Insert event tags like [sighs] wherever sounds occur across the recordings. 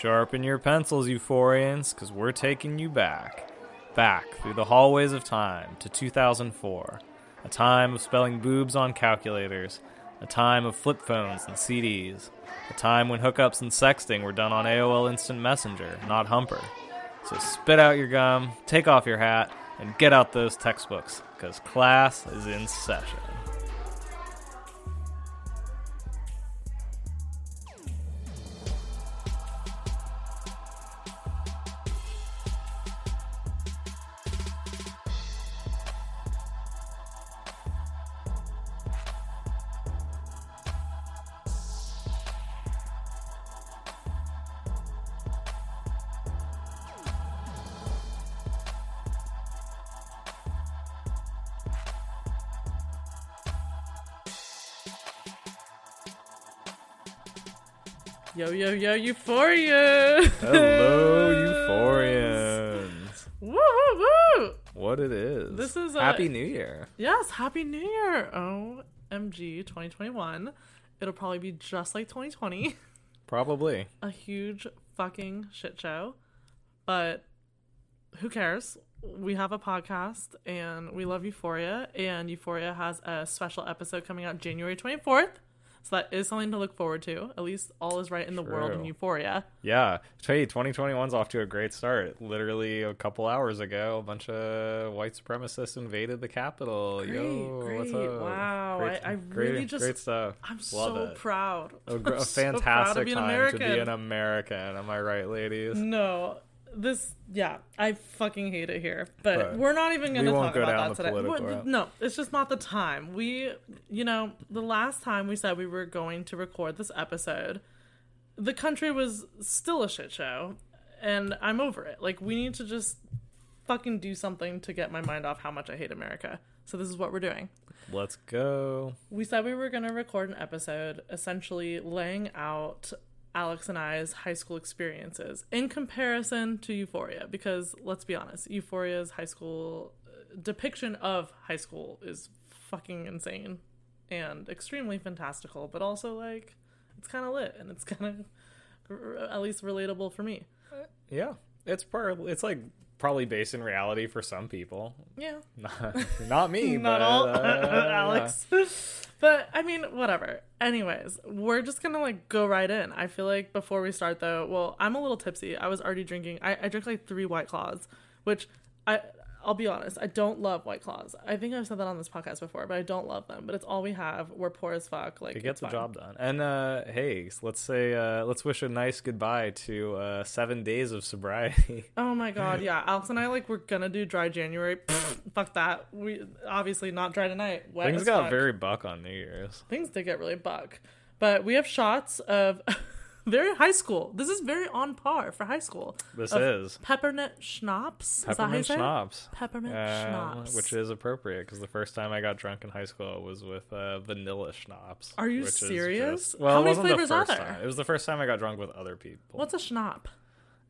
Sharpen your pencils, euphorians, because we're taking you back. Back through the hallways of time to 2004. A time of spelling boobs on calculators. A time of flip phones and CDs. A time when hookups and sexting were done on AOL Instant Messenger, not Humper. So spit out your gum, take off your hat, and get out those textbooks, because class is in session. Yo, yo, Euphoria! Hello, euphorians. woo, woo, woo! What it is. This is a- Happy New Year. Yes, Happy New Year! OMG 2021. It'll probably be just like 2020. Probably. A huge fucking shit show. But who cares? We have a podcast and we love Euphoria, and Euphoria has a special episode coming out January 24th. So that is something to look forward to. At least all is right in the world in Euphoria. Yeah, hey, 2021's off to a great start. Literally a couple hours ago, a bunch of white supremacists invaded the Capitol. Yo, Great, what's up? Wow, Great, I- I great, really just- great stuff. I'm Love so it. proud. A, [laughs] gr- a so proud to fantastic time to be an American. Am I right, ladies? No, this yeah, I fucking hate it here. But, But we're not even going to talk go about that today. No, it's just not the time. We, you know, the last time we said we were going to record this episode, the country was still a shit show, and I'm over it. Like we need to just fucking do something to get my mind off how much I hate America. So this is what we're doing. Let's go. We said we were going to record an episode essentially laying out Alex and I's high school experiences in comparison to Euphoria because let's be honest, Euphoria's high school uh, depiction of high school is fucking insane and extremely fantastical, but also like it's kind of lit and it's kind of [laughs] at least relatable for me. Yeah, it's probably It's like probably based in reality for some people. Yeah. [laughs] Not, not me, [laughs] Not but, all, uh, [laughs] Alex. but I mean, whatever. Anyways, we're just gonna like go right in. I feel like before we start though, well, I'm a little tipsy. I was already drinking. I, I drank like three White Claws, which I I'll be honest, I don't love White Claws. I think I've said that on this podcast before, but I don't love them. But it's all we have. We're poor as fuck. Like It gets the fine. job done. And uh hey, let's say uh let's wish a nice goodbye to uh 7 days of sobriety. [laughs] Oh my god, yeah. Alex and I like we're gonna do dry January. [laughs] fuck that. We obviously not dry tonight. Wet Things got fuck. very buck on New Year's. things did get really buck. But we have shots of [laughs] very high school. This is very on par for high school. This is Peppermint schnapps. Is that how you peppermint schnapps. Peppermint Uh, schnapps. which is appropriate because the first time I got drunk in high school was with uh, vanilla schnapps. Are you serious? just- well, How it many wasn't flavors the are there? time. It was the first time I got drunk with other people. What's a schnapp?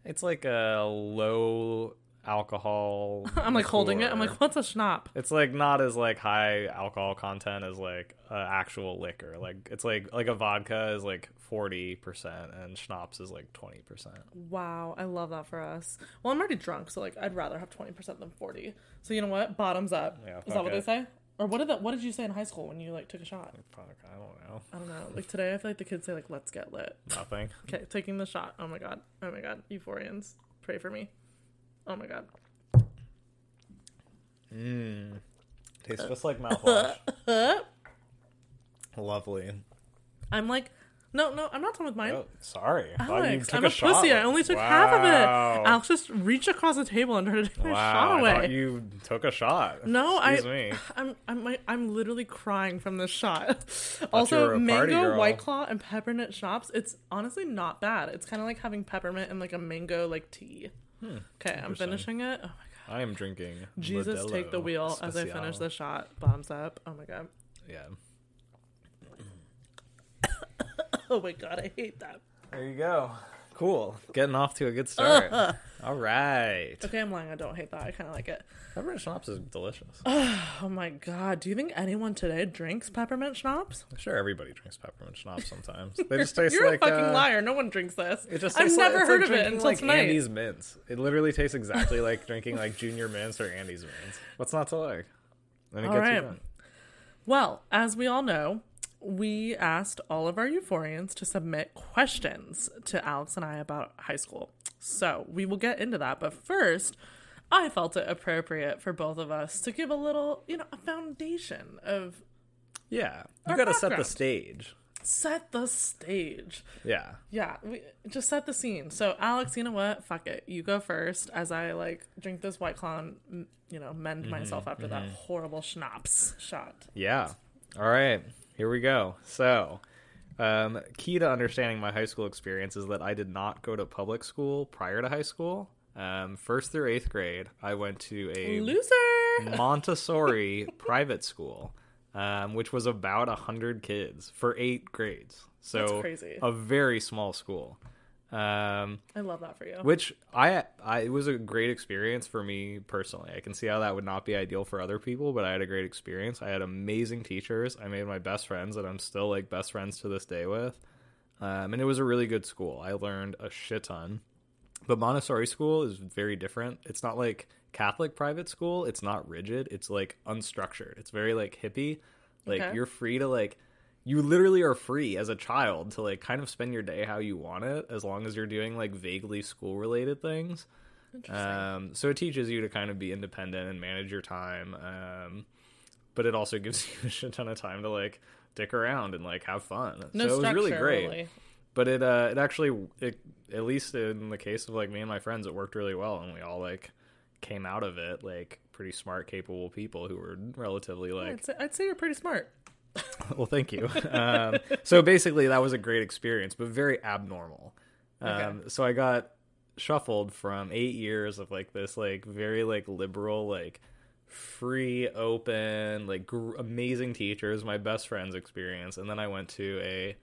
It's like a low alcohol. [laughs] I'm like holding it. I'm like, what's a schnapp? It's like not as like high alcohol content as like uh, actual liquor. Like it's like like a vodka is like forty percent and schnapps is like twenty percent. Wow, I love that for us. Well, I'm already drunk, so like I'd rather have 20% than 40. So you know what? Bottoms up. Yeah, is that what it. they say? Or what did that? What did you say in high school when you like took a shot? Fuck, I don't know. I don't know. Like today, I feel like the kids say like, "Let's get lit." Nothing. Okay, taking the shot. Oh my god. Oh my god. Euphorians, pray for me. Oh my god. Mmm. Tastes uh, just like [laughs] mouthwash. Lovely. I'm like No, no, I'm not done with mine. Oh, sorry. I thought you Alex, took I'm a, shot. pussy. I only took half of Wow. it. Alex just reached across the table and tried to take my Wow, shot I away. thought you took a shot. No, Excuse I, me. [sighs] I'm, I'm, like- I'm literally crying from this shot. [laughs] you were also, a party mango, girl. white claw, and peppermint schnapps. It's honestly not bad. It's kind of like having peppermint and like a mango like tea. Hmm, okay, I'm finishing it. Oh my god, I am drinking. Jesus, take the Modelo wheel as I finish the shot. Bombs up. Oh my god. Yeah. [coughs] Oh my god, I hate that. There you go. Cool. Getting off to a good [laughs] start. All right. Okay, I'm lying. I don't hate that. I kind of like it. Peppermint schnapps is delicious. [sighs] Oh my god, do you think anyone today drinks peppermint schnapps? sure, everybody drinks peppermint schnapps sometimes. They just [laughs] taste You're like a fucking uh, liar. No one drinks this. It just I've never like, heard like of it until like tonight. Andes mints. It literally tastes [laughs] exactly like drinking like Junior Mints or Andes mints. What's not to like? All gets right. Well, as we all know, we asked all of our euphorians to submit questions to Alex and I about high school. So we will get into that. But first, I felt it appropriate for both of us to give a little, you know, a foundation of Yeah, you got to set the stage. set the stage. Yeah. Yeah, we just set the scene. So, Alex, you know what? Fuck it. You go first as I like drink this white claw and, you know, mend Mm-hmm, myself after that horrible schnapps shot. Yeah. All right. Here we go. So, um, key to understanding my high school experience is that I did not go to public school prior to high school. Um, first through eighth grade, I went to a Loser! Montessori [laughs] private school, um, which was about a hundred kids for eight grades. So That's crazy. a very small school. Um, I love that for you. which I, I it was a great experience for me personally. I can see how that would not be ideal for other people, but I had a great experience. I had amazing teachers. I made my best friends that I'm still like best friends to this day with. Um, and it was a really good school. I learned a shit ton. But Montessori school is very different. It's not like Catholic private school. It's not rigid. It's like unstructured. It's very like hippie. Like Okay. you're free to like you literally are free as a child to like kind of spend your day how you want it as long as you're doing like vaguely school related things. Um, so it teaches you to kind of be independent and manage your time. Um, but it also gives [laughs] you a shit ton of time to like dick around and like have fun. no so it was really great really. but it uh it actually it at least in the case of like me and my friends it worked really well and we all like came out of it like pretty smart capable people who were relatively like I'd say, I'd say you're pretty smart. [laughs] well thank you. Um so basically that was a great experience but very abnormal. Um Okay. so i got shuffled from eight years of like this like very like liberal like free open like gr- amazing teachers my best friends experience and then i went to a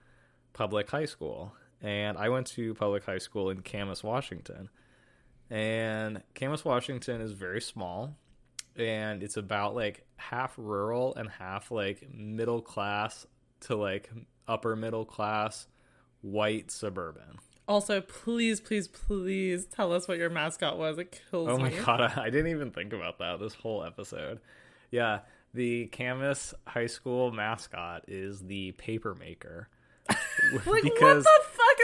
public high school and i went to public high school in camas washington. And camas washington is very small and it's about like half rural and half like middle class to like upper middle class white suburban Also, please, please, please tell us what your mascot was. It kills me. Oh my me. god, I, I didn't even think about that this whole episode. Yeah, the Camas High School mascot is the paper maker. [laughs] Like, what the fuck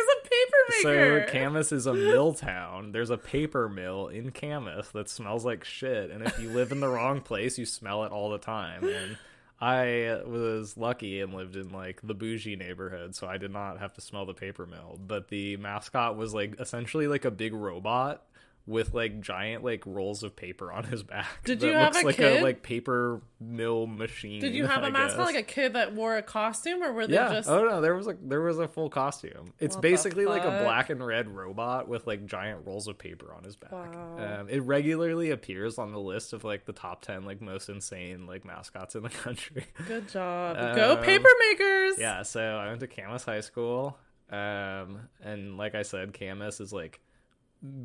paper so maker? Camas is a mill town. There's a paper mill in Camas that smells like shit, and if you live in the wrong place, you smell it all the time. And I was lucky and lived in like the bougie neighborhood, so I did not have to smell the paper mill. But the mascot was like essentially like a big robot with like giant like rolls of paper on his back. Did you have looks a like kid? a like paper mill machine. Did you have a I mascot guess. like a kid that wore a costume, or were they Yeah. just? Oh no, there was like there was a full costume. It's What basically like a black and red robot with like giant rolls of paper on his back. Wow. Um, it regularly appears on the list of like the top ten like most insane like mascots in the [laughs] country. Good job. Go Um, paper makers. yeah, so I went to Camas High School, um, and like I said, Camas is like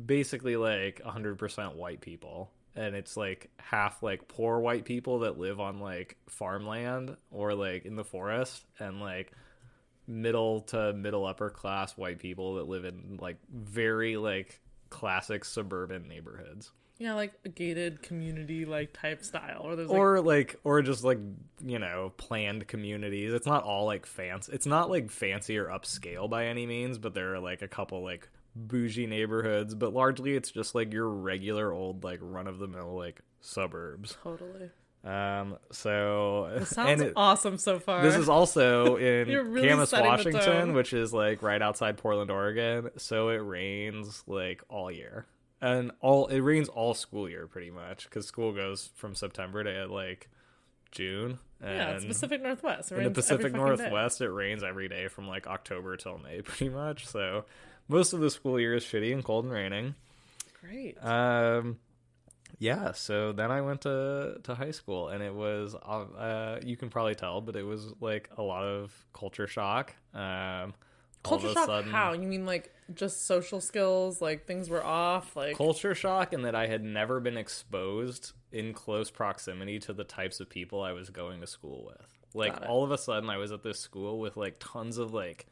basically like 100% white people. And it's like half like poor white people that live on like farmland or like in the forest and like middle to middle upper class white people that live in like very like classic suburban neighborhoods. Yeah, like a gated community like type style, or there's like or like or just like you know planned communities. It's not all like fancy it's not like fancy or upscale by any means but there are like a couple like bougie neighborhoods but largely it's just like your regular old like run of the mill like suburbs totally. Um, so It [laughs] sounds it- awesome so far. this is also [laughs] in really Camas, Washington, which is like right outside Portland, Oregon. So it rains like all year, and all it rains all school year pretty much because school goes from September to like June. And yeah, it's Pacific Northwest. It in the Pacific fucking day. Northwest, it rains every day from like October till May, [laughs] pretty much. So most of the school year is shitty and cold and raining. Great. Um, yeah. So then I went to to high school, and it was uh, you can probably tell, but it was like a lot of culture shock. Um, Culture shock? sudden- How? You mean like just social skills? Like things were off? Like Culture shock, and that I had never been exposed in close proximity to the types of people I was going to school with. Like all of a sudden, I was at this school with like tons of like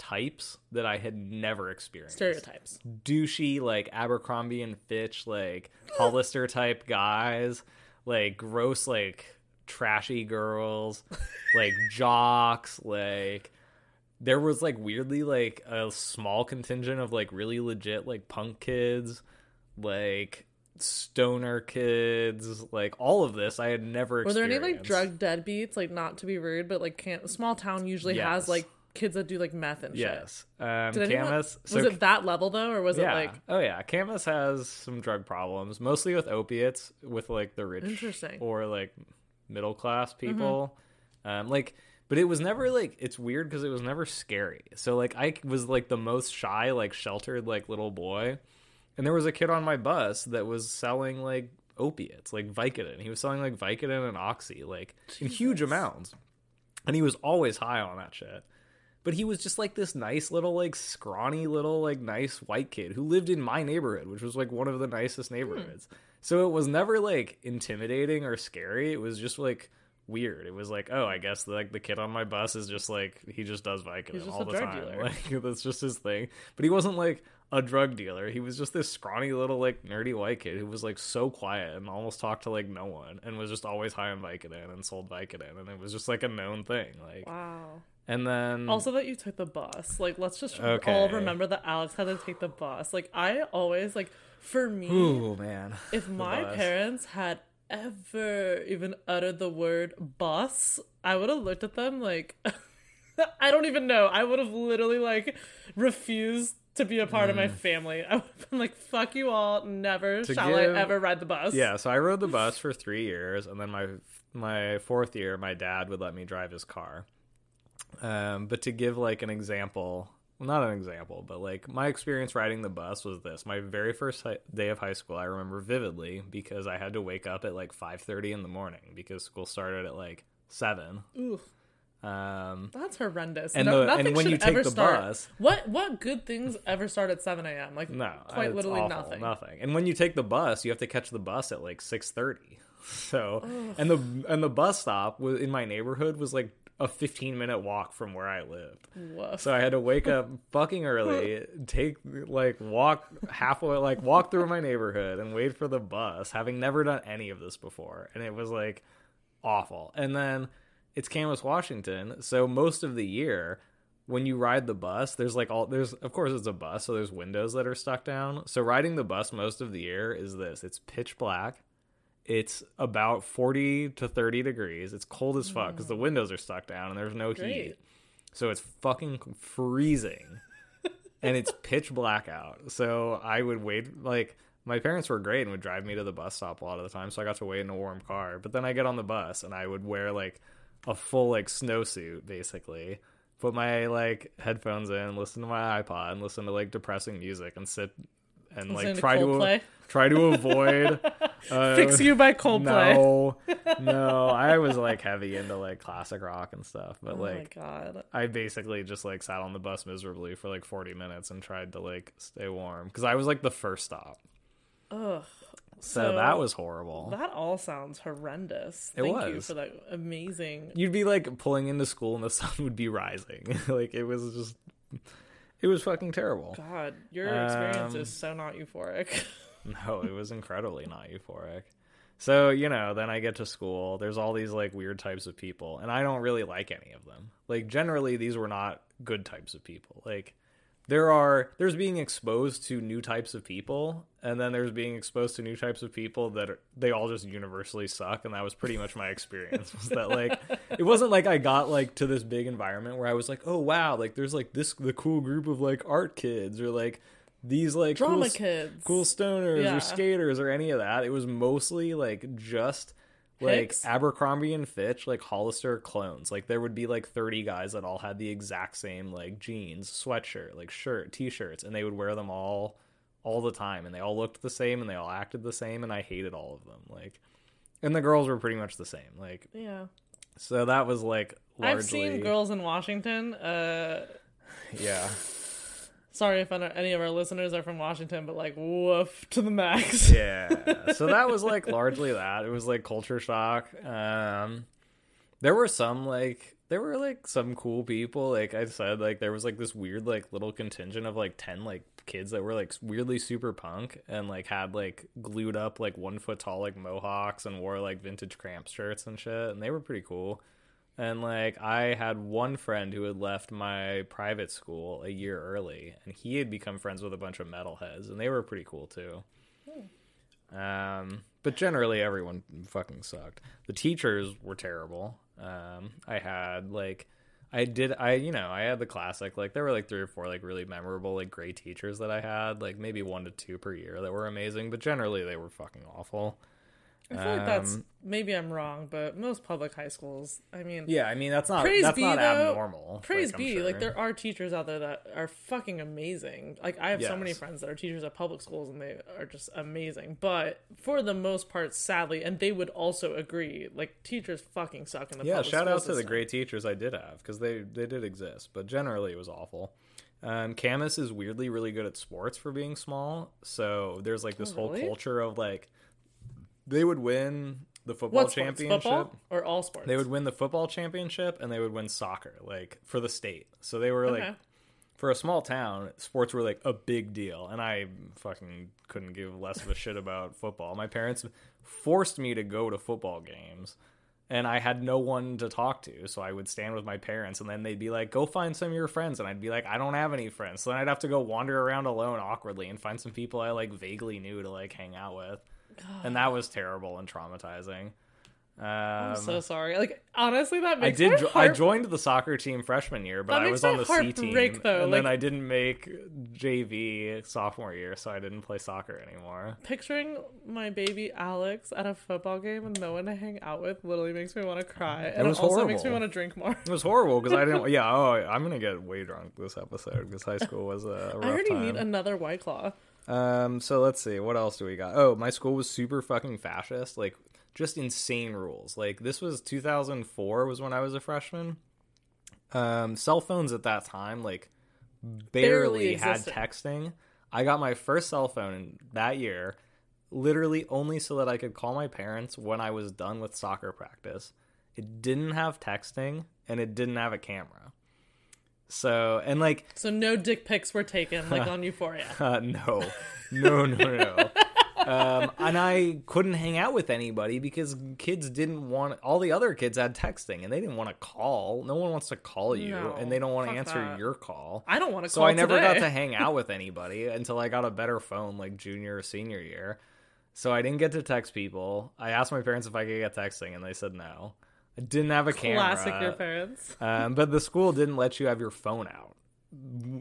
types that I had never experienced. stereotypes. douchey like Abercrombie and Fitch like Hollister type guys, like gross like trashy girls, [laughs] like jocks, like there was like weirdly like a small contingent of like really legit like punk kids, like stoner kids, like all of this I had never Were there any like drug deadbeats? Like not to be rude, but like can't small town usually Yes. has like kids that do like meth and shit. Yes. Um Did anyone, Camas was it that level though, or was yeah. it like oh yeah, Camas has some drug problems, mostly with opiates, with like the rich Interesting. Mm-hmm. or like middle class people. Um, like, but it was never like it's weird because it was never scary. So like I was like the most shy, like sheltered, like little boy, and there was a kid on my bus that was selling like opiates, like Vicodin. He was selling like Vicodin and Oxy, like in huge amounts, and he was always high on that shit but he was just like this nice little like scrawny little like nice white kid who lived in my neighborhood which was like one of the nicest neighborhoods. So it was never like intimidating or scary. It was just like weird. It was like oh i guess like the kid on my bus is just like he just does Vicodin all the time. [laughs] dealer. like that's just his thing. But he wasn't like a drug dealer. He was just this scrawny little like nerdy white kid who was like so quiet and almost talked to like no one and was just always high on Vicodin and sold Vicodin and it was just like a known thing like wow? And then Also, that you took the bus. Like, let's just Okay. all remember that Alex had to take the bus. Like, I always like for me, Ooh man. [laughs] if my bus. parents had ever even uttered the word bus, I would have looked at them like [laughs] I don't even know. I would have literally like refused to be a part of my family. I would have been like, "Fuck you all! Never Mm. To shall give- I ever ride the bus." Yeah, so I rode the [laughs] bus for three years, and then my my fourth year, my dad would let me drive his car. Um, but to give like an example, well, not an example, but like my experience riding the bus was this: my very first hi- day of high school, I remember vividly because I had to wake up at like five thirty in the morning because school started at like seven. Oof, Um, that's horrendous. And no, the- nothing and when should you take ever the start. bus- what what good things ever start at seven a.m. Like No, quite literally awful, nothing. Nothing. And when you take the bus, you have to catch the bus at like six thirty. [laughs] So, and the and the bus stop in my neighborhood was like a fifteen minute walk from where I lived. Woof. So I had to wake up [laughs] fucking early, take like walk halfway, like walk through my neighborhood and wait for the bus, having never done any of this before, and it was like awful. And then it's Camas, Washington, so most of the year when you ride the bus, there's like all there's of course it's a bus, so there's windows that are stuck down. So riding the bus most of the year is this: it's pitch black. It's about 40 to 30 degrees. It's cold as fuck because the mm. windows are stuck down and there's no heat. So it's fucking freezing. [laughs] and it's pitch black out. So I would wait like my parents were great and would drive me to the bus stop a lot of the time, so I got to wait in a warm car. But then I get on the bus and I would wear like a full like snowsuit basically. Put my like headphones in, listen to my iPod, and listen to like depressing music and sit and like to try to Coldplay? try to avoid [laughs] uh, Fix you by Coldplay. no, no. I was like heavy into like classic rock and stuff, but oh like my god. I basically just like sat on the bus miserably for like 40 minutes and tried to like stay warm because I was like the first stop. Ugh. So, So, that was horrible. That all sounds horrendous. It Thank you was. for that amazing. You'd be like pulling into school and the [laughs] sun would be rising. [laughs] like it was just, it was fucking terrible. God, your experience Um, is so not euphoric. [laughs] [laughs] No, it was incredibly not euphoric. So, you know, then I get to school. There's all these like weird types of people, and I don't really like any of them. Like, generally, these were not good types of people. Like, there are there's being exposed to new types of people and then there's being exposed to new types of people that are, they all just universally suck and that was pretty much my experience was that like it wasn't like i got like to this big environment where i was like oh wow like there's like this the cool group of like art kids or like these like Drama cool, kids. cool stoners Yeah. or skaters or any of that it was mostly like just like Hicks? Abercrombie and Fitch, like Hollister clones. Like there would be like 30 guys that all had the exact same like jeans, sweatshirt, like shirt, t-shirts, and they would wear them all all the time and they all looked the same and they all acted the same and I hated all of them. Like and the girls were pretty much the same. Like Yeah. so that was like largely I've seen girls in Washington. Uh, [laughs] Yeah. sorry if any of our listeners are from Washington, but like, woof to the max. yeah [laughs] so that was like largely that it was like culture shock um there were some like there were like some cool people like i said like there was like this weird like little contingent of like 10 like kids that were like weirdly super punk and like had like glued up like one foot tall like mohawks and wore like vintage cramp shirts and shit and they were pretty cool and like I had one friend who had left my private school a year early, and he had become friends with a bunch of metalheads, and they were pretty cool too. Um, but generally, everyone fucking sucked. The teachers were terrible. Um, I had like, I did, I you know, I had the classic like there were like three or four like really memorable like great teachers that I had, like maybe one to two per year that were amazing, but generally they were fucking awful. I feel like that's Um, maybe I'm wrong, but most public high schools, I mean, Yeah, I mean that's not praise that's be not though. abnormal. Praise like, be, like there are teachers out there that are fucking amazing. Like I have so many friends that are teachers at public schools, and they are just amazing. But for the most part, sadly, and they would also agree, like teachers fucking suck in the yeah shout out to the great teachers i did have because they they did exist but generally it was awful um Camas is weirdly really good at sports for being small so there's like this Oh, whole culture of like they would win the football What sports? championship Football or all sports? they would win the football championship and they would win soccer like for the state so they were like Okay. for a small town, sports were like a big deal, and I fucking couldn't give less of a shit about football. My parents forced me to go to football games, and I had no one to talk to, so I would stand with my parents, and then they'd be like, "Go find some of your friends," and I'd be like, "I don't have any friends," so then I'd have to go wander around alone awkwardly and find some people I like vaguely knew to like hang out with, and that was terrible and traumatizing. Um, I'm so sorry. Like honestly, that I did. jo- I joined the soccer team freshman year, but I was on the heart C team, break, though, and like- then I didn't make JV sophomore year, so I didn't play soccer anymore. picturing my baby Alex at a football game with no one to hang out with literally makes me want to cry, and was it also makes me want to drink more. It was horrible because I didn't. [laughs] Yeah, oh, I'm gonna get way drunk this episode because high school was a rough I already time. need another white claw. Um, so let's see, what else do we got? Oh, my school was super fucking fascist, like just insane rules. Like this was 2004 was when I was a freshman. Um, cell phones at that time like barely, Barely had texting. I got my first cell phone in that year, literally only so that I could call my parents when I was done with soccer practice. It didn't have texting and it didn't have a camera. So, and like So no dick pics were taken like on Euphoria. [laughs] uh, no, no, no, no. [laughs] um, and I couldn't hang out with anybody because kids didn't want. All the other kids had texting, and they didn't want to call. No one wants to call you, No, and they don't want to answer that. your call. I don't want to call. So I never today. got to hang out [laughs] with anybody until I got a better phone, like junior or senior year. So I didn't get to text people. I asked my parents if I could get texting, and they said no. Didn't have a camera. Classic your parents. [laughs] Um, but the school didn't let you have your phone out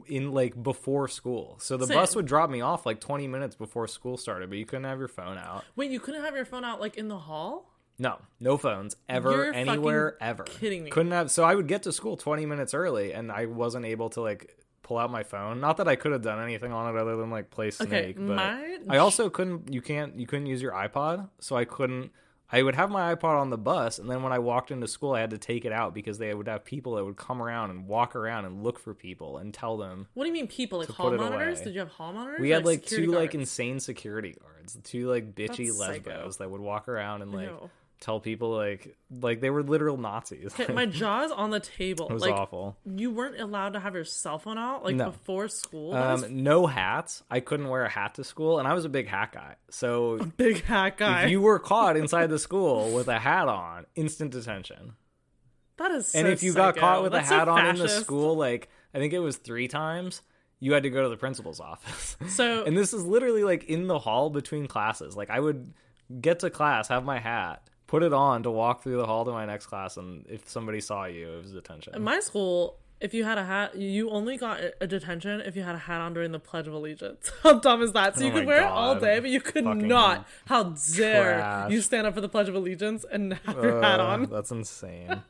in like before school. So the bus would drop me off like 20 minutes before school started, but you couldn't have your phone out. Wait, you couldn't have your phone out like in the hall? No, no phones ever You're anywhere ever. kidding me. Couldn't have. So I would get to school 20 minutes early, and I wasn't able to like pull out my phone. Not that I could have done anything on it other than like play Snake, Okay, but my- I also couldn't. You can't. You couldn't use your iPod, so I couldn't. I would have my iPod on the bus, and then when I walked into school, I had to take it out because they would have people that would come around and walk around and look for people and tell them. What do you mean people like hall monitors? away. Did you have hall monitors? We had like security two like insane security guards, two like bitchy That's psycho. lesbos that would walk around and like. Tell people like like they were literal Nazis. Okay, my [laughs] jaw's on the table. it was like awful. you weren't allowed to have your cell phone out like No. before school. Um, no hats. I couldn't wear a hat to school, and I was a big hat guy. So big hat guy. if you were caught [laughs] inside the school with a hat on, instant detention. that is. and if you got caught with That's a so hat on in the school, like I think it was three times, you had to go to the principal's office. So [laughs] and this is literally like in the hall between classes. Like I would get to class, have my hat, put it on to walk through the hall to my next class, and if somebody saw you, it was detention. in my school, if you had a hat, you only got a detention if you had a hat on during the Pledge of Allegiance. [laughs] How dumb is that? So you Oh could my wear it all day, but you could Fucking not. How dare trash. you stand up for the Pledge of Allegiance and [laughs] have your hat Uh, on? That's insane.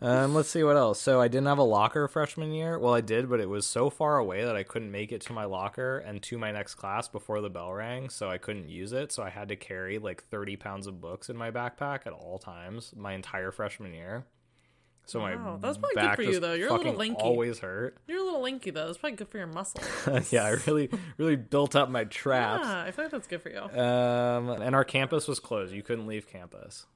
um, let's see what else. So I didn't have a locker freshman year. Well, I did, but it was so far away that I couldn't make it to my locker and to my next class before the bell rang, so I couldn't use it. So I had to carry like 30 pounds of books in my backpack at all times my entire freshman year. So Wow, my that's probably good for you, though. You're a little lanky. Always hurt. You're a little lanky though. That's probably good for your muscles. [laughs] yeah, I really, really built up my traps. yeah, I feel like that's good for you. Um, and our campus was closed. You couldn't leave campus.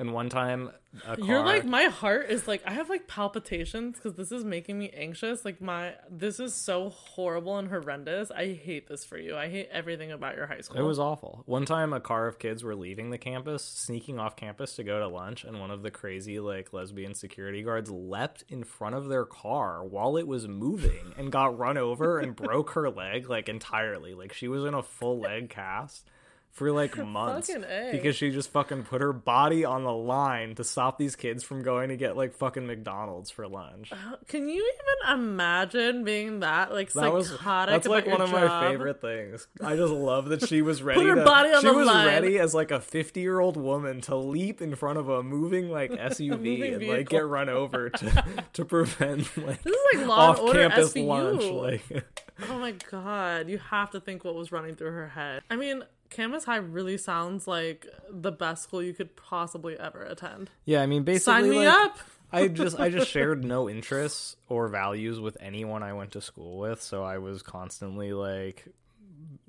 And one time, a car, You're like my heart is like I have like palpitations because this is making me anxious. Like my this is so horrible and horrendous. I hate this for you. I hate everything about your high school. It was awful. One time, a car of kids were leaving the campus, sneaking off campus to go to lunch, and one of the crazy, like, lesbian security guards leapt in front of their car while it was moving and got run over and broke her leg, like, entirely. Like, she was in a full leg cast for, like, [laughs] months. Because she just fucking put her body on the line to stop these kids from going to get, like, fucking McDonald's for lunch. Uh, can you even imagine being that like That was psychotic? that's like one of my favorite things. I just love that she was [laughs] ready. put her to, body on she the was line. ready as like a fifty year old woman to leap in front of a moving like [laughs] SUV moving and like get run over to to prevent like This is like Law off campus lunch. Like Oh my god, you have to think what was running through her head. I mean, Camas High really sounds like the best school you could possibly ever attend. yeah, I mean basically Sign me like, up. [laughs] I just I just [laughs] shared no interests or values with anyone I went to school with, so I was constantly like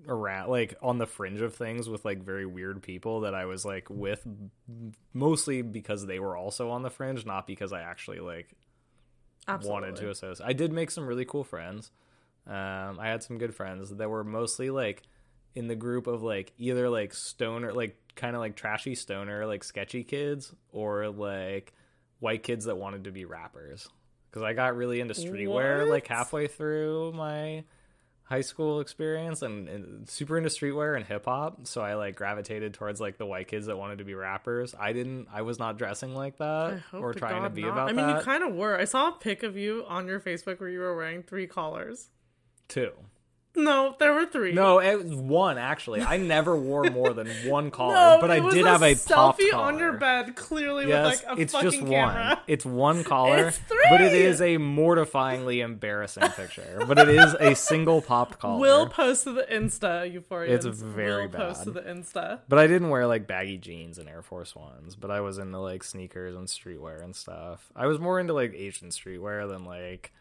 around like on the fringe of things with like very weird people that I was like with mostly because they were also on the fringe, not because I actually like Absolutely. wanted to associate. I did make some really cool friends. Um, I had some good friends that were mostly like in the group of like either like stoner, like kind of like trashy stoner, like sketchy kids, or like white kids that wanted to be rappers. Because I got really into streetwear like halfway through my high school experience and, and super into streetwear and hip hop. So I like gravitated towards like the white kids that wanted to be rappers. I didn't. I was not dressing like that or to trying to be not. about I mean, that. you kind of were. I saw a pic of you on your Facebook where you were wearing three collars. Two. No, there were three. No, it was one actually. I never wore more than [laughs] one collar, No, but I did have a selfie collar. on your bed, clearly Yes, with like a it's fucking just camera. one. It's one [laughs] collar, It's but it is a mortifyingly embarrassing picture. But it is a single popped [laughs] collar. We'll post to the Insta, Euphoria. It's very we'll post to the Insta. But I didn't wear like baggy jeans and Air Force Ones. But I was into like sneakers and streetwear and stuff. I was more into like Asian streetwear than like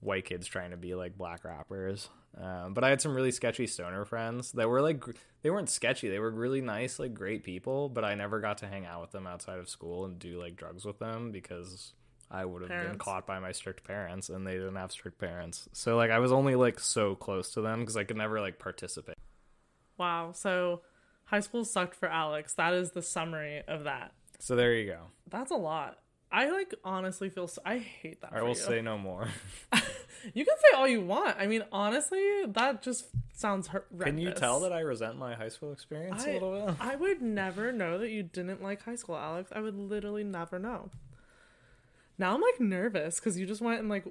white kids trying to be like black rappers. Um, but I had some really sketchy stoner friends that were like they weren't sketchy. They were really nice, like great people. But I never got to hang out with them outside of school and do like drugs with them because I would have been caught by my strict parents, and they didn't have strict parents. So like I was only like so close to them because I could never like participate. Wow. So high school sucked for Alex. That is the summary of that. So there you go. That's a lot. I like honestly feel so, I hate that. I will you. say no more. [laughs] you can say all you want. I mean, honestly, that just sounds horrendous. Can you tell that I resent my high school experience a I, little bit? I would never know that you didn't like high school, Alex. I would literally never know. Now I'm like nervous because you just went and like,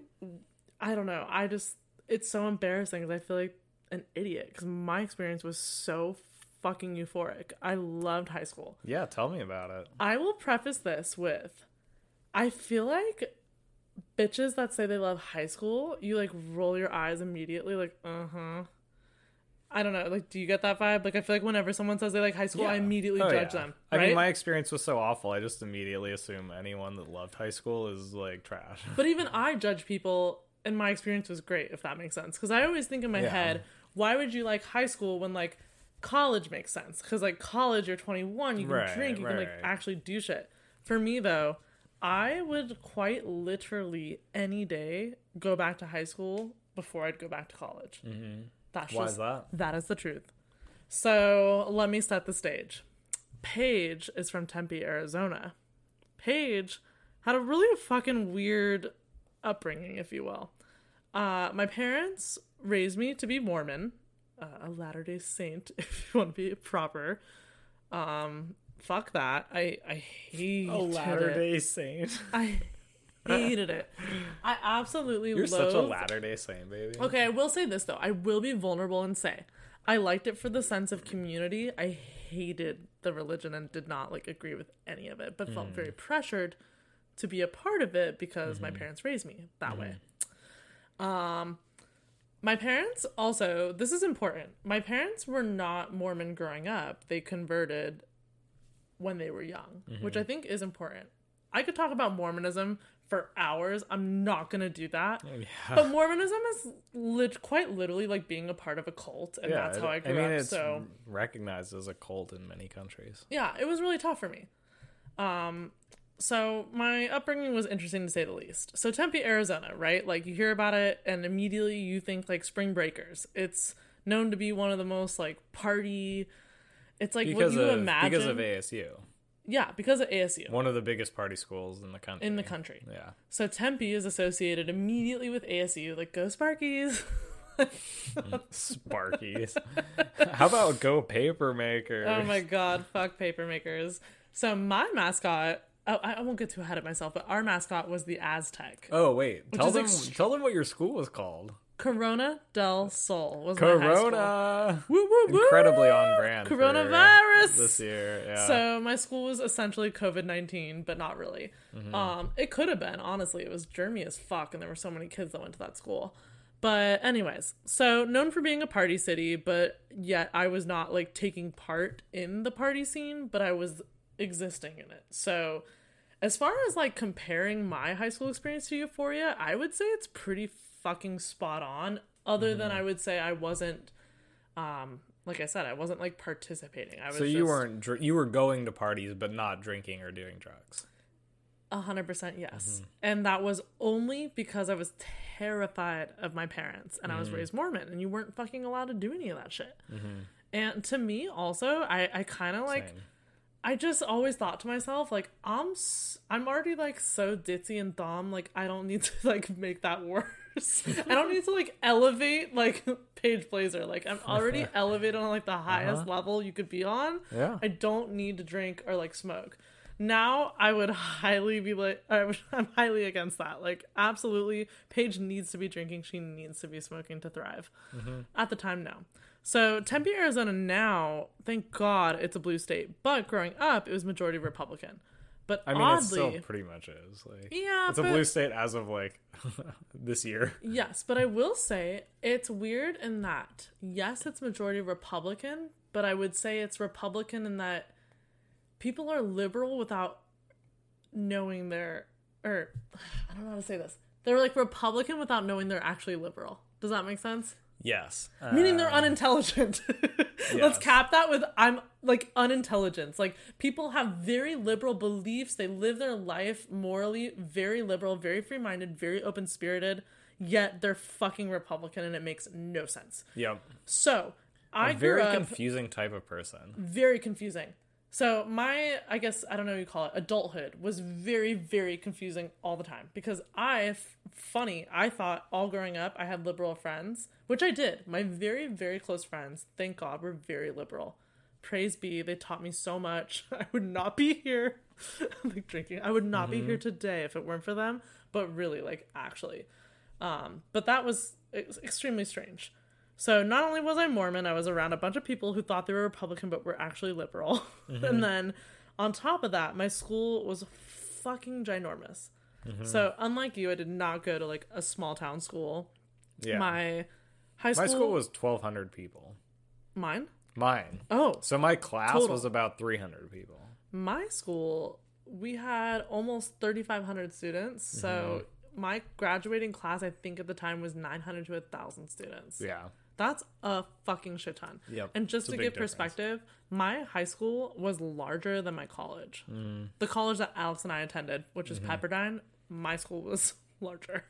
I don't know. I just, it's so embarrassing because I feel like an idiot because my experience was so fucking euphoric. I loved high school. Yeah, tell me about it. I will preface this with I feel like bitches that say they love high school, you like roll your eyes immediately, like, uh huh. I don't know. Like, do you get that vibe? Like, I feel like whenever someone says they like high school, I immediately Oh, judge yeah. them. I mean, my experience was so awful. I just immediately assume anyone that loved high school is like trash. But even [laughs] I judge people, and my experience was great, if that makes sense. Because I always think in my Yeah. head, why would you like high school when like college makes sense? Because like college, you're 21, you can Right, drink, you can like right. actually do shit. For me though, I would quite literally any day go back to high school before I'd go back to college. Mm-hmm. That's Why just, is that? That is the truth. So let me set the stage. Paige is from Tempe, Arizona. Paige had a really fucking weird upbringing, if you will. Uh, my parents raised me to be Mormon, uh, a Latter Day Saint, [laughs] if you want to be proper. Um, fuck that. I I hated A Latter Day Saint. I hated it. I absolutely You're such a Latter Day Saint, baby. Okay, I will say this though. I will be vulnerable and say I liked it for the sense of community. I hated the religion and did not like agree with any of it, but felt mm. very pressured to be a part of it because my mm-hmm. parents raised me that way. Mm-hmm. Um my parents also, this is important. My parents were not Mormon growing up. They converted when they were young, which I think is important. I could talk about Mormonism for hours. I'm not going to do that. Yeah. But Mormonism is lit- quite literally like being a part of a cult, and that's it- how I grew mean, up. it's So recognized as a cult in many countries. yeah, it was really tough for me. Um, so my upbringing was interesting to say the least. So Tempe, Arizona, right? Like you hear about it, and immediately you think like Spring Breakers. It's known to be one of the most like party. It's like Because what you of imagine. because of ASU, yeah, because of ASU one of the biggest party schools in the country. in the country. Yeah. So Tempe is associated immediately with ASU, like go Sparkies. Sparkies. [laughs] How about Go Paper Maker? Oh my god, fuck paper makers. So my mascot, oh, I I won't get too ahead of myself, but our mascot was the Aztec. Oh wait, tell them ext- tell them what your school was called. Corona del Sol was my high school. Corona. Woo, woo, woo. Incredibly on brand. Coronavirus. this year. Yeah. So my school was essentially COVID nineteen, but not really. Mm-hmm. Um, it could have been honestly. It was germy as fuck, and there were so many kids that went to that school. But anyways, so known for being a party city, but yet I was not like taking part in the party scene, but I was existing in it. So as far as like comparing my high school experience to Euphoria, I would say it's pretty fucking spot on. Other than Mm-hmm. I would say I wasn't, um, like I said, I wasn't like participating. I was so you just weren't dr- you were going to parties but not drinking or doing drugs. a hundred percent yes, Mm-hmm. and that was only because I was terrified of my parents and I Mm-hmm. was raised Mormon, and you weren't fucking allowed to do any of that shit. And to me, also, I I kind of like. Same. I just always thought to myself, like, I'm s- I'm already like so ditzy and dumb, like I don't need to [laughs] like make that worse. [laughs] I don't need to like elevate like [laughs] Paige Blazer. Like I'm already [laughs] elevated on like the highest level you could be on. Uh-huh. Yeah. I don't need to drink or like smoke. Now I would highly be like would, I'm highly against that. Like absolutely, Paige needs to be drinking. She needs to be smoking to thrive. Mm-hmm. At the time, no. So Tempe, Arizona now, thank God it's a blue state. But growing up, it was majority Republican. But I mean, oddly, it still pretty much is. Like, Yeah, it's a but- blue state as of like [laughs] this year. Yes, but I will say it's weird in that yes, it's majority Republican, but I would say it's Republican in that people are liberal without knowing they're or [sighs] I don't know how to say this. They're like Republican without knowing they're actually liberal. Does that make sense? Yes. Meaning they're um, unintelligent. [laughs] Let's cap that with I'm like unintelligence. Like people have very liberal beliefs. They live their life morally very liberal, very free minded, very open spirited. Yet they're fucking Republican, and it makes no sense. Yep. So I A very up confusing type of person. very confusing. So my, I guess I don't know what you call it, adulthood was very, very confusing all the time because I, f- funny, I thought all growing up I had liberal friends, which I did. My very, very close friends, thank God, were very liberal. Praise be, they taught me so much. [laughs] I would not be here, [laughs] like drinking. I would not be here today if it weren't for them. But really, like actually, um, but that was ex- extremely strange. So not only was I Mormon, I was around a bunch of people who thought they were Republican but were actually liberal. [laughs] and then on top of that, my school was fucking ginormous. So unlike you, I did not go to like a small town school. Yeah. My high school, My school was 1,200 people. mine. Mine. Oh, So my class Total. was about 300 people. my school we had almost 3500 students so Mm-hmm. my graduating class i think at the time was 900 to 1000 students Yeah. That's a fucking shit ton Yep, and just to give difference. perspective my high school was larger than my college Mm. the college that alex and i attended which is Mm-hmm. pepperdine my school was [laughs] larger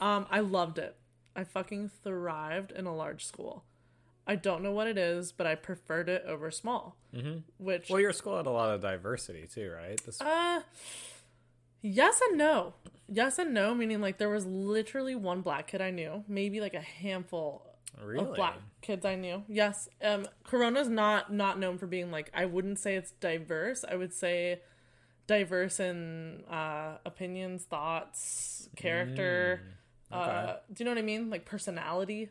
um i loved it i fucking thrived in a large school i don't know what it is but i preferred it over small mm-hmm. which Well, your school had a lot of diversity too, right? This, uh, Yes and no. Yes and no, meaning like there was literally one black kid I knew, maybe like a handful Really? of black kids I knew. Yes. Um Corona's not not known for being like I wouldn't say it's diverse. I would say diverse in uh opinions, thoughts, character. Uh do you know what I mean? Like personality,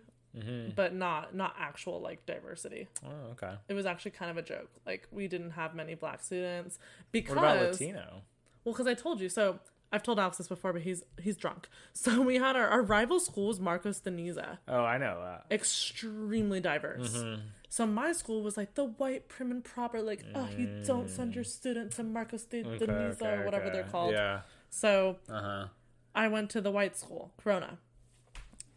but not not actual like diversity. Oh, okay. It was actually kind of a joke. Like we didn't have many black students What because about Latino? well, because I told you. So I've told Alex this before, but he's he's drunk. [laughs] So we had our, our rival school was Marcos de Niza. Oh, I know that. extremely diverse. Mm-hmm. So my school was like the white prim and proper, like oh you don't send your student to Marcos de, Mm. Okay, Niza okay, or whatever okay. they're called. Yeah. So Uh huh. I went to the white school, Corona.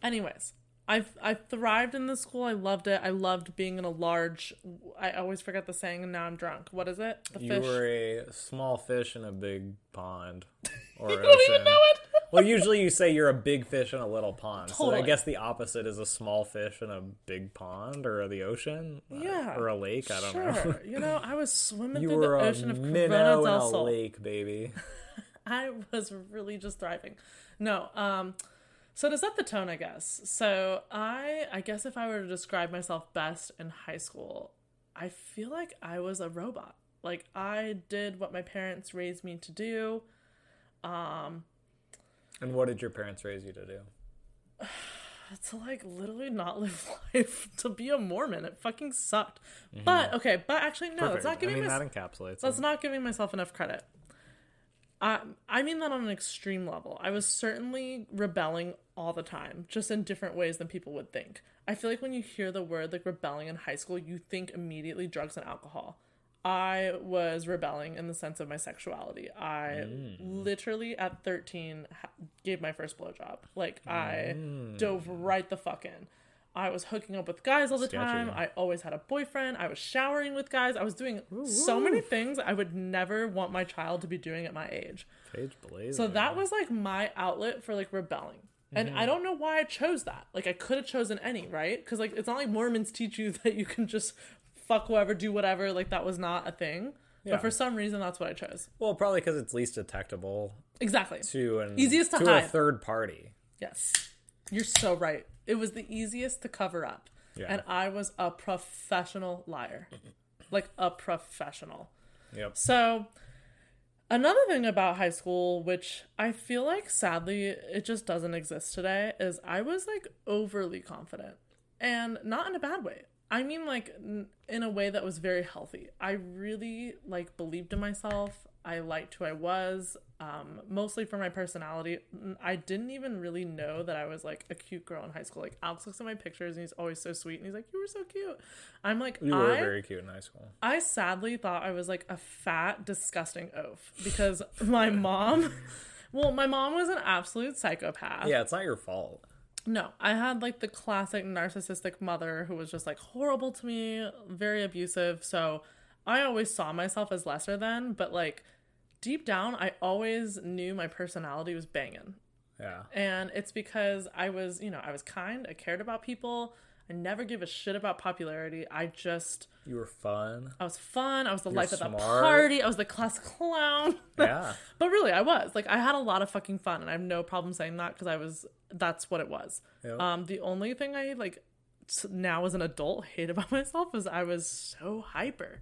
Anyways, I I thrived in the school. I loved it. I loved being in a large. I always forget the saying, and now I'm drunk. What is it? The You fish. were a small fish in a big pond [laughs] or you ocean. don't even know it. [laughs] well, usually you say you're a big fish in a little pond. So I guess the opposite is a small fish in a big pond or the ocean. Uh, Yeah. Or a lake. I don't sure. know. [laughs] you know, I was swimming You through the ocean of Corona minnow in del a Sol. lake, baby. I was really just thriving. No, um, so to set the tone, I guess. So I, I guess if I were to describe myself best in high school, I feel like I was a robot. Like I did what my parents raised me to do. Um And what did your parents raise you to do? [sighs] to like literally not [laughs] live life to be a Mormon. It fucking sucked. But okay, but actually no, that's not Mm-hmm. I giving mean, my- that encapsulates That's it. not giving myself enough credit. I I mean that on an extreme level. I was certainly rebelling all the time, just in different ways than people would think. I feel like when you hear the word like rebelling in high school, you think immediately drugs and alcohol. I was rebelling in the sense of my sexuality. I mm. literally at 13 ha- gave my first blowjob. Like I mm. dove right the fuck in. I was hooking up with guys all the Sketchy. time. I always had a boyfriend. I was showering with guys. I was doing so many things I would never want my child to be doing at my age. Page Blaze. So that was like my outlet for like rebelling. And Mm-hmm. I don't know why I chose that. Like I could have chosen any, right? Because like it's not like Mormons teach you [laughs] that you can just fuck whoever, do whatever. Like that was not a thing. Yeah. But for some reason, that's what I chose. well, probably because it's least detectable Exactly. to an Easiest to to a third party. Yes. You're so right. It was the easiest to cover up. Yeah. And I was a professional liar. [laughs] like a professional. Yep. So, another thing about high school, which I feel like sadly it just doesn't exist today, is I was like overly confident. And not in a bad way. I mean, like, n- in a way that was very healthy. I really, like, believed in myself. I liked who I was, um, mostly for my personality. I didn't even really know that I was, like, a cute girl in high school. Like, Alex looks at my pictures and he's always so sweet. And he's like, You were so cute. I'm like, You were I very cute in high school. I sadly thought I was like a fat, disgusting oaf because [laughs] my mom, well, my mom was an absolute psychopath. Yeah, it's not your fault. No, I had like the classic narcissistic mother who was just like horrible to me, very abusive. So I always saw myself as lesser than, but like deep down, I always knew my personality was banging. Yeah. And it's because I was, you know, I was kind, I cared about people. I never give a shit about popularity. I just You were fun. I was fun. I was the life of the smart. party. I was the class clown. [laughs] Yeah. but really, I was like I had a lot of fucking fun, and I have no problem saying that because I was. That's what it was. Yep. Um, the only thing I like s- now as an adult hate about [laughs] myself is I was so hyper.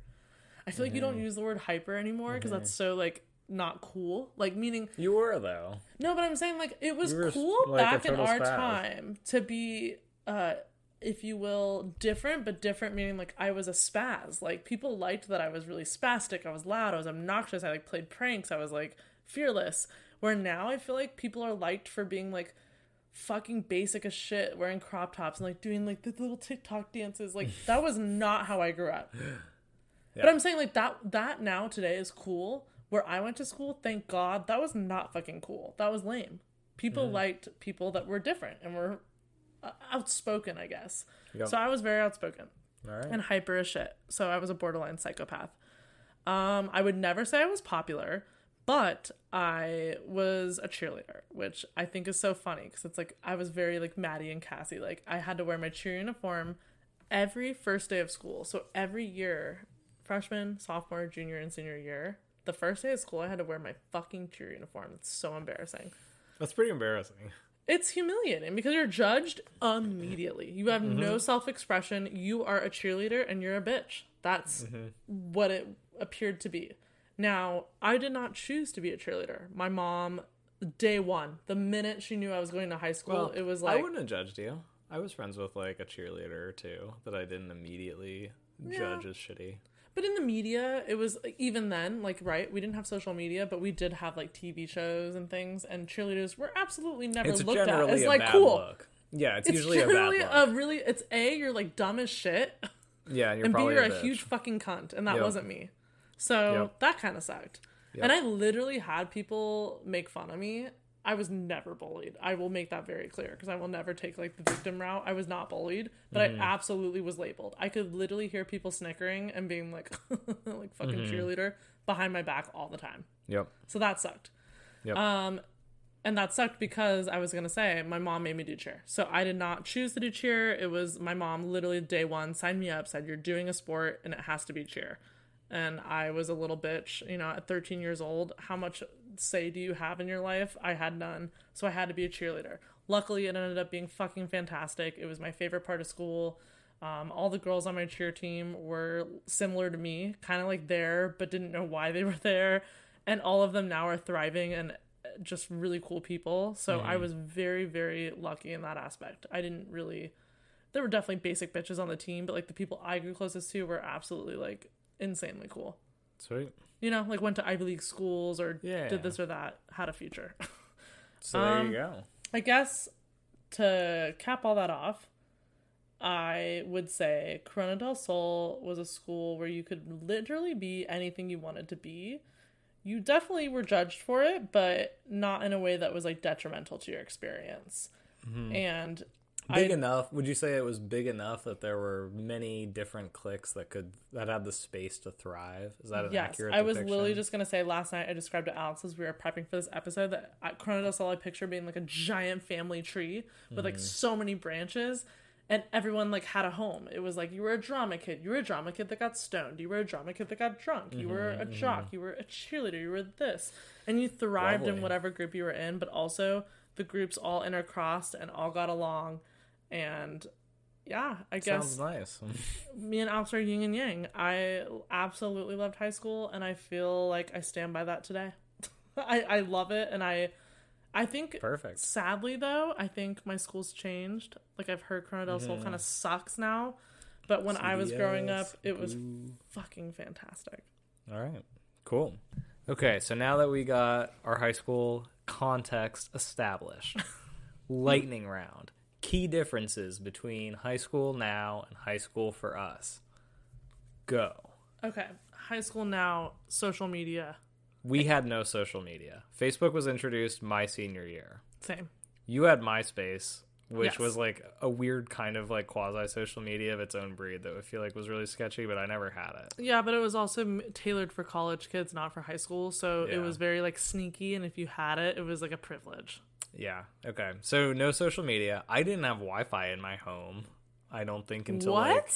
I feel like you Mm-hmm. don't use the word hyper anymore because that's so like not cool. Like meaning You were though. no, but I'm saying like it was were, cool like, back in our spaz. time to be uh if you will different but different meaning like I was a spaz. Like people liked that I was really spastic, I was loud, I was obnoxious, I like played pranks, I was like fearless. Where now I feel like people are liked for being like fucking basic as shit, wearing crop tops and like doing like the little TikTok dances. Like [laughs] that was not how I grew up. [gasps] But I'm saying like that that now today is cool. Where I went to school, thank God, that was not fucking cool. That was lame. People liked people that were different and were uh, outspoken, I guess. Yep. So I was very outspoken All right. and hyper as shit. So I was a borderline psychopath. Um, I would never say I was popular, but I was a cheerleader, which I think is so funny because it's like I was very like Maddie and Cassie. Like I had to wear my cheer uniform every first day of school. So every year, freshman, sophomore, junior, and senior year, the first day of school, I had to wear my fucking cheer uniform. It's so embarrassing. That's pretty embarrassing. It's humiliating because you're judged immediately. You have no mm-hmm. self expression. You are a cheerleader and you're a bitch. That's mm-hmm. what it appeared to be. Now, I did not choose to be a cheerleader. My mom, day one, the minute she knew I was going to high school, it was like, I wouldn't have judged you. I was friends with like a cheerleader or two that I didn't immediately judge as shitty. But in the media, it was even then, like, right, we didn't have social media, but we did have like TV shows and things, and cheerleaders were absolutely never It's looked at as like cool. look. Yeah, it's, It's usually a bad generally look. a really, it's A, you're like dumb as shit, yeah, and you're [laughs] and B, you're a, bitch. huge fucking cunt, and that Yep. wasn't me. So Yep. that kind of sucked. And I literally had people make fun of me. I was never bullied. I will make that very clear because I will never take like the victim route. I was not bullied, but Mm-hmm. I absolutely was labeled. I could literally hear people snickering and being like, [laughs] like fucking Mm-hmm. cheerleader behind my back all the time. Yep. So that sucked. Yep. Um, and that sucked because I was gonna say my mom made me do cheer, so I did not choose to do cheer. It was my mom literally day one signed me up, said you're doing a sport and it has to be cheer. And I was a little bitch, you know, at 13 years old. How much say do you have in your life? I had none, so I had to be a cheerleader. Luckily, it ended up being fucking fantastic. It was my favorite part of school. Um, all the girls on my cheer team were similar to me, kind of like there, but didn't know why they [laughs] were there. And all of them now are thriving and just really cool people. So I was very, very lucky in that aspect. I didn't really. There were definitely basic bitches on the team, but like the people I grew closest to were absolutely like insanely cool. Sweet. You know, like went to Ivy League schools or Yeah. did this or that, had a future. [laughs] So there Um, you go. I guess to cap all that off, I would say Corona del Sol was a school where you could literally be anything you wanted to be. You definitely were judged for it, but not in a way that was like detrimental to your experience. And Big I, enough. Would you say it was big enough that there were many different cliques that could that had the space to thrive? Is that an yes, accurate? I was depiction? literally just gonna say last night. I described to Alex as we were prepping for this episode that at Corona del Sol I picture being like a giant family tree with Mm-hmm. like so many branches, and everyone like had a home. It was like you were a drama kid, you were a drama kid that got stoned, you were a drama kid that got drunk, you were Mm-hmm, a jock, you were a cheerleader, you were this, and you thrived in whatever group you were in. But also the groups all intercrossed and all got along, and yeah, I guess Sounds nice. [laughs] me and Alex are yin and yang. I absolutely loved high school, and I feel like I stand by that today. [laughs] I I love it, and I I think Perfect. sadly though, I think my school's changed. Like I've heard Corona del Mm-hmm. Sol kind of sucks now, but when I was growing up, it was fucking fantastic. All right. Cool. Okay, so now that we got our high school context established, [laughs] lightning round. Key differences between high school now and high school for us. Go. Okay, high school now, social media, We had no social media. Facebook was introduced my senior year. same. You had MySpace, which Yes. was like a weird kind of like quasi social media of its own breed that I feel like was really sketchy, but I never had it. Yeah, but it was also tailored for college kids, not for high school. So it was very like sneaky, and if you had it, it was like a privilege. Yeah. Okay. So no social media. I didn't have Wi-Fi in my home. I don't think until what? like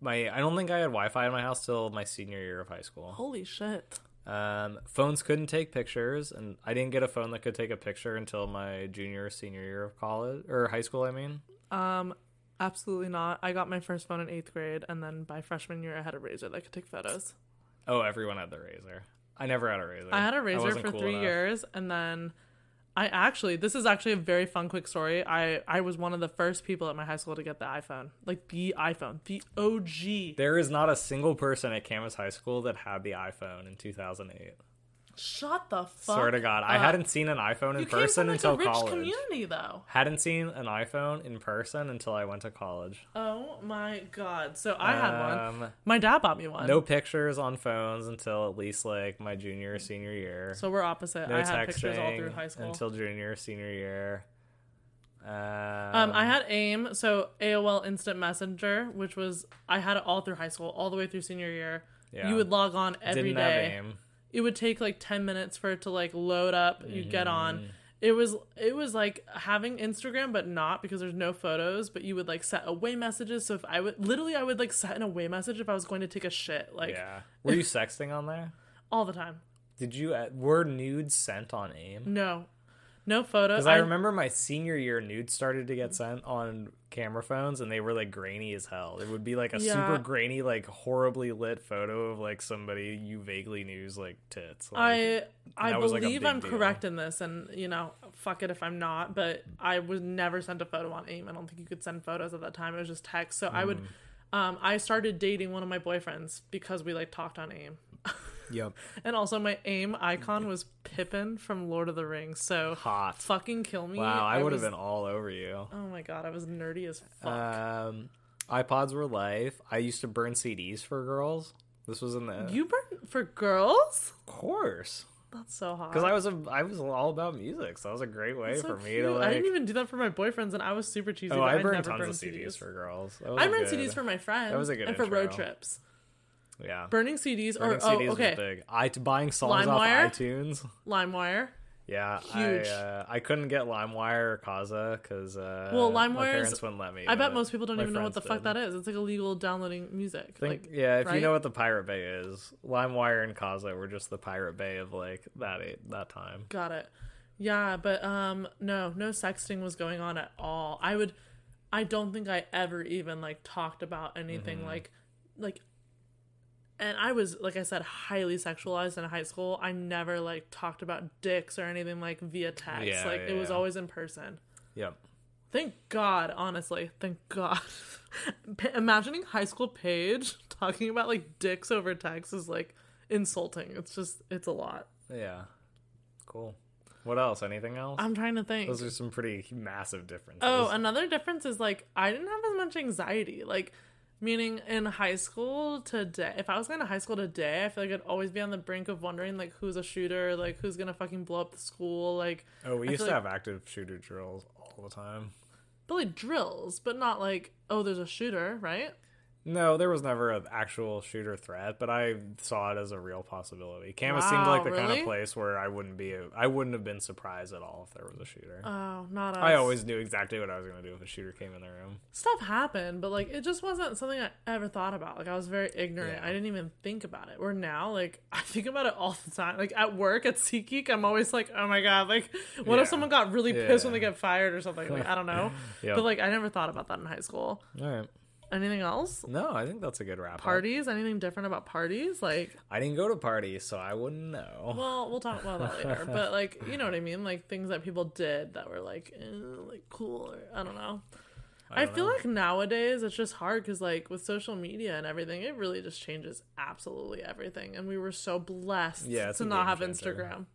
my. I don't think I had Wi-Fi in my house till my senior year of high school. Holy shit! Um, phones couldn't take pictures, and I didn't get a phone that could take a picture until my junior or senior year of college or high school. I mean. Um, absolutely not. I got my first phone in eighth grade, and then by freshman year, I had a razor that could take photos. Oh, everyone had the razor. I never had a razor. I had a razor for cool three enough. years, and then I actually this is actually a very fun quick story. I I was one of the first people at my high school to get the iPhone, like the iPhone, the OG. There is not a single person at Camas High School that had the iPhone in 2008. Shut the fuck. Swear to God, I hadn't seen an iPhone in You came person from, like, until a rich college. community, though. Hadn't seen an iPhone in person until I went to college. Oh my god! So I had one. Um, My dad bought me one. No pictures on phones until at least like my junior or senior year. So we're opposite. no I had pictures all through high school. until junior or senior year. Um, Um, I had AIM, so AOL Instant Messenger, which was I had it all through high school, all the way through senior year. Yeah. You would log on every didn't day. have aim. It would take like ten minutes for it to like load up. You'd get on. Mm-hmm. It was it was like having Instagram, but not because there's no photos. But you would like set away messages. So if I would literally, I would like set an away message if I was going to take a shit, like Yeah. Were you sexting on there? [laughs] all the time. Did you uh, were nudes sent on AIM? No, no photo. Because I, remember my senior year, nudes started to get sent on camera phones, and they were like grainy as hell. It would be like a Yeah. super grainy, like horribly lit photo of like somebody you vaguely knew's like tits. Like, I I like, believe big I'm deal. correct in this, and you know, fuck it if I'm not. But I was never sent a photo on AIM. I don't think you could send photos at that time. It was just text. So I would. Mm. Um, I started dating one of my boyfriends because we like talked on AIM, [laughs] yep, [laughs] and also my AIM icon was Pippin from Lord of the Rings. So hot. fucking kill me. Wow, I would have was- been all over you. Oh my god, I was nerdy as fuck. Um, iPods were life. I used to burn CDs for girls. This was in the you burn for girls? of course That's so hot. because I was a I was all about music, so that was a great way so for me cute. to like. I didn't even do that for my boyfriends, and I was super cheesy. oh, I I burned never tons burned of CDs, CDs. for girls. That I burned good- CDs for my friends. was a good and for road trips. Yeah. Burning CDs Burning or CDs oh, okay, was big. I buying songs LimeWire? off iTunes. LimeWire. Yeah, Huge. I, uh, I couldn't get LimeWire or Kazaa because uh, Well, my LimeWire parents wouldn't let me. I bet most people don't even know what the friends fuck that is. It's like illegal downloading music. Think, like yeah, if you know what the Pirate Bay is, LimeWire and Kazaa were just the Pirate Bay of like that that time. Got it. Yeah, but um no, no sexting was going on at all. I would I don't think I ever even like talked about anything Mm-hmm. like like and I was like I said highly sexualized in high school. I never like talked about dicks or anything like via text. Yeah, like it was yeah. always in person. Yep. Thank God, honestly. Thank God. [laughs] Pa- Imagining high school Paige [laughs] talking about like dicks over text is like insulting. It's just it's a lot. Yeah. Cool. What else? Anything else? I'm trying to think. Those are some pretty massive differences. Oh, another difference is like I didn't have as much anxiety. Like meaning in high school today, if I was going to high school today, I feel like I'd always be on the brink of wondering like who's a shooter, like who's to fucking blow up the school, like oh, we I used to like- have active shooter drills all the time. but like drills, but not like oh there's a shooter, right? No, there was never an actual shooter threat, but I saw it as a real possibility. Camas seemed like the kind of place where I wouldn't be, I wouldn't have been surprised at all if there was a shooter. Oh, not us. I always knew exactly what I was going to do if a shooter came in the room. stuff happened, but like it just wasn't something I ever thought about. Like I was very ignorant. Yeah. I didn't even think about it. Where now, like [laughs] I think about it all the time. Like at work at SeatGeek, I'm always like, oh my god, like what Yeah. if someone got really pissed when they get fired or something? Like I don't know. [laughs] Yep. But like I never thought about that in high school. All right. Anything else? No, I think that's a good wrap. up. Parties? Anything different about parties? Like, I didn't go to parties, so I wouldn't know. well, we'll talk about that later. [laughs] But like, you know what I mean? Like things that people did that were like, eh, like cool or I don't know. I, don't feel know. like nowadays it's just hard because like with social media and everything, it really just changes absolutely everything. And we were so blessed Yeah, to not have changer. Instagram.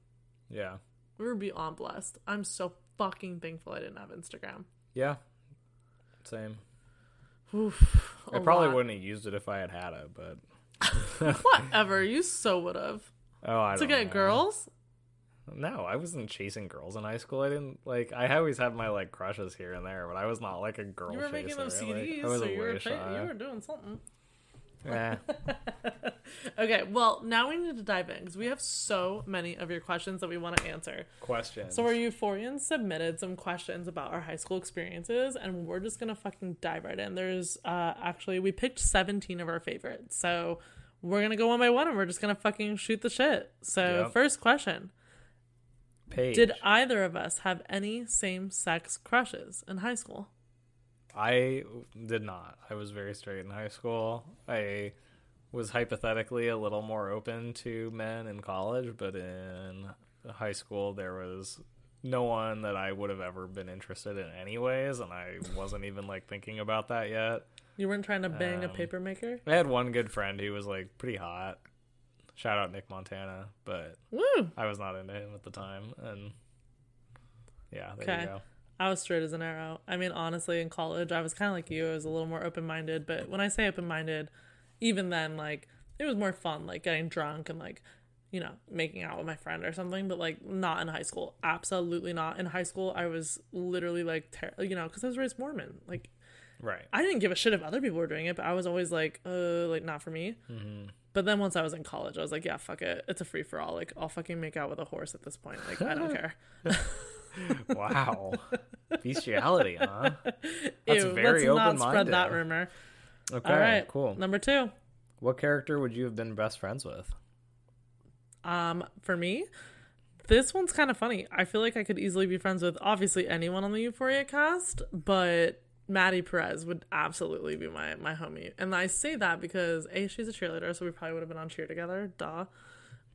yeah. We were beyond blessed. I'm so fucking thankful I didn't have Instagram. Yeah. Same. Oof, I probably lot. wouldn't have used it if I had had it, but [laughs] [laughs] Whatever, you so would have oh, I to don't get know. girls. No, I wasn't chasing girls in high school. I didn't like. I always had my like crushes here and there, but I was not like a girl. You were making them chaser, like, CDs, I was so a you were pay- you were doing something. Eh. [laughs] Okay, well now we need to dive in because we have so many of your questions that we want to answer. Questions. So our euphorians submitted some questions about our high school experiences, and we're just gonna fucking dive right in. There's uh actually we picked 17 of our favorites, so we're gonna go one by one, and we're just gonna fucking shoot the shit. So Yep. first question: Paige. Did either of us have any same-sex crushes in high school? I did not. I was very straight in high school. I was hypothetically a little more open to men in college, but in high school there was no one that I would have ever been interested in anyways, and I wasn't even like thinking about that yet. You weren't trying to bang a Um, paper maker? I had one good friend who was like pretty hot. Shout out Nick Montana, but Woo! I was not into him at the time, and yeah, there Okay. you go. I was straight as an arrow. I mean, honestly, in college, I was kind of like you. I was a little more open minded. But when I say open minded, even then, like, it was more fun, like getting drunk and, like, you know, making out with my friend or something. But, like, not in high school. Absolutely not. In high school, I was literally, like, ter- you know, because I was raised Mormon. Like, Right. I didn't give a shit if other people were doing it, but I was always like, uh, like, not for me. Mm-hmm. But then once I was in college, I was like, yeah, fuck it. It's a free for all. Like, I'll fucking make out with a horse at this point. Like, I don't [laughs] care. [laughs] [laughs] Wow. Bestiality, huh? That's Ew, very let's not spread that rumor. Okay, All right, cool. Number two. What character would you have been best friends with? Um, for me, this one's kind of funny. I feel like I could easily be friends with obviously anyone on the Euphoria cast, but Maddie Perez would absolutely be my my homie. And I say that because a she's a cheerleader, so we probably would have been on cheer together. Duh.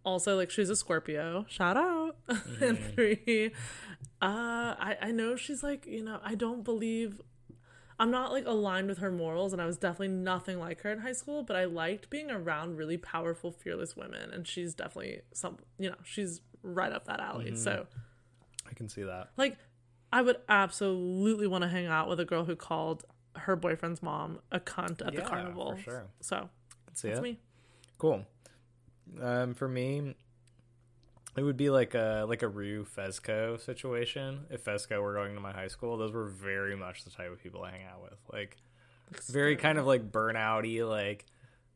Also, like she's a Scorpio. Shout out. [laughs] and three, uh, I I know she's like you know I don't believe. I'm not like aligned with her morals, and I was definitely nothing like her in high school. But I liked being around really powerful, fearless women, and she's definitely some. You know, she's right up that alley. So I can see that. like I would absolutely want to hang out with a girl who called her boyfriend's mom a cunt at Yeah, the carnival. for sure. So that's it. me. Cool. Um, for me, it would be like a like a Rue Fezco situation. If Fezco were going to my high school, those were very much the type of people I hang out with. Like very kind of like burnouty, like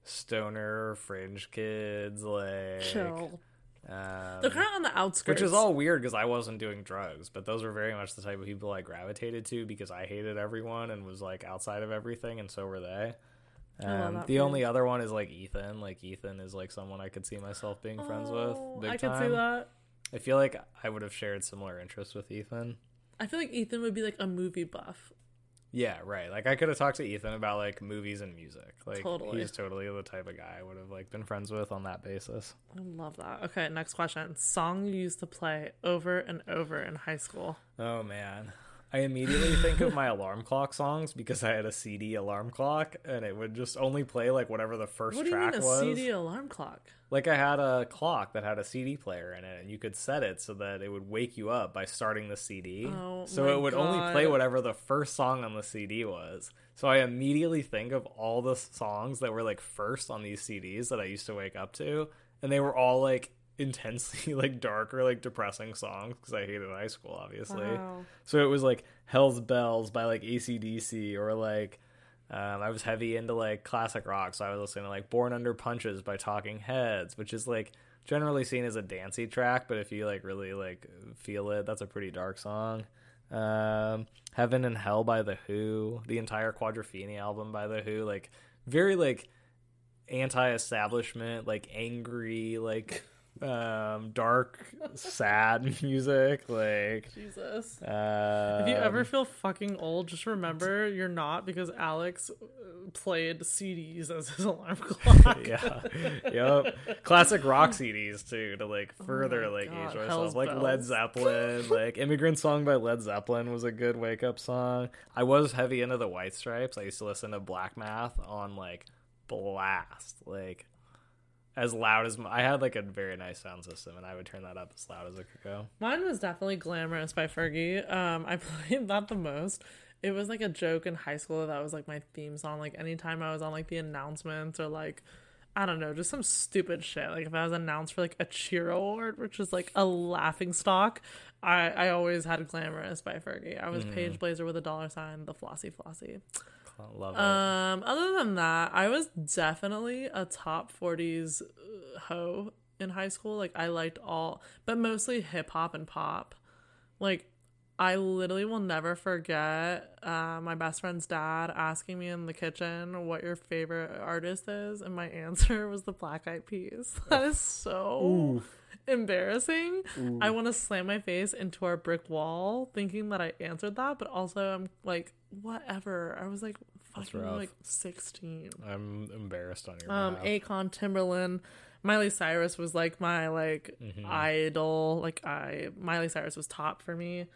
stoner fringe kids, like Chill. Um, They're kind of on the outskirts. which is all weird because I wasn't doing drugs, but those were very much the type of people I gravitated to because I hated everyone and was like outside of everything, and so were they. Um, the only other one is like Ethan. Like Ethan is like someone I could see myself being friends Oh, with. Big I time. could see that. I feel like I would have shared similar interests with Ethan. I feel like Ethan would be like a movie buff. Yeah, right. Like I could have talked to Ethan about like movies and music. Like Totally. he's totally the type of guy I would have like been friends with on that basis. I love that. Okay, next question. Song you used to play over and over in high school. Oh man. I immediately think of my alarm clock songs because I had a CD alarm clock and it would just only play like whatever the first What do you track mean a was. CD alarm clock? Like I had a clock that had a CD player in it and you could set it so that it would wake you up by starting the CD. Oh so it would only play whatever the first song on the CD was. So I immediately think of all the songs that were like first on these CDs that I used to wake up to and they were all like intensely [laughs] like dark or like depressing songs because I hated high school obviously. Wow. So it was like Hell's Bells by like ACDC or like um, I was heavy into like classic rock, so I was listening to like Born Under Punches by Talking Heads, which is like generally seen as a dancey track, but if you like really like feel it, that's a pretty dark song. Um, Heaven and Hell by The Who, the entire Quadrophenia album by The Who, like very like anti-establishment, like angry, like um dark sad [laughs] music like Jesus. uh If you ever feel fucking old, just remember [laughs] you're not because Alex uh, played CDs as his [laughs] alarm clock. yeah. Yep classic rock cds too to like further Oh like God, age myself like led zeppelin like immigrant song by led zeppelin was a good wake up song. I was heavy into the white stripes. I used to listen to black math on like blast. Like as loud as my, i had like a very nice sound system and i would turn that up as loud as it could go Mine was definitely Glamorous by Fergie. Um, I [laughs] played that the most. It was like a joke in high school that was like my theme song. Like anytime I was on like the announcements or like I don't know, just some stupid shit. Like if I was announced for like a cheer award, which is like a laughing stock, I I always had Glamorous by Fergie. I was Paige Blazer with a dollar sign, the flossy flossy. Love it Um, other than that, I was definitely a top 40s uh, hoe in high school. Like I liked all, but mostly hip hop and pop. Like I literally will never forget uh, my best friend's dad asking me in the kitchen what your favorite artist is, and my [laughs] answer was the Black Eyed Peas. [laughs] That is so embarrassing. I want to slam my face into our brick wall thinking that I answered that, but also I'm like, whatever. I was like fucking like 16. i'm embarrassed on your Um, behalf. Akon, Timbaland, Miley Cyrus was like my like Mm-hmm. idol. Like I, Miley Cyrus was top for me.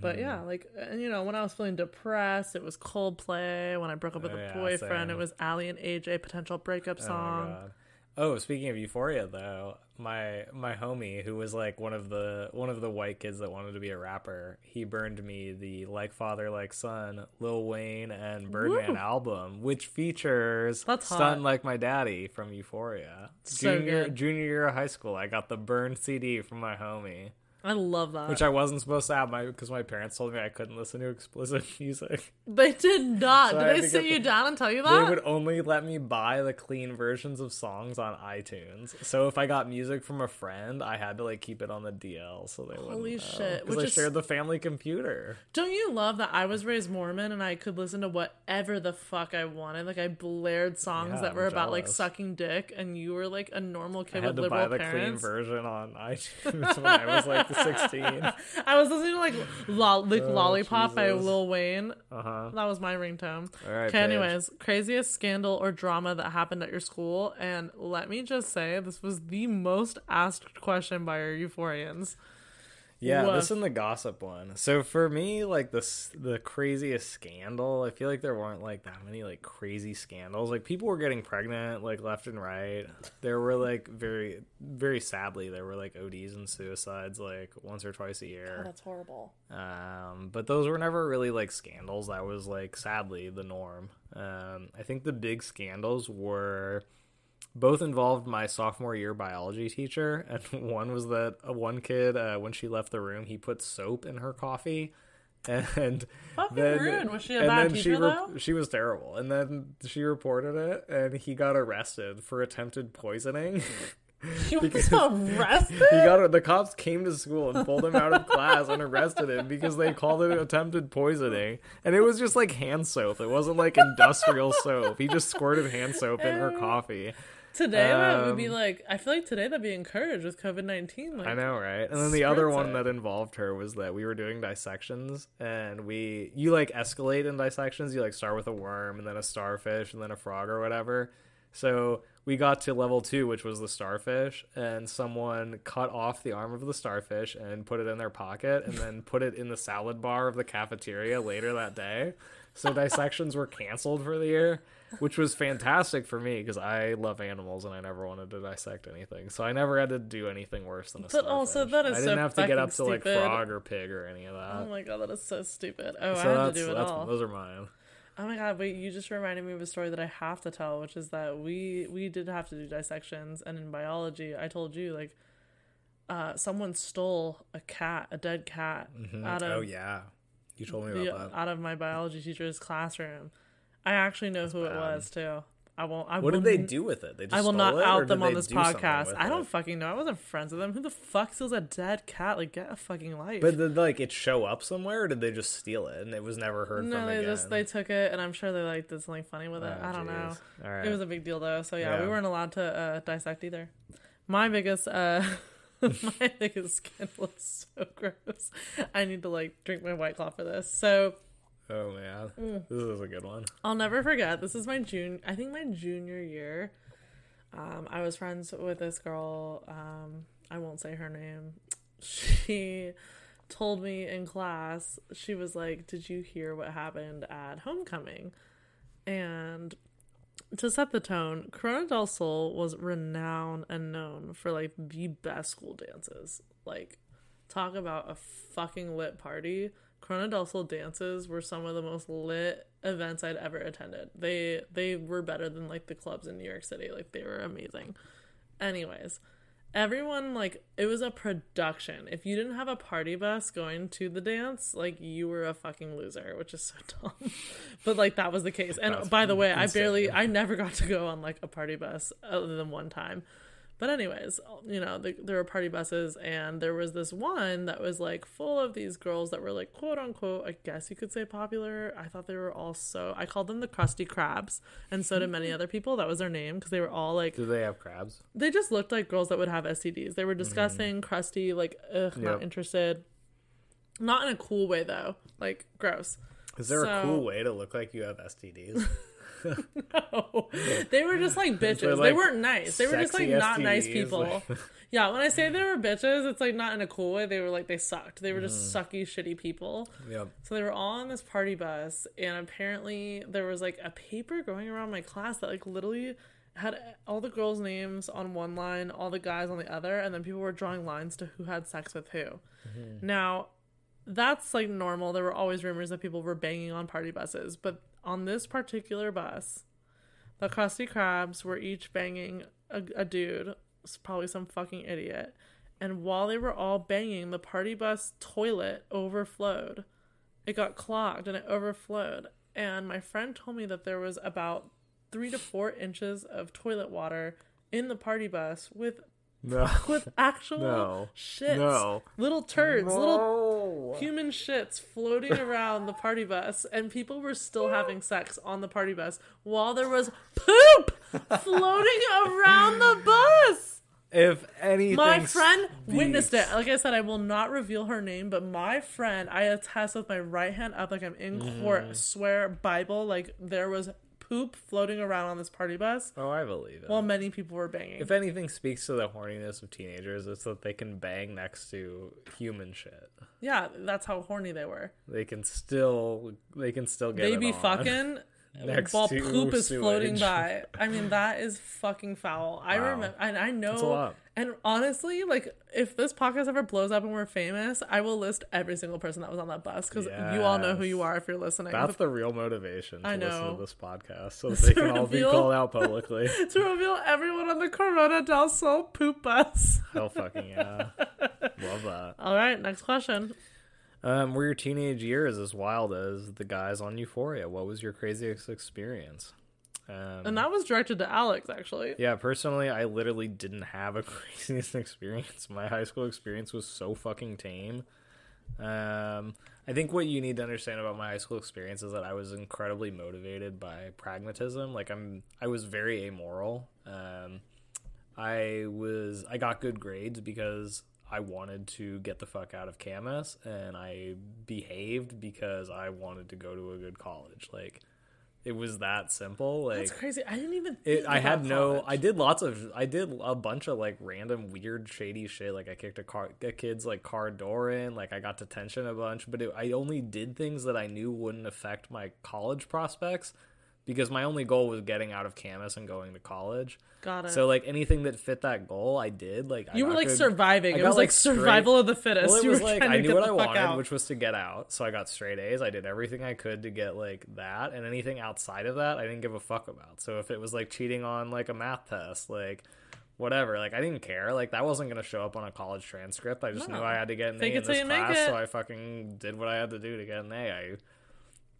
But yeah, Mm-hmm. like and you know, when I was feeling depressed, it was Coldplay. When I broke up with Oh, a yeah, boyfriend, same. it was Aly and AJ potential breakup Oh song. God. Oh, speaking of Euphoria, though, my my homie who was like one of the one of the white kids that wanted to be a rapper, he burned me the "Like Father Like Son" Lil Wayne and Birdman Woo. album, which features That's hot. "Stun Like My Daddy" from Euphoria. So junior good. junior year of high school, I got the burned CD from my homie. I love that. which I wasn't supposed to have my because my parents told me I couldn't listen to explicit [laughs] music. they did not. So did they sit you the- down and tell you that? They would only let me buy the clean versions of songs on iTunes. So if I got music from a friend, I had to like keep it on the DL so they wouldn't. Holy shit. shit, 'Cause which I is- shared the family computer. Don't you love that I was raised Mormon and I could listen to whatever the fuck I wanted? Like I blared songs Yeah, that were about like sucking dick, and you were like a normal I kid had with to buy liberal the clean parents. version on [laughs] iTunes when I was like 16. [laughs] I was listening to like, lo- like Oh, Lollipop by Lil Wayne. Uh huh. That was my ringtone. All right. Okay, anyways, craziest scandal or drama that happened at your school. And let me just say, this was the most asked question by our euphorians. Yeah, Woof. this and the gossip one. So for me, like this, the craziest scandal. I feel like there weren't like that many like crazy scandals. Like people were getting pregnant like left and right. There were like very, very sadly, there were like ODs and suicides like once or twice a year. that's horrible. Um, but those were never really like scandals. That was like sadly the norm. Um, I think the big scandals were both involved my sophomore year biology teacher, [laughs] and one was that uh, one kid uh, when she left the room, he put soap in her coffee. [laughs] And Fucking then, rude. Was she a bad then she teacher, though? she was terrible. And then she reported it, and he got arrested for attempted poisoning. [laughs] You was arrested? he got the cops came to school and pulled him out of class and arrested him because they called it attempted poisoning and it was just like hand soap it wasn't like industrial soap he just squirted hand soap in her coffee Today that would be Um, like I feel like today that'd be encouraged with COVID nineteen. Like I know, right? And then the other one it. that involved her was that we were doing dissections, and we you like escalate in dissections. You like start with a worm, and then a starfish, and then a frog or whatever. So we got to level two, which was the starfish, and someone cut off the arm of the starfish and put it in their pocket, and then put it in the salad bar of the cafeteria later that day. So [laughs] dissections were canceled for the year, which was fantastic for me because I love animals and I never wanted to dissect anything. So I never had to do anything worse than a But also, starfish. that is I didn't so have to get up to like stupid. frog or pig or any of that. Oh my god, that is so stupid. Oh, so I had to do it that's all. those are mine. Oh my god, wait, you just reminded me of a story that I have to tell, which is that we we did have to do dissections and in biology, I told you like uh someone stole a cat, a dead cat out of oh yeah, you told me the, about that. out of my biology teacher's classroom. I actually know who it was too. I won't I What did they do with it? They just I will not it, out them on this do podcast. I don't it? fucking know. I wasn't friends with them. Who the fuck steals a dead cat? Like, get a fucking life. But did like it show up somewhere, or did they just steal it and it was never heard no, from they again? just they took it, and I'm sure they like did something funny with it. Oh, I don't know. All right. It was a big deal though, so yeah, we weren't allowed to uh, dissect either. My biggest, uh, [laughs] my [laughs] biggest scandal is so [laughs] gross. I need to like drink my white claw for this. So oh man, Mm. this is a good one. I'll never forget. This is my junior, I think my junior year. Um, I was friends with this girl. Um, I won't say her name. She told me in class, she was like, Did you hear what happened at homecoming? And to set the tone, Corona del Sol was renowned and known for like the best school dances. Like, talk about a fucking lit party. Corona del Sol dances were some of the most lit events I'd ever attended. They they were better than like the clubs in New York City. Like they were amazing. Anyways, everyone like it was a production. If you didn't have a party bus going to the dance, like you were a fucking loser, which is so [laughs] dumb. but like that was the case. And by the way, I barely. I never got to go on like a party bus other than one time. But anyways, you know, the, there were party buses, and there was this one that was like full of these girls that were like quote unquote, I guess you could say popular. I thought they were all so. I called them the crusty crabs, and so did many [laughs] other people. That was their name because they were all like Do they have crabs? they just looked like girls that would have STDs. They were mm. disgusting, crusty, like ugh, not interested. Not in a cool way though, like gross. Is there a cool way to look like you have STDs? [laughs] [laughs] No. they were just like bitches. They're, they weren't nice. They were just like not nice people. like- [laughs] yeah, when I say they were bitches, it's like not in a cool way. They were like they sucked. They were just Mm. sucky, shitty people. yep. So they were all on this party bus, and apparently there was like a paper going around my class that like literally had all the girls' names on one line, all the guys on the other, and then people were drawing lines to who had sex with who. Now, that's like normal. There were always rumors that people were banging on party buses, but on this particular bus, the Krusty Krabs were each banging a, a dude, probably some fucking idiot, And while they were all banging, the party bus toilet overflowed. It got clogged and it overflowed. And my friend told me that there was about three to four inches of toilet water in the party bus with No. with actual No. shits, No. little turds, little human shits floating around the party bus, and people were still having sex on the party bus while there was poop floating around the bus. If anything, My friend speaks- witnessed it. Like I said, I will not reveal her name, but my friend, I attest with my right hand up like I'm in Mm. court, swear Bible, like there was poop floating around on this party bus Oh, I believe it. while many people were banging. if anything speaks to the horniness of teenagers, it's that they can bang next to human shit. yeah, that's how horny they were. They can still, they can still get. they it be on. fucking [laughs] Next while to poop is floating by. [laughs] I mean, that is fucking foul. I remember, and I know. That's a lot. And honestly, like, if this podcast ever blows up and we're famous, I will list every single person that was on that bus because you all know who you are if you're listening. That's the real motivation to I listen know. to this podcast, so [laughs] they can all be called out publicly. [laughs] to reveal everyone on the Corona del Sol poop bus. Hell fucking yeah. Love that. All right, next question. Um, were your teenage years as wild as the guys on Euphoria? What was your craziest experience? Um, And that was directed to Alex, actually. yeah, personally, I literally didn't have a [laughs] craziest experience. My high school experience was so fucking tame. Um, I think what you need to understand about my high school experience is that I was incredibly motivated by pragmatism. Like I'm, I was very amoral. Um, I was, I got good grades because I wanted to get the fuck out of Camas, and I behaved because I wanted to go to a good college. Like it was that simple. Like That's crazy. I didn't even. it, I had no. college. I did lots of. I did a bunch of like random weird shady shit. Like I kicked a car, a kid's like car door in. Like I got detention a bunch, but it, I only did things that I knew wouldn't affect my college prospects, because my only goal was getting out of Camas and going to college. Got it. So like anything that fit that goal, I did. Like I you were like good- surviving. I It was like, survival of the fittest. well, it you was were like I knew what I wanted, out. which was to get out. So I got straight A's. I did everything I could to get like that, and anything outside of that, I didn't give a fuck about. So if it was like cheating on like a math test, like whatever, like I didn't care. Like that wasn't gonna show up on a college transcript. I just No. knew I had to get an Fake A in this class, so I fucking did what I had to do to get an A. I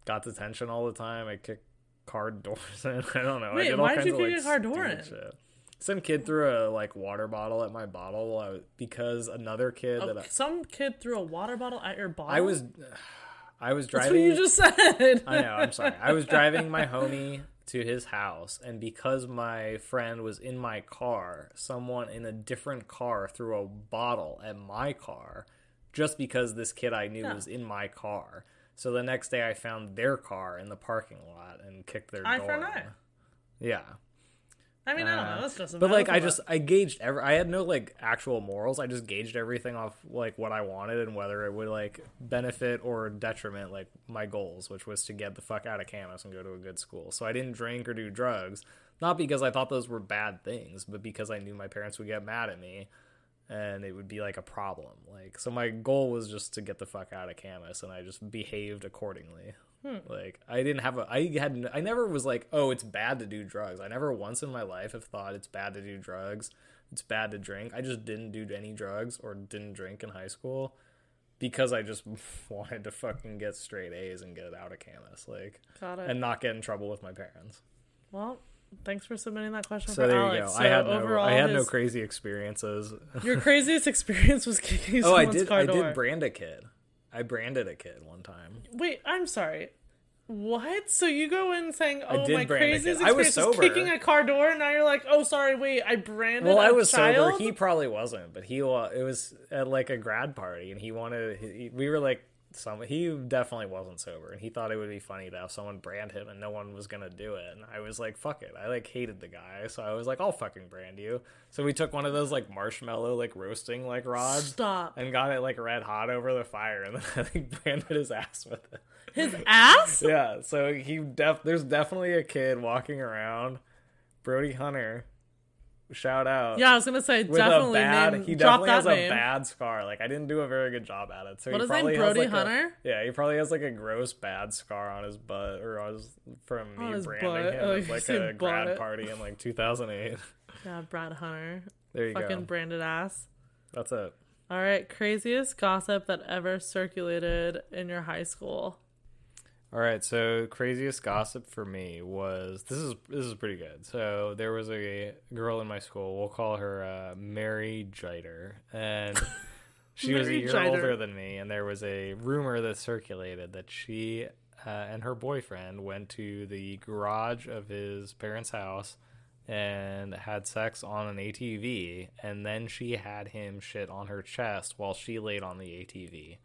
got detention all the time. I kicked car doors in. [laughs] I don't know. I Wait, did all why'd kinds you of, like, a car door in? Shit. Some kid threw a like water bottle at my bottle I because another kid Oh, that I, some kid threw a water bottle at your bottle. I was [sighs] I was That's driving what you just said. I know, I'm sorry. I was driving my [laughs] homie to his house and because my friend was in my car, someone in a different car threw a bottle at my car just because this kid I knew Yeah. was in my car. So the next day I found their car in the parking lot and kicked their Eye door. eye. Yeah. I mean, I don't Uh, know. That's just. But like I just I gauged every I had no like actual morals. I just gauged everything off like what I wanted and whether it would like benefit or detriment like my goals, which was to get the fuck out of campus and go to a good school. So I didn't drink or do drugs, not because I thought those were bad things, but because I knew my parents would get mad at me and it would be like a problem. Like so my goal was just to get the fuck out of Camas and I just behaved accordingly. Hmm. Like I didn't have a I had I never was like, "Oh, it's bad to do drugs." I never once in my life have thought it's bad to do drugs. It's bad to drink. I just didn't do any drugs or didn't drink in high school because I just [laughs] wanted to fucking get straight A's and get out of Camas like got it. and not get in trouble with my parents. well, thanks for submitting that question So for there Alex. you go. So I had no overall, I had no crazy experiences. Your craziest experience was kicking oh, I someone's did car I door. I did brand a kid. I branded a kid one time. Wait, I'm sorry. What? So you go in saying, "Oh, did my craziest kid. I was experience was kicking a car door," and now you're like, "Oh, sorry, wait, I branded Well, I was child." sober. He probably wasn't, but he it was at like a grad party, and he wanted. He, we were like some. He definitely wasn't sober, and he thought it would be funny to have someone brand him, and no one was gonna do it. And I was like, "Fuck it!" I like hated the guy, so I was like, "I'll fucking brand you." So we took one of those like marshmallow like roasting like rods. Stop. And got it like red hot over the fire, and [laughs] then I like branded his ass with it. His ass? Yeah, so he def there's definitely a kid walking around, Brody Hunter. Shout out. Yeah, I was gonna say with definitely a bad, name. he definitely that has name. a bad scar. Like I didn't do a very good job at it. So What he is his name? probably Brody like, a- Hunter? yeah, he probably has like a gross bad scar on his butt, or on his, from me branding butt. him Oh, at [laughs] like a grad party in like 2008. [laughs] Yeah, Brad Hunter. There you Fucking go. Fucking branded ass. That's it. All right, craziest gossip that ever circulated in your high school. All right, so craziest gossip for me was this is this is pretty good. So there was a girl in my school. We'll call her uh, Mary Jiter, and [laughs] she was a year Jiter. older than me. And there was a rumor that circulated that she uh, and her boyfriend went to the garage of his parents' house and had sex on an ATV, and then she had him shit on her chest while she laid on the ATV.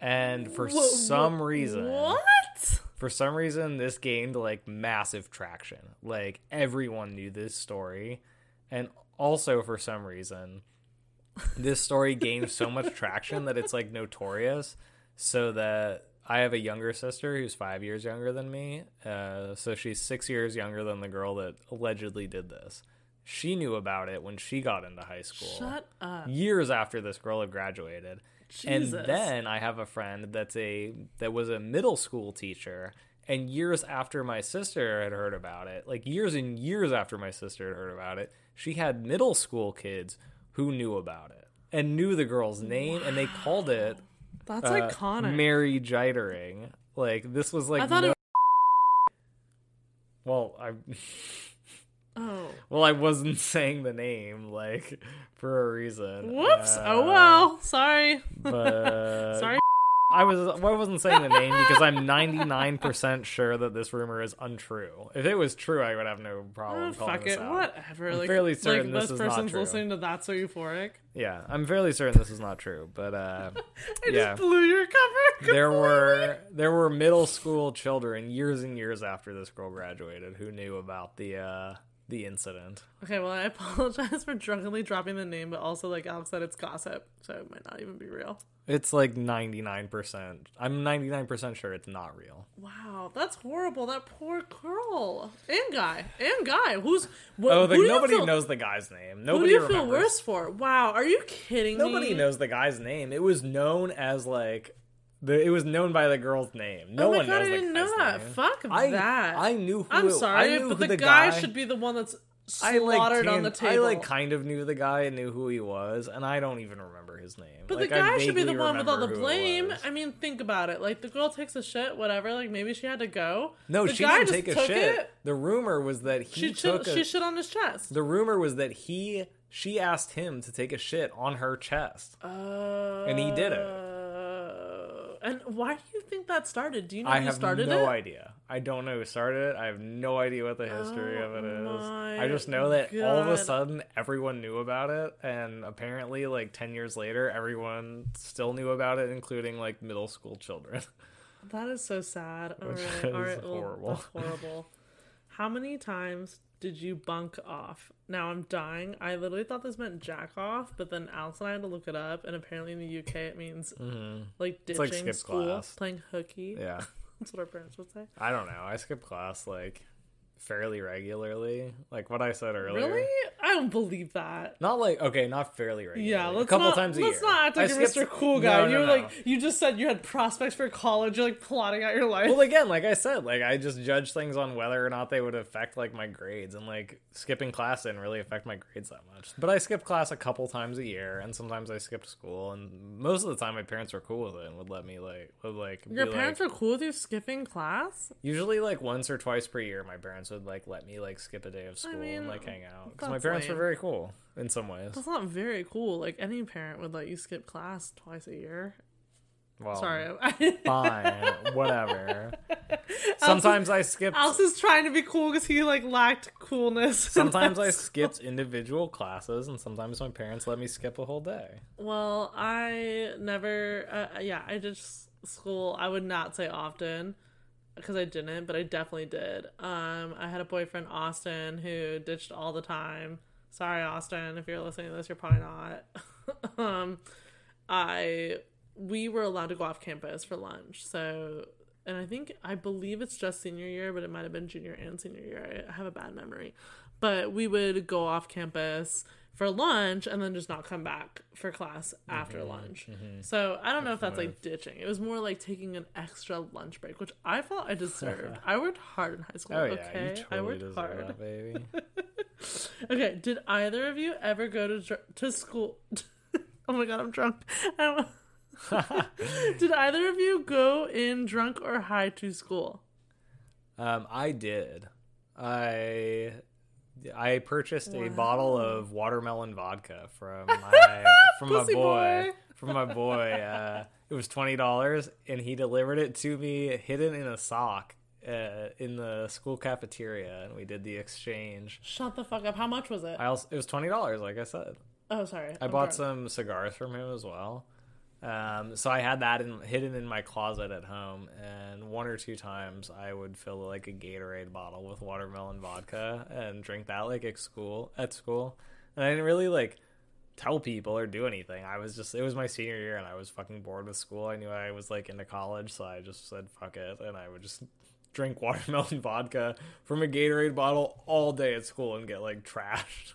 And for Wha- some reason, What? for some reason this gained like massive traction like everyone knew this story and also for some reason this story gained so much traction that it's like notorious so that i have a younger sister who's five years younger than me uh, so she's six years younger than the girl that allegedly did this she knew about it when she got into high school Shut up. years after this girl had graduated. And then I have a friend that's a that was a middle school teacher and years after my sister had heard about it, like years and years after my sister had heard about it, she had middle school kids who knew about it and knew the girl's name and they called it That's uh, iconic. Mary Jitering. Like this was like I thought no- it well, I [laughs] Oh. well I wasn't [laughs] saying the name like for a reason. Whoops. Uh, oh well. Sorry. But [laughs] Sorry. I was well, I wasn't saying the name because I'm 99% sure that this rumor is untrue. If it was true, I would have no problem Oh, calling fuck it. out. Whatever. I'm like, fairly certain like this this is not person's true. listening to that so euphoric. Yeah, I'm fairly certain this is not true, but uh [laughs] I Yeah. just blew your cover. there were there were middle school children years and years after this girl graduated who knew about the uh the incident. Okay, well, I [laughs] apologize for drunkenly dropping the name, but also, like Alex said, it's gossip, so it might not even be real. It's like 99%. I'm 99% sure it's not real. Wow, that's horrible. That poor girl and guy and guy. Who's what, Oh, the, nobody feel- knows the guy's name. Nobody Who do you feel worse for? Wow, are you kidding Nobody me? Nobody knows the guy's name. It was known as like the it was known by the girl's name. No oh my one god, knows I didn't know that. name. Fuck I, that. I knew who I'm it- sorry, I knew but the, the guy, guy should be the one that's I like slaughtered on the table. I like kind of knew the guy and knew who he was, and I don't even remember his name. But Like, the guy should be the one with all the remember who it blame. I mean, think about it. Like the girl takes a shit, whatever. Like maybe she had to go. No, the she guy didn't take a took shit. It. The rumor was that he She took shit, a, she shit on his chest. The rumor was that he she asked him to take a shit on her chest. Uh, And he did it. And why do you think that started? Do you know who started it? I who have started no it? idea. I don't know who started it. I have no idea what the history Oh of it is. I just know that all of a sudden everyone knew about it, and apparently, like 10 years later, everyone still knew about it, including like middle school children. [laughs] That is so sad. All Which right, is all right, well, horrible. that's horrible. How many times did you bunk off? Now I'm dying. I literally thought this meant jack off, but then Alex and I had to look it up, and apparently in the UK it means mm-hmm. like ditching like school, class. playing hooky. yeah. [laughs] That's what our parents would say. I don't know. I skip class like fairly regularly. Like what I said earlier. Really? I don't believe that. Not like okay, not fairly regularly. Yeah, let's a couple not, times a let's year. not act like I you're skipped- Mr. Cool Guy. No, you no, were no. like you just said you had prospects for college. You're like plotting out your life. Well, again, like I said, like I just judge things on whether or not they would affect like my grades, and like skipping class didn't really affect my grades that much. But I skipped class a couple times a year, and sometimes I skipped school, and most of the time my parents were cool with it and would let me like would like your parents like, are cool with you skipping class. usually like once or twice per year. My parents would like let me like skip a day of school mean, and like hang out because my parents lame. were very cool in some ways. That's not very cool. Like any parent would let you skip class twice a year. Well, Sorry, [laughs] fine, whatever. [laughs] Sometimes I skipped. Alex is trying to be cool because he like lacked coolness. [laughs] Sometimes I skipped individual classes, and sometimes my parents let me skip a whole day. Well, I never. Uh, yeah, I did school. I would not say often because I didn't, but I definitely did. Um, I had a boyfriend, Austin, who ditched all the time. Sorry, Austin, if you're listening to this, you're probably not. [laughs] um, I we were allowed to go off campus for lunch, so and I think I believe it's just senior year, but it might have been junior and senior year. I have a bad memory, but we would go off campus for lunch and then just not come back for class after Mm-hmm, lunch. So I don't know if that's like ditching. It was more like taking an extra lunch break, which I felt I deserved. [laughs] I worked hard in high school. Oh yeah, okay, you I worked hard. that, baby. [laughs] okay, did either of you ever go to dr- to school? [laughs] oh my god, I'm drunk. I don't... did either of you go in drunk or high to school? Um, I did. I I purchased a bottle of watermelon vodka from [laughs] my from my boy, boy. from my boy. Uh, it was twenty dollars, and he delivered it to me hidden in a sock uh, in the school cafeteria, and we did the exchange. Shut the fuck up. How much was it? I also it was twenty dollars, like I said. oh, sorry. I bought some cigars from him as well. Um, so I had that in, hidden in my closet at home, and one or two times I would fill like a Gatorade bottle with watermelon vodka and drink that like at school. At school, and I didn't really like tell people or do anything. I was just it was my senior year, and I was fucking bored with school. I knew I was like into college, so I just said fuck it, and I would just [laughs] drink [laughs] watermelon vodka from a Gatorade bottle all day at school and get like trashed.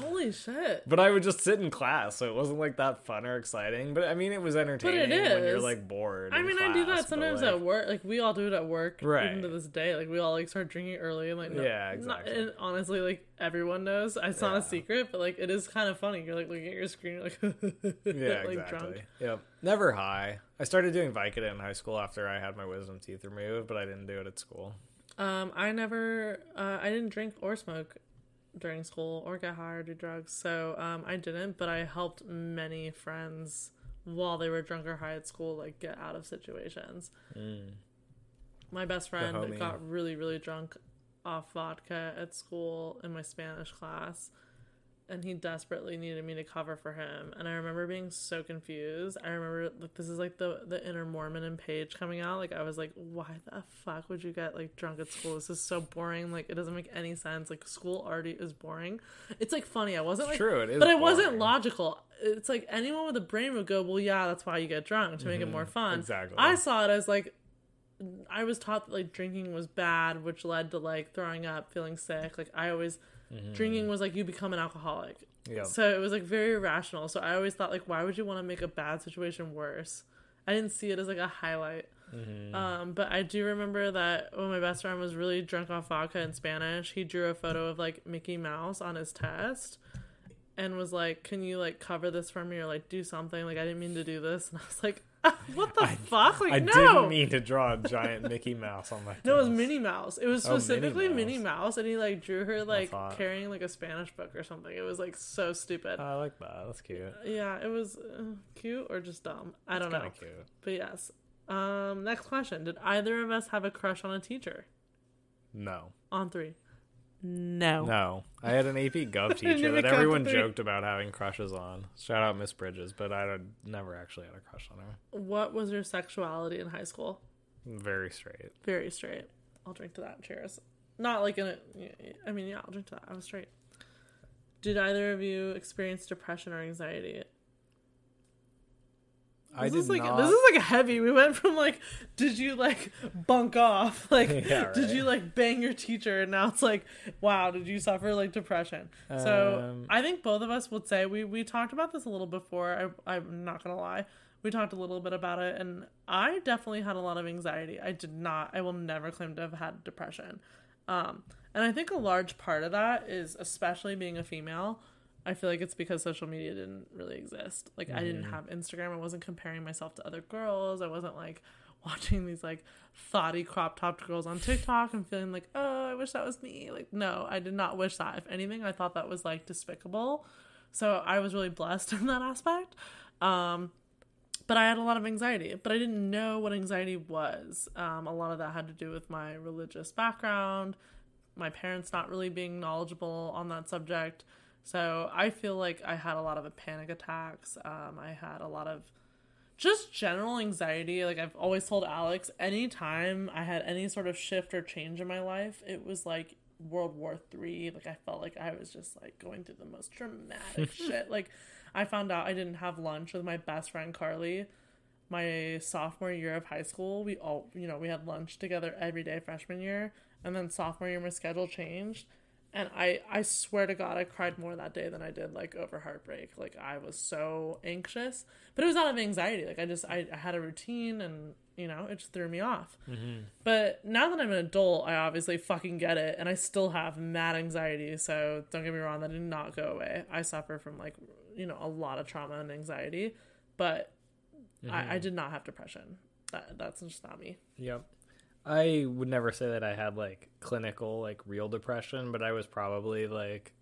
Holy shit. But I would just sit in class, so it wasn't like that fun or exciting. But I mean, it was entertaining but it is. when you're like bored. I mean, I do that sometimes like, at work. Like we all do it at work, Right. even to this day. Like we all like start drinking early, and like no, Yeah, not- exactly. and honestly, like everyone knows, it's not Yeah. a secret, but like it is kind of funny. You're like looking at your screen, you're like [laughs] Yeah, like exactly. drunk. Yep. Never high. I started doing Vicodin in high school after I had my wisdom teeth removed, but I didn't do it at school. Um, I never, uh, I didn't drink or smoke during school or get high or do drugs, so um, I didn't. But I helped many friends while they were drunk or high at school, like get out of situations. My best friend got really, really drunk off vodka at school in my Spanish class, and he desperately needed me to cover for him. And I remember being so confused. I remember like this is like the the inner Mormon and Paige coming out. Like I was like, why the fuck would you get like drunk at school? This is so boring. Like it doesn't make any sense. Like school already is boring. It's like funny. I wasn't like true, it is but I wasn't logical. It's like anyone with a brain would go, well, yeah, that's why you get drunk to make it more fun. Mm-hmm. exactly. I saw it as like I was taught that like drinking was bad, which led to like throwing up, feeling sick. Like I always drinking was like you become an alcoholic. Yep. So it was like very irrational. So I always thought like why would you want to make a bad situation worse? I didn't see it as like a highlight. Um, but I do remember that when my best friend was really drunk off vodka in Spanish, he drew a photo of like Mickey Mouse on his test and was like, "Can you like cover this for me or like do something?" Like I didn't mean to do this, [laughs] and I was like, [laughs] "What the fuck?" Like I no. didn't mean to draw a giant Mickey Mouse on my. [laughs] No, it was. Minnie Mouse. It was Oh, Minnie specifically Minnie Mouse. Mouse. and he like drew her like carrying like a Spanish book or something. It was like so stupid. I like that. That's cute. yeah, it was uh, cute or just dumb. I don't know. Cute. But yes. Um, next question: Did either of us have a crush on a teacher? No, On three. No. no. I had an AP Gov [laughs] teacher that everyone joked about having crushes on. Shout out Miss Bridges, but I never actually had a crush on her. What was your sexuality in high school? Very straight. Very straight. I'll drink to that. Cheers. Not like in a. I mean, yeah, I'll drink to that. I was straight. Did either of you experience depression or anxiety? I This is like not. this is like heavy. We went from like, did you like bunk off? [laughs] Like, Yeah, did you like bang your teacher? And now it's like, wow, did you suffer like depression? so Um, I think both of us would say we we talked about this a little before. I I'm not gonna lie. We talked a little bit about it, and I definitely had a lot of anxiety. I did not. I will never claim to have had depression. Um, and I think a large part of that is, especially being a female, I feel like it's because social media didn't really exist. Like I didn't have Instagram. I wasn't comparing myself to other girls. I wasn't like [laughs] watching these like thotty crop topped girls on TikTok and feeling like, oh, I wish that was me. Like, no, I did not wish that. If anything, I thought that was like despicable. So I was really blessed [laughs] in that aspect. Um, but I had a lot of anxiety, but I didn't know what anxiety was. Um, a lot of that had to do with my religious background, my parents not really being knowledgeable on that subject. So I feel like I had a lot of panic attacks. Um, I had a lot of just general anxiety. Like I've always told Alex, anytime I had any sort of shift or change in my life, it was like World War Three. Like I felt like I was just like going through the most dramatic [laughs] shit. Like I found out I didn't have lunch with my best friend Carly my sophomore year of high school. We all, you know, we had lunch together every day freshman year, and then sophomore year my schedule changed, And I, I swear to God, I cried more that day than I did like over heartbreak. Like I was so anxious, but it was out of anxiety. Like I just, I, I had a routine and you know, it just threw me off. Mm-hmm. But now that I'm an adult, I obviously fucking get it. And I still have mad anxiety. So don't get me wrong, that did not go away. I suffer from like, you know, a lot of trauma and anxiety, but I, I did not have depression. That, that's just not me. Yep. I would never say that I had like clinical, like real depression, but I was probably like,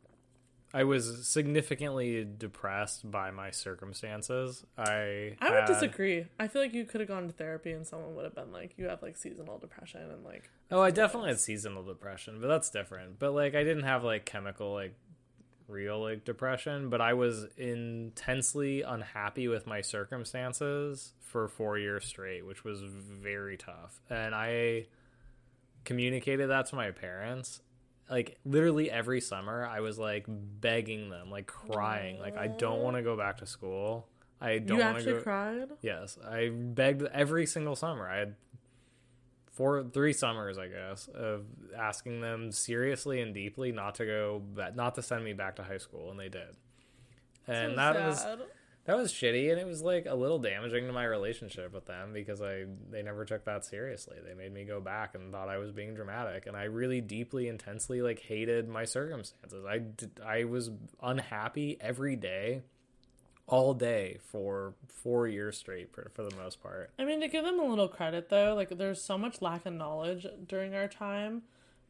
I was significantly depressed by my circumstances. I I would had- disagree. I feel like you could have gone to therapy and someone would have been like, you have like seasonal depression and like, Oh, I definitely had seasonal depression, but that's different. But like, I didn't have like chemical, like real like depression, but I was intensely unhappy with my circumstances for four years straight, which was very tough. And I communicated that to my parents. Like literally every summer, I was like begging them, like crying, like I don't want to go back to school. I don't you want to You actually go. cried? Yes, I begged every single summer. I had four, three summers, I guess, of asking them seriously and deeply not to go, not to send me back to high school, and they did. And So that was that was shitty, and it was like a little damaging to my relationship with them because I they never took that seriously. They made me go back and thought I was being dramatic, and I really deeply, intensely like hated my circumstances. I I was unhappy every day, all day for four years straight for, for the most part. I mean, to give them a little credit though, like there's so much lack of knowledge during our time.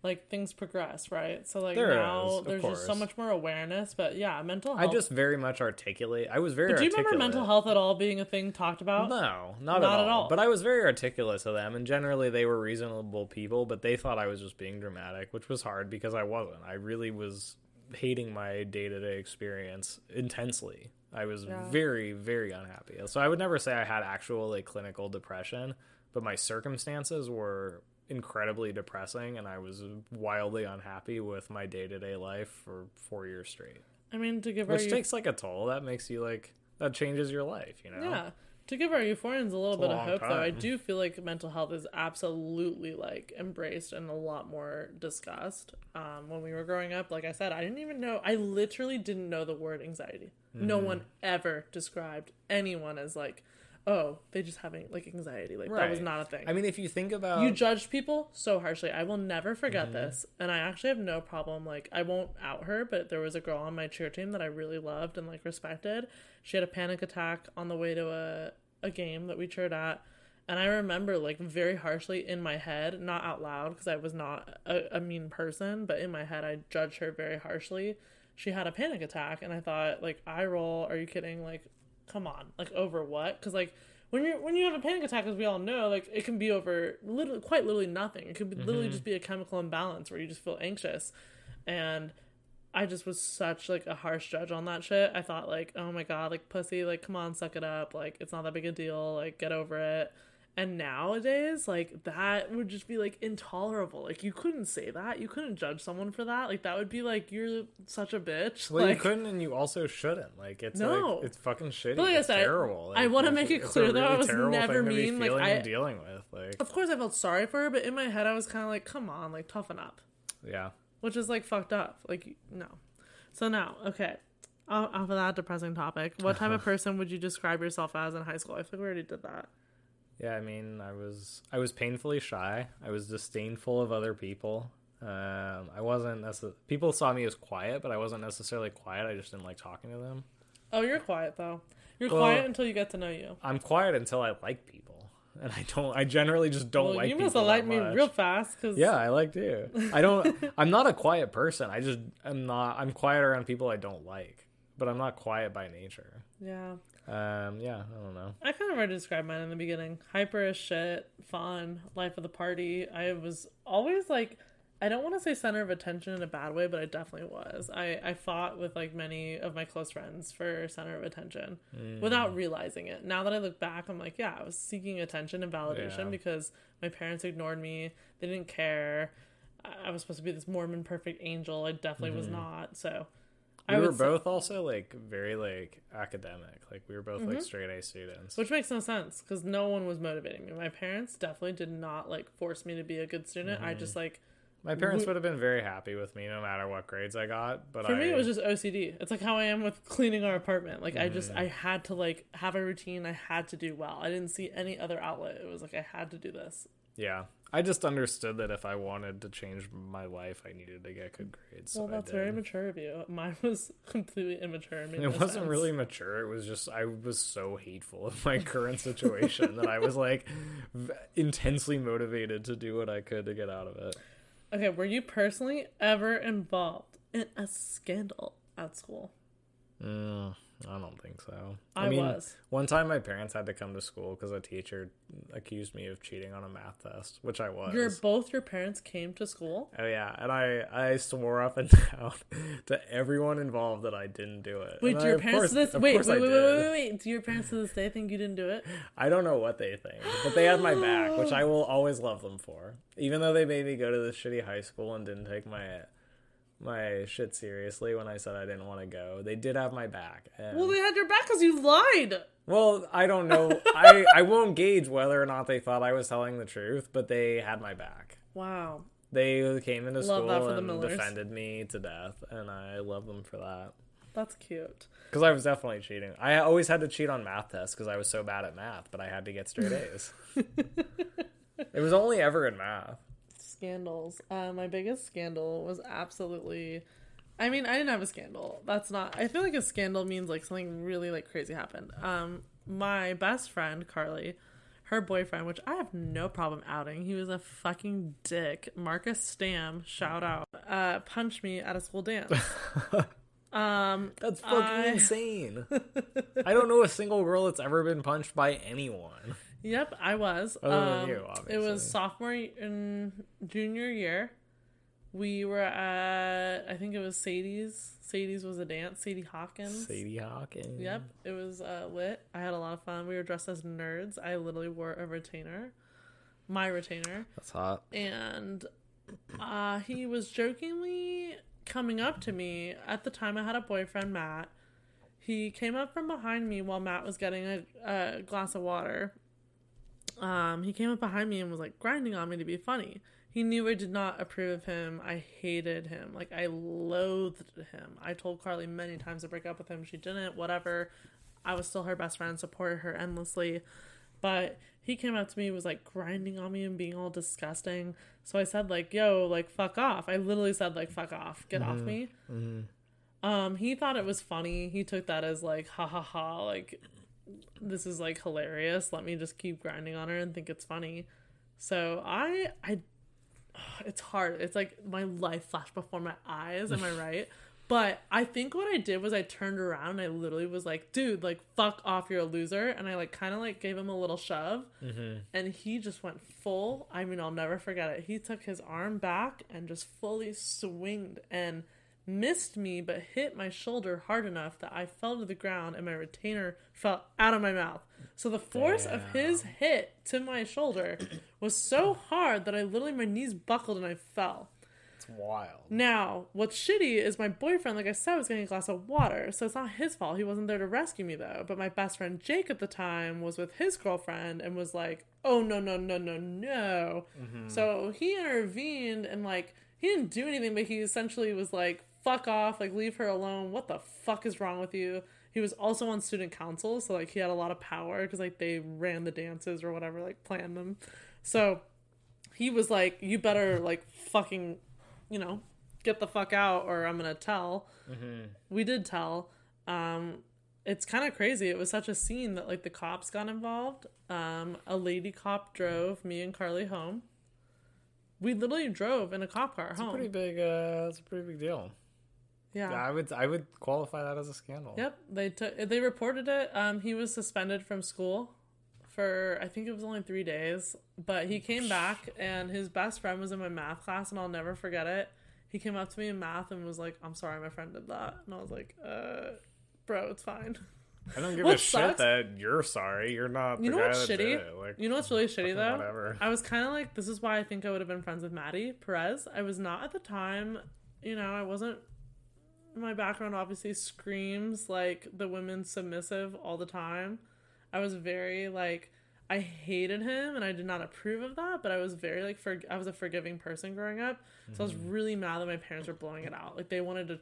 Like things progress, right? So like There now is, there's just so much more awareness. But yeah, mental health. I just very much articulate. I was very. But do you articulate. remember mental health at all being a thing talked about? No, not, Not at, at all. all. But I was very articulate to them, and generally they were reasonable people. But they thought I was just being dramatic, which was hard because I wasn't. I really was hating my day to day experience intensely. I was Yeah. very, very unhappy. So I would never say I had actual like clinical depression, but my circumstances were incredibly depressing, and I was wildly unhappy with my day to day life for four years straight. I mean, to give Which eu- takes like a toll. That makes you like that changes your life, you know. yeah, to give our euphorians a little a bit of long hope, though, I do feel like mental health is absolutely like embraced and a lot more discussed. Um, when we were growing up, like I said, I didn't even know. I literally didn't know the word anxiety. No Mm-hmm. one ever described anyone as like, oh, they just having like anxiety. Like that was Right. not a thing. I mean, if you think about you judged people so harshly. I will never Mm-hmm. forget this. And I actually have no problem. Like, I won't out her, but there was a girl on my cheer team that I really loved and, like, respected. She had a panic attack on the way to a, a game that we cheered at. And I remember, like, very harshly in my head, not out loud because I was not a, a mean person, but in my head, I judged her very harshly. She had a panic attack, and I thought, like, I roll. Are you kidding? Like, come on like over what? Because like when you're when you have a panic attack as we all know like it can be over literally quite literally nothing. It could be, literally mm-hmm. just be a chemical imbalance where you just feel anxious. And i just was such like a harsh judge on that shit. I thought like oh my god like pussy like come on suck it up. Like it's not that big a deal. Like get over it and nowadays like that would just be like intolerable like you couldn't say that you couldn't judge someone for that like that would be like you're such a bitch well, like you couldn't, and you also shouldn't. Like, it's No. like it's fucking shitty. Like I said, terrible. I wanna make it clear, though, I really was never to mean, like, I- dealing with. Like, Of course, I felt sorry for her, but in my head, I was kind of like, "Come on, like toughen up," yeah. which is like fucked up. Like, no. So now, okay, off of that depressing topic, what type of [laughs] person would you describe yourself as in high school? I think we already did that. Yeah, I mean, I was I was painfully shy. I was disdainful of other people. Um, I wasn't necess- people saw me as quiet, but I wasn't necessarily quiet. I just didn't like talking to them. Oh, you're quiet though. You're Well- quiet until you get to know you. I'm quiet until I like people, [laughs] and I don't. I generally just don't Well, like. you must have liked me real fast, because Yeah, I like you. I don't. [laughs] I'm not a quiet person. I just am not. I'm quiet around people I don't like, but I'm not quiet by nature. yeah. Um, yeah, I don't know. I kind of already described mine in the beginning. Hyper as shit, fun, life of the party. I was always like, I don't want to say center of attention in a bad way, but I definitely was. I, I fought with like many of my close friends for center of attention without realizing it. Now that I look back, I'm like, yeah, I was seeking attention and validation Yeah. because my parents ignored me. They didn't care. I I was supposed to be this Mormon perfect angel. I definitely was not. So We were would say- both also like very like academic. Like we were both like straight A students. Which makes no sense because no one was motivating me. My parents definitely did not like force me to be a good student. I just like My parents We- would have been very happy with me no matter what grades I got. But For I, me, it was just OCD. It's like how I am with cleaning our apartment. Like I just Mm-hmm. I had to like have a routine. I had to do well. I didn't see any other outlet. It was like I had to do this. yeah. I just understood that if I wanted to change my life, I needed to get good grades. So Well, that's very mature of you. Mine was [laughs] completely immature. It, It wasn't sense. really mature. It was just I was so hateful of my current situation that I was like v- intensely motivated to do what I could to get out of it. Okay, were you personally ever involved in a scandal at school? Mm, I don't think so. I was. One time, my parents had to come to school because a teacher accused me of cheating on a math test, which I was. Your both your parents came to school. Oh yeah, and I I swore up and [laughs] down to everyone involved that I didn't do it. Wait, And do I- your parents course- to this wait, wait, wait, wait, wait, wait, wait. Do your parents to this day think you didn't do it? I don't know what they think, but they had my back, which I [gasps] will always love them for. Even though they made me go to this shitty high school and didn't take my my shit seriously when I said I didn't want to go, they did have my back. And, Well, they had your back because you lied. well, I don't know. [laughs] I I won't gauge whether or not they thought I was telling the truth, but they had my back. Wow. They came into Love school and defended me to death, and I love them for that. That's cute. Because I was definitely cheating. I always had to cheat on math tests because I was so bad at math, but I had to get straight A's. [laughs] it was only ever in math. Scandals. Uh, my biggest scandal was absolutely. I mean, I didn't have a scandal. That's not. I feel like a scandal means like something really like crazy happened. Um, my best friend Carly, her boyfriend, which I have no problem outing, he was a fucking dick. Marcus Stam, shout out, uh, punched me at a school dance. [laughs] um, That's fucking I- insane. [laughs] I don't know a single girl that's ever been punched by anyone. Yep, I was. Other than Um, you, It was sophomore and junior year. We were at, I think it was Sadie's. Sadie's was a dance. Sadie Hawkins. Sadie Hawkins. Yep, it was uh, lit. I had a lot of fun. We were dressed as nerds. I literally wore a retainer, my retainer, That's hot. and uh, he was jokingly coming up to me. At the time, I had a boyfriend, Matt. He came up from behind me while Matt was getting a, a glass of water. Um, he came up behind me and was like grinding on me to be funny. He knew I did not approve of him. I hated him. Like I loathed him. I told Carly many times to break up with him. She didn't. Whatever. I was still her best friend, supported her endlessly. But he came up to me, was like grinding on me and being all disgusting. So I said like, "Yo, like fuck off." I literally said like, "Fuck off, get off me." Um, he thought it was funny. He took that as like, ha ha ha, like this is like hilarious. Let me just keep grinding on her and think it's funny. So I, I, [sighs] it's hard. It's like my life flashed before my eyes. Am I [laughs] right? But I think what I did was I turned around and I literally was like, dude, like, fuck off, you're a loser. And I, like, kind of, like, gave him a little shove. Mm-hmm. And he just went full. I mean, I'll never forget it. He took his arm back and just fully swinged and missed me, but hit my shoulder hard enough that I fell to the ground and my retainer fell out of my mouth. So the force of his hit to my shoulder [clears throat] was so hard that I literally, my knees buckled and I fell. It's wild. Now, what's shitty is my boyfriend, like I said, was getting a glass of water. So it's not his fault. He wasn't there to rescue me, though. But my best friend Jake at the time was with his girlfriend and was like, oh, no, no, no, no, no. Mm-hmm. So he intervened and, like, he didn't do anything, but he essentially was like, fuck off, like, leave her alone. What the fuck is wrong with you? He was also on student council. So, like, he had a lot of power because, like, they ran the dances or whatever, like, planned them. So he was like, you better, like, fucking you know, get the fuck out or I'm gonna tell. We did tell. Um, it's kind of crazy. It was such a scene that like the cops got involved. Um, a lady cop drove me and Carly home. We literally drove in a cop car a home. pretty big. Uh, it's a pretty big deal. Yeah. I would. I would qualify that as a scandal. Yep. They took. They reported it. Um, he was suspended from school for I think it was only three days, but he came back and his best friend was in my math class, and I'll never forget it. He came up to me in math and was like, "I'm sorry, my friend did that," and I was like, "Uh, bro, it's fine." I don't [laughs] give What a shit that you're sorry. You're not. You know what's that shitty? Like, You know what's really shitty though? whatever. I was kind of like, this is why I think I would have been friends with Maddie Perez. I was not at the time. You know, I wasn't. My background obviously screams like the women submissive all the time. I was very like, I hated him and I did not approve of that, but I was very like for I was a forgiving person growing up. So I was mm-hmm. really mad that my parents were blowing it out. Like they wanted to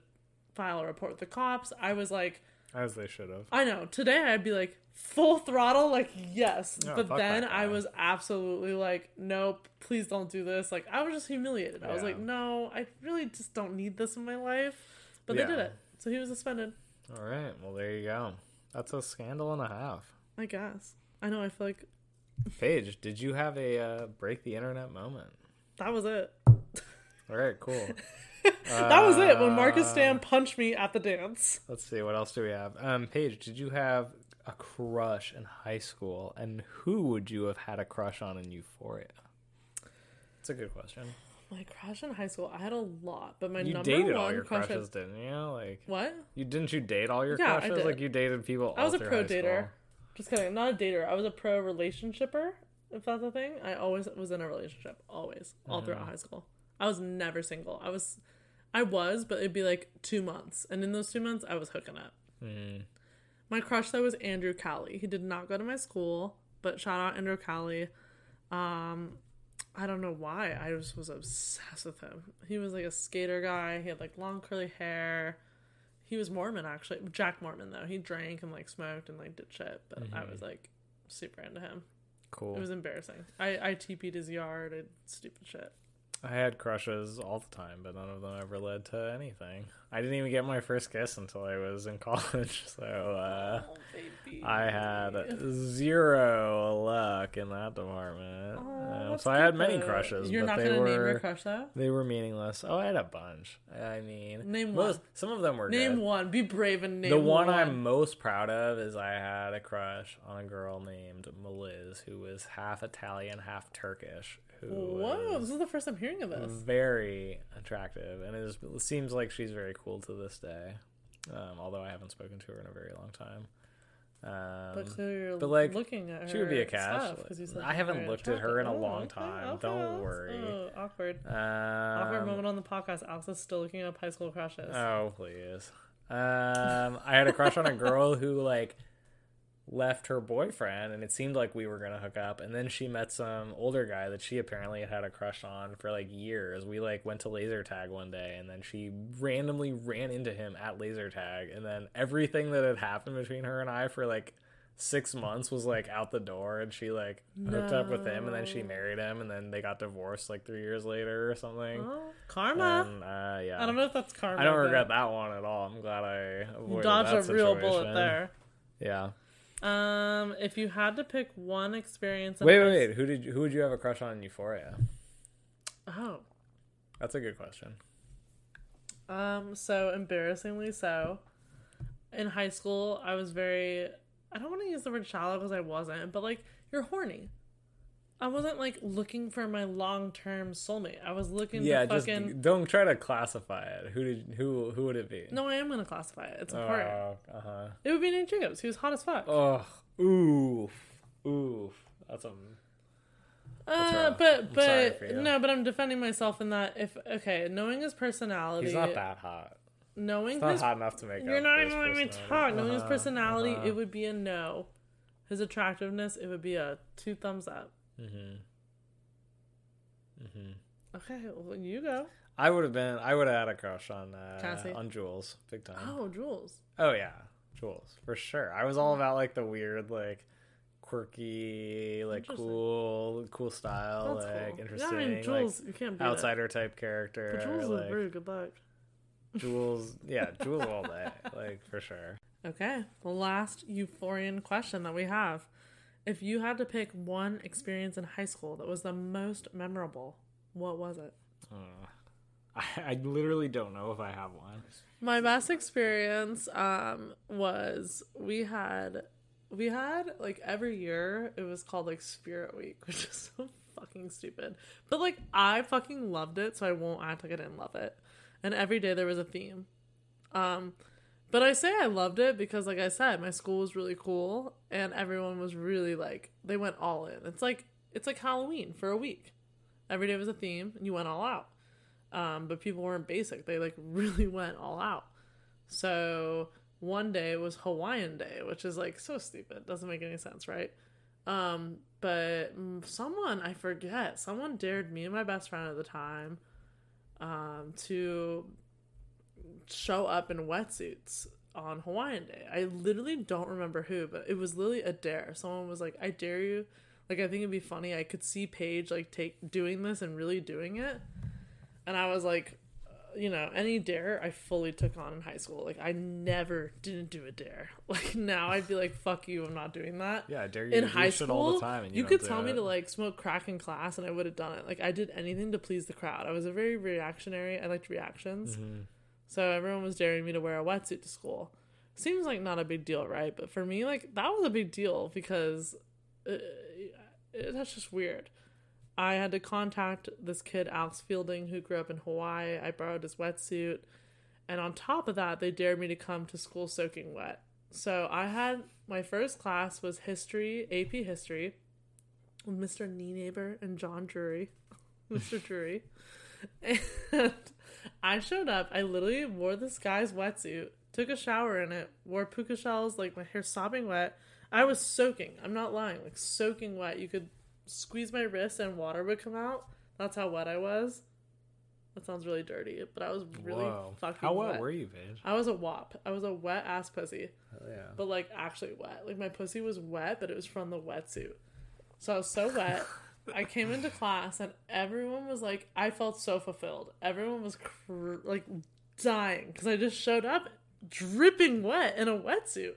file a report with the cops. I was like As they should have. I know. Today I'd be like full throttle, like yes. No, but then I was absolutely like, nope, please don't do this. Like I was just humiliated. I was like, no, I really just don't need this in my life. But Yeah. they did it. So he was suspended. All right. Well, there you go. That's a scandal and a half. I guess. I know. I feel like Paige, did you have a uh, break the internet moment? that was it. All right, cool. [laughs] That was it. When Marcus Uh, Stan punched me at the dance. Let's see, what else do we have? Um, Paige, did you have a crush in high school, and who would you have had a crush on in Euphoria? That's a good question. My crush in high school, I had a lot, but my You number dated one all your crush. crushes, didn't you? Like, What? you didn't you date all your Yeah, I crushes? Like, you dated people. I was a pro dater. Just kidding. I'm not a dater. I was a pro relationshipper, if that's a thing. I always was in a relationship. Always. All throughout high school. I was never single. I was I was, but it'd be like two months. And in those two months I was hooking up. Mm. My crush though was Andrew Cowley. He did not go to my school, but shout out Andrew Cowley. Um I don't know why. I just was obsessed with him. He was like a skater guy. He had like long curly hair. He was Mormon actually. Jack Mormon though. He drank and like smoked and like did shit. But I mm-hmm. was like super into him. Cool. It was embarrassing. I I TP'd his yard and stupid shit. I had crushes all the time, but none of them ever led to anything. I didn't even get my first kiss until I was in [laughs] college, so uh, Oh baby. I had zero luck in that department. Oh, Um, that's so I had many though. crushes, You're but not they gonna were name your crush though. they were meaningless. Oh, I had a bunch. I mean, Name most, one. Some of them were Name good. one. Be brave and name one. the one, one. I'm most proud of is I had a crush on a girl named Meliz, who was half Italian, half Turkish. Who Whoa! This is the first I'm hearing of this. very attractive, and it, is, it seems like she's very cool to this day. Um, although I haven't spoken to her in a very long time. Um, But clearly you're but, like, looking at her. she would be a catch. I haven't looked at her in a attractive. long okay, time. okay, Don't worry. Oh, awkward. um, awkward moment on the podcast. Alex is still looking up high school crushes. Oh please. Um, I had a crush on a girl who like left her boyfriend, and it seemed like we were gonna hook up. And then she met some older guy that she apparently had had a crush on for like years. We like went to laser tag one day, and then she randomly ran into him at laser tag, and then everything that had happened between her and I for like six months was like out the door and she like hooked up with him and then she married him and then they got divorced like three years later or something Oh, karma. and, uh, yeah I don't know if that's karma. I don't regret that one at all. I'm glad I avoided dodged that a real bullet there. Yeah. Um, if you had to pick one experience, Wait, wait, wait. Who did you, who would you have a crush on in Euphoria? Oh, That's a good question. Um, so embarrassingly so. In high school, I was very I don't want to use the word shallow because I wasn't, but like you're horny. I wasn't like looking for my long term soulmate. I was looking Yeah, to just fucking don't try to classify it. Who did who who would it be? No, I am gonna classify it. It's important. Oh, uh huh. it would be Nate Jacobs. He was hot as fuck. Oh, oof, oof. That's a uh, but but no, but I'm defending myself in that if okay, knowing his personality, he's not that hot. knowing He's not his hot enough to make. You're not even letting me talk. Knowing his Uh-huh, personality, uh-huh. it would be a no. His attractiveness, it would be a two thumbs up. Mhm. Mhm. Okay, well, you go. I would have been. I would have had a crush on uh, on Jules, big time. Oh, Jules. Oh yeah, Jules for sure. I was all about like the weird, like quirky, like cool, cool style, That's like cool. interesting, Yeah, I mean, Jules, you can't like it. outsider type character. But Jules like, is very good luck. [laughs] Jules, yeah, Jules all day, like for sure. Okay, the last euphorian question that we have. If you had to pick one experience in high school that was the most memorable, what was it? Uh, [laughs] I, I literally don't know if I have one. My best experience um was we had we had like every year it was called like Spirit Week, [laughs] which is so fucking stupid. But like I fucking loved it, so I won't act like I didn't love it. And every day there was a theme. Um but I say I loved it because like I said, my school was really cool and everyone was really like they went all in. It's like it's like Halloween for a week. Every day was a theme and you went all out um, but people weren't basic. They like [laughs] really went all out. So one day was Hawaiian Day, which is like so stupid. Doesn't make any sense, right? Um, but someone I forget, someone dared me and my best friend at the time um, to show up in wetsuits on Hawaiian Day. I literally don't remember who, but it was literally a dare. Someone was like, "I dare you." Like I think it'd be funny. I could see Paige like take doing this and really doing it, and I was like, uh, you know, any dare I fully took on in high school. Like I never didn't do a dare. [laughs] Like now I'd be like, "Fuck you, I'm not doing that." Yeah, I dare you in high shit school, all the time. And you, you, could tell me to like smoke crack in class, and I would have done it. Like I did anything to please the crowd. I was a very reactionary. I liked reactions, Mm-hmm. So everyone was daring me to wear a wetsuit to school. Seems like not a big deal, right? But for me, like that was a big deal because uh, that's just weird. I had to contact this kid, Alex Fielding, who grew up in Hawaii. I borrowed his wetsuit. And on top of that, they dared me to come to school soaking wet. So I had my first class was history, AP history, with Mr. Knee Neighbor and John Drury, [laughs] Mr. Drury. [laughs] And I showed up. I literally wore this guy's wetsuit, took a shower in it, wore puka shells, like my hair sopping wet. I was soaking. I'm not lying, like soaking wet. You could squeeze my wrist and water would come out. That's how wet I was. That sounds really dirty, but I was really Whoa. fucking How wet wet. were you, Paige? I was a wop. I was a wet ass pussy, Hell yeah. but like actually wet. Like my pussy was wet, but it was from the wetsuit. So I was so wet. [laughs] I came into class and everyone was like, I felt so fulfilled. Everyone was cr- like dying because I just showed up dripping wet in a wetsuit.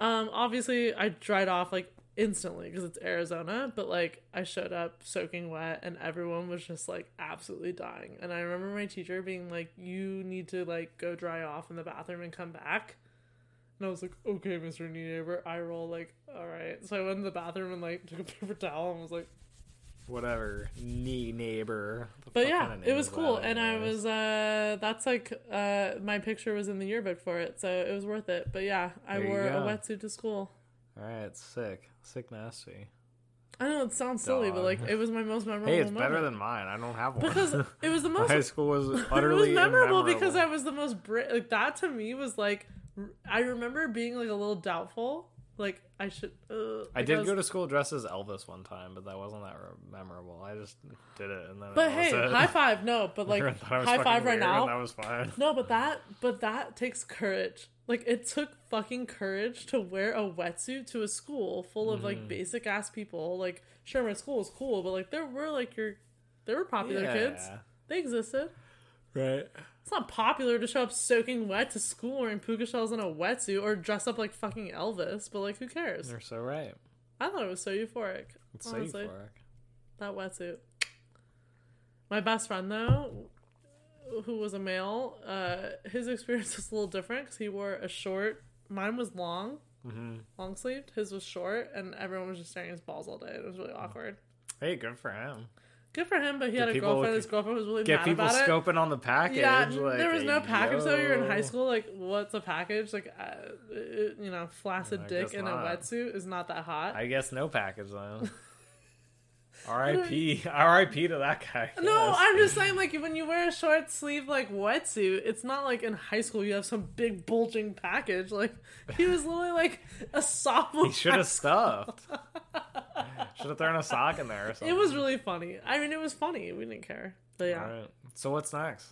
Um, obviously I dried off like instantly because it's Arizona, but like I showed up soaking wet and everyone was just like absolutely dying. And I remember my teacher being like, "You need to like go dry off in the bathroom and come back." And I was like, "Okay, Mr. Neighbor." I roll like, "All right." So I went in the bathroom and like [laughs] took a paper towel and was like, Whatever. Knee neighbor. "But yeah, it was cool." And I was uh that's like uh my picture was in the yearbook for it, so it was worth it. But yeah, I There wore a wetsuit to school. Alright, sick. Sick nasty. I know it sounds silly, but like it was my most memorable Hey, it's moment. better than mine. I don't have one. because it was the [laughs] most high school was utterly [laughs] it was memorable because I was the most bra- like that to me was like I remember being like a little doubtful like I should uh, I did go to school dressed as Elvis one time, but that wasn't that memorable. I just did it, and then. but that was hey it. high five no but [laughs] like Everyone thought I was high five right now That was fine. no but that but that takes courage like it took fucking courage to wear a wetsuit to a school full of Mm-hmm. like basic ass people like sure my school was cool but like there were like your there were popular Yeah. kids they existed Right. It's not popular to show up soaking wet to school wearing puka shells in a wetsuit or dress up like fucking Elvis, but like, who cares? You're so right. I thought it was so euphoric. It's so euphoric. That wetsuit. My best friend, though, who was a male, uh, his experience was a little different because he wore a short. Mine was long, hmm long sleeved. His was short, and everyone was just staring at his balls all day. It was really awkward. Hey, good for him. Good for him, but he had a girlfriend. His girlfriend was really Get mad people about it. scoping on the package. Yeah, like, there was no package though. You're in high school. Like, what's a package? Like, uh, you know, flaccid dick in not. a wetsuit is not that hot. I guess no package then. [laughs] R.I.P. [laughs] R.I.P. to that guy. No. I'm just saying, like, when you wear a short sleeve like wetsuit, it's not like in high school you have some big bulging package. Like, he was literally like a sophomore. He should have stuffed. [laughs] should have thrown a sock in there or something. It was really funny. I mean, it was funny. We didn't care. But yeah. All right. So what's next?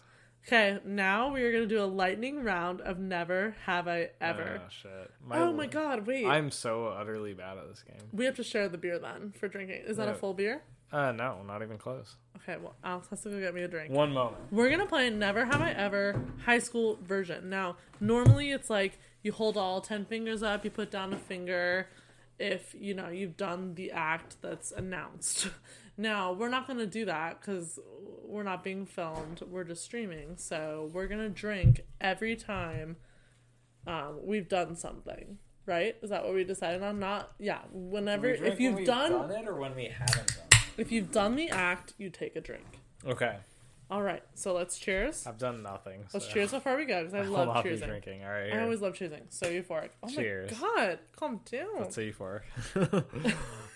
Okay, now we are gonna do a lightning round of never have I ever. Oh shit. oh my god! Wait, I'm so utterly bad at this game. we have to share the beer then for drinking. Is that a full beer? Uh, no, not even close. Okay, well, Alex has to go get me a drink. One moment. We're gonna play Never Have I Ever high school version. Now, normally it's like you hold all ten fingers up, you put down a finger if you know you've done the act that's announced. [laughs] Now, we're not gonna do that because we're not being filmed. We're just streaming, so we're gonna drink every time um, we've done something. Right? Is that what we decided on? Not yeah. Whenever if you've done, it or when we haven't done if you've done the act, you take a drink. Okay. All right. So let's cheers. I've done nothing. Let's so cheers before we go because I [laughs] I'll love be cheersing. drinking. All right. I always love choosing. So euphoric. Oh Cheers. my god, calm down. Let's see for. [laughs] [laughs]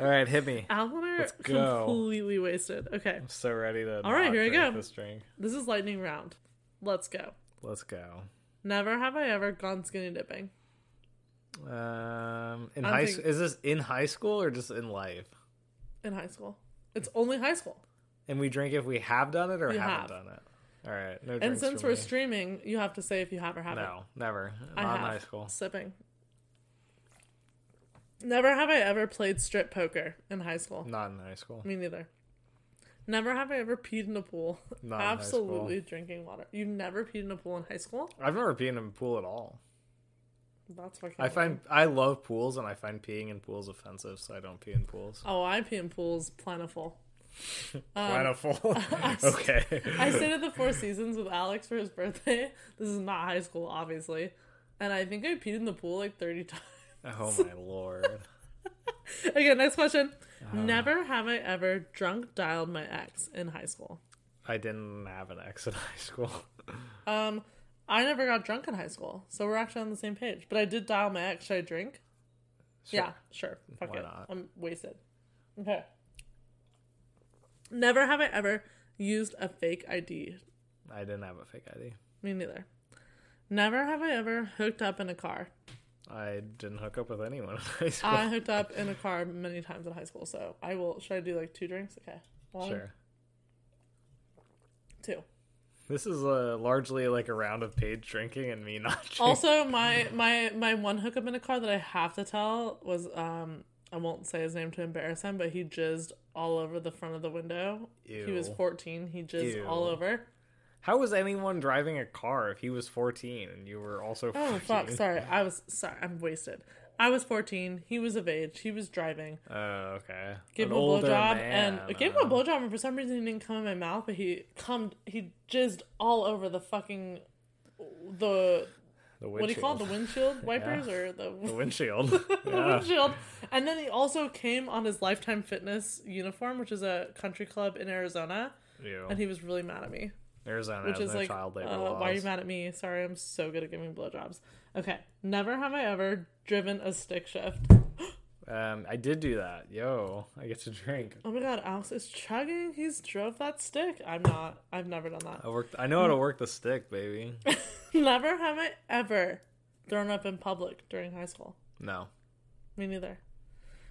All right, hit me. Alan and Let's go. completely wasted. Okay, I'm so ready to. All right, here drink go. This drink. this is lightning round. Let's go. Let's go. Never have I ever gone skinny dipping. Um, in I'm high think- is this in high school or just in life? in high school. It's only high school. And we drink if we have done it or You haven't have. done it. All right, no And since we're me. streaming, you have to say if you have or haven't. no, never, I not have. in high school. Sipping. Never have I ever played strip poker in high school. Not in high school. Me neither. Never have I ever peed in a pool. [laughs] Not in high Absolutely drinking water. You've never peed in a pool in high school? I've never peed in a pool at all. That's fucking. I find I love pools and I find peeing in pools offensive, so I don't pee in pools. Oh, I pee in pools plentiful. [laughs] Um, plentiful. [laughs] okay. I stayed at the Four Seasons with Alex for his birthday. This is not high school, obviously. And I think I peed in the pool like 30 times. Oh my lord. [laughs] Okay, next question. Uh-huh. Never have I ever drunk dialed my ex in high school. I didn't have an ex in [laughs] high school. Um, I never got drunk in high school, so we're actually on the same page. But I did dial my ex. Should I drink? Yeah, sure. Fuck Why it. not? I'm wasted. Okay. Never have I ever used a fake ID. I didn't have a fake ID. Me neither. Never have I ever hooked up in a car. I didn't hook up with anyone [laughs] in high school. I hooked up in a car many times in high school, so I will. Should I do like two drinks? Okay. One, sure. two. This is uh, largely like a round of Paige drinking and me [laughs] not drinking. Also, my my my one hookup in a car that I have to tell was um I won't say his name to embarrass him, but he jizzed all over the front of the window. He was 14. He jizzed Ew. all over. How was anyone driving a car if he was 14 and you were also 14? Oh fuck! Sorry, I was sorry. I'm wasted. I was 14. He was of age. He was driving. Oh, okay. Gave An him a blowjob, and I gave him a uh, blowjob, and for some reason he didn't come in my mouth, but he come he jizzed all over the fucking the the what do you call it? The windshield [laughs] wipers or the, The windshield. [laughs] the yeah. windshield. And then he also came on his Lifetime Fitness uniform, which is a country club in Arizona, Ew. and he was really mad at me. Arizona Which has is no like, child labor uh, laws. why are you mad at me? Sorry, I'm so good at giving blowjobs. Okay, never have I ever driven a stick shift. [gasps] Um, I did do that. Yo, I get to drink. Oh my god, Alex is chugging. He's drove that stick. I'm not. I've never done that. I worked. I know how to work the stick, baby. [laughs] Never have I ever thrown up in public during high school. No. Me neither.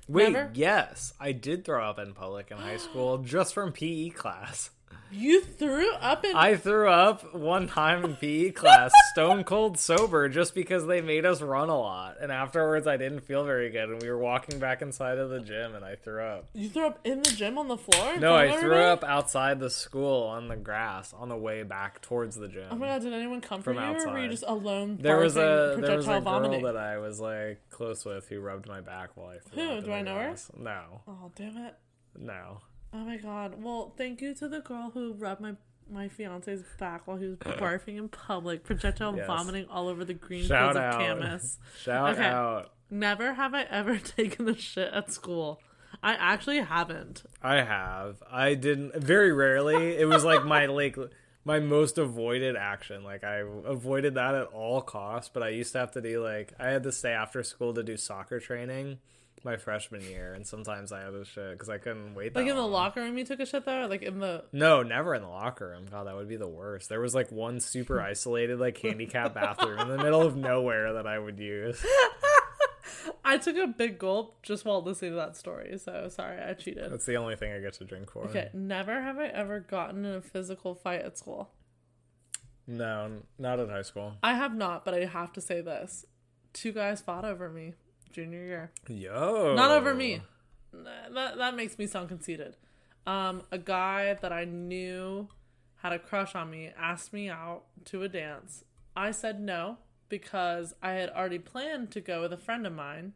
Wait, Never? yes, I did throw up in public in high [gasps] school just from PE class. You threw up in. I threw up one time in PE class, [laughs] stone cold sober, just because they made us run a lot. And afterwards, I didn't feel very good. And we were walking back inside of the gym, and I threw up. you threw up in the gym on the floor. No, I threw up outside the school on the grass on the way back towards the gym. Oh my god, did anyone comfort From you, or were you just alone? there was a there was a projectile girl vomiting? that I was like close with who rubbed my back while I threw Who? up Do I know her? grass. No, Oh damn it! no. Oh my god. Well, thank you to the girl who rubbed my my fiance's back while he was [coughs] barfing in public, projectile Yes. vomiting all over the green Shout fields of out. Camas. Shout Okay. out. Never have I ever [laughs] taken a shit at school. I actually haven't. I have. I didn't. Very rarely. It was like my [laughs] like my most avoided action. Like I avoided that at all costs. But I used to have to do like I had to stay after school to do soccer training my freshman year, and sometimes I had to shit because I couldn't wait. That Like in the locker room, you took a shit though. Like in the No, never in the locker room. God, that would be the worst. There was like one super [laughs] isolated, like handicap bathroom in the middle of nowhere that I would use. [laughs] I took a big gulp just while listening to that story. So sorry, I cheated. That's the only thing I get to drink for. Okay, never have I ever gotten in a physical fight at school. No, not in high school. I have not, but I have to say this: two guys fought over me junior year. Yo, Not over me. That that makes me sound conceited. Um, a guy that I knew had a crush on me asked me out to a dance. I said no because I had already planned to go with a friend of mine.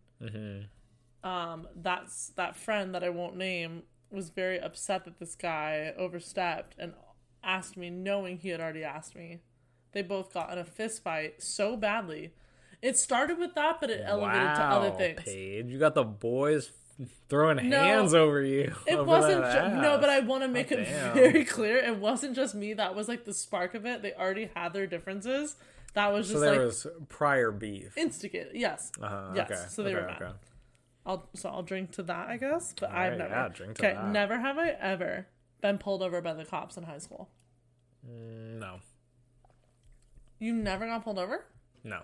Um, that's that friend that I won't name was very upset that this guy overstepped and asked me, knowing he had already asked me. They both got in a fist fight so badly. It started with that, but it elevated to other Wow, things. Paige, you got the boys throwing No, hands over you. It over wasn't ju- no, but I want to make Oh, it damn. very clear. It wasn't just me. That was like the spark of it. They already had their differences. That was So there like was prior beef. instigated. Yes, Uh-huh, yes. okay, So they okay, were mad. okay. I'll so I'll drink to that, I guess. But I've right, never. yeah, drink to okay, that. never have I ever been pulled over by the cops in high school. No, You never got pulled over. no.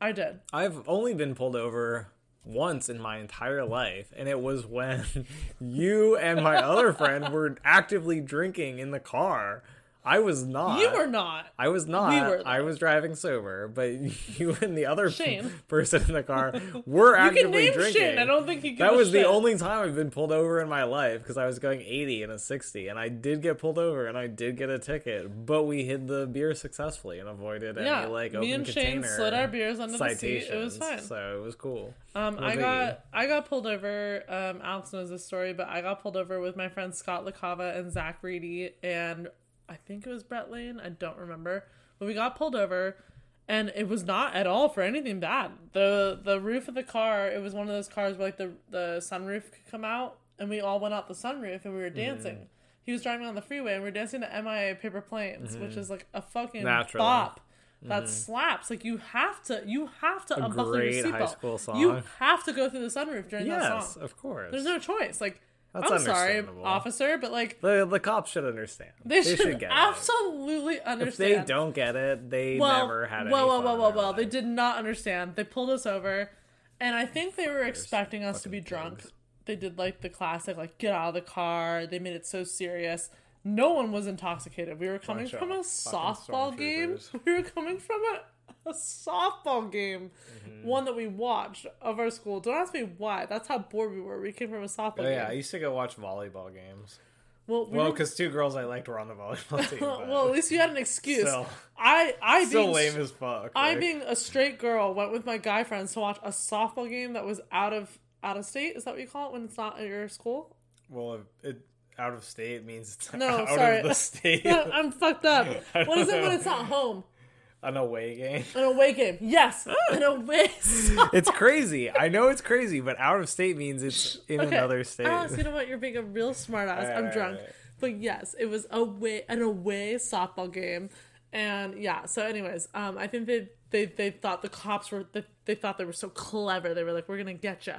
I did. I've only been pulled over once in my entire life, and it was when [laughs] you and my other friend were actively drinking in the car. I was not. You were not. I was not. We were, I was driving sober, but [laughs] you and the other Shane. [laughs] person in the car were You actively can name drinking. Shane. I don't think you. Give that was the shit. only time I've been pulled over in my life because I was going 80 and a 60, and I did get pulled over and I did get a ticket, but we hid the beer successfully and avoided Yeah, any like me open and Shane slid our beers under the seat. It was fine. So it was cool. Um, I got I got pulled over. Um, Alex knows this story, but I got pulled over with my friends Scott LaCava and Zach Reedy, and I think it was Brett Lane. I don't remember, but we got pulled over, and it was not at all for anything bad. the The roof of the car, it was one of those cars where like the the sunroof could come out, and we all went out the sunroof and we were dancing. Mm-hmm. He was driving on the freeway, and we were dancing to MIA Paper Planes, which is like a fucking Naturally. bop. That slaps. Like you have to, you have to unbuckle your seatbelt. You have to go through the sunroof during that song. Yes, of course. There's no choice. Like, That's I'm sorry, officer, but like, the the cops should understand. they, should, get it. absolutely If understand. they don't get it, they well, never had any well, well, well, well, well. They did not understand. They pulled us over, and I think they were expecting us to be drunk. pigs. They did like the classic, like get out of the car. They made it so serious. No one was intoxicated. We were coming Bunch from a softball game. [laughs] We were coming from a, a [laughs] softball game, Mm-hmm. one that we watched of our school. Don't ask me why. That's how bored we were. We came from a softball Oh, game. yeah, I used to go watch volleyball games. well, we Well, were- because two girls I liked were on the volleyball [laughs] team. but well, at least you had an excuse. Still. I, I [laughs] still being lame as fuck. I like- being a straight girl went with my guy friends to watch a softball game that was out of out of state. Is that what you call it when it's not at your school? well, it out of state means it's No, out sorry. of the state. I'm fucked up. What is it when it's not home? An away game. An away game. Yes, an away. [laughs] It's crazy. I know it's crazy, but out of state means it's in Okay. another state. Alex, you know what? You're being a real smartass. I'm Right, drunk. right. But yes, it was away an away softball game. And yeah, so anyways, um, I think they they they thought the cops were they, they thought they were so clever. They were like, "We're gonna get you."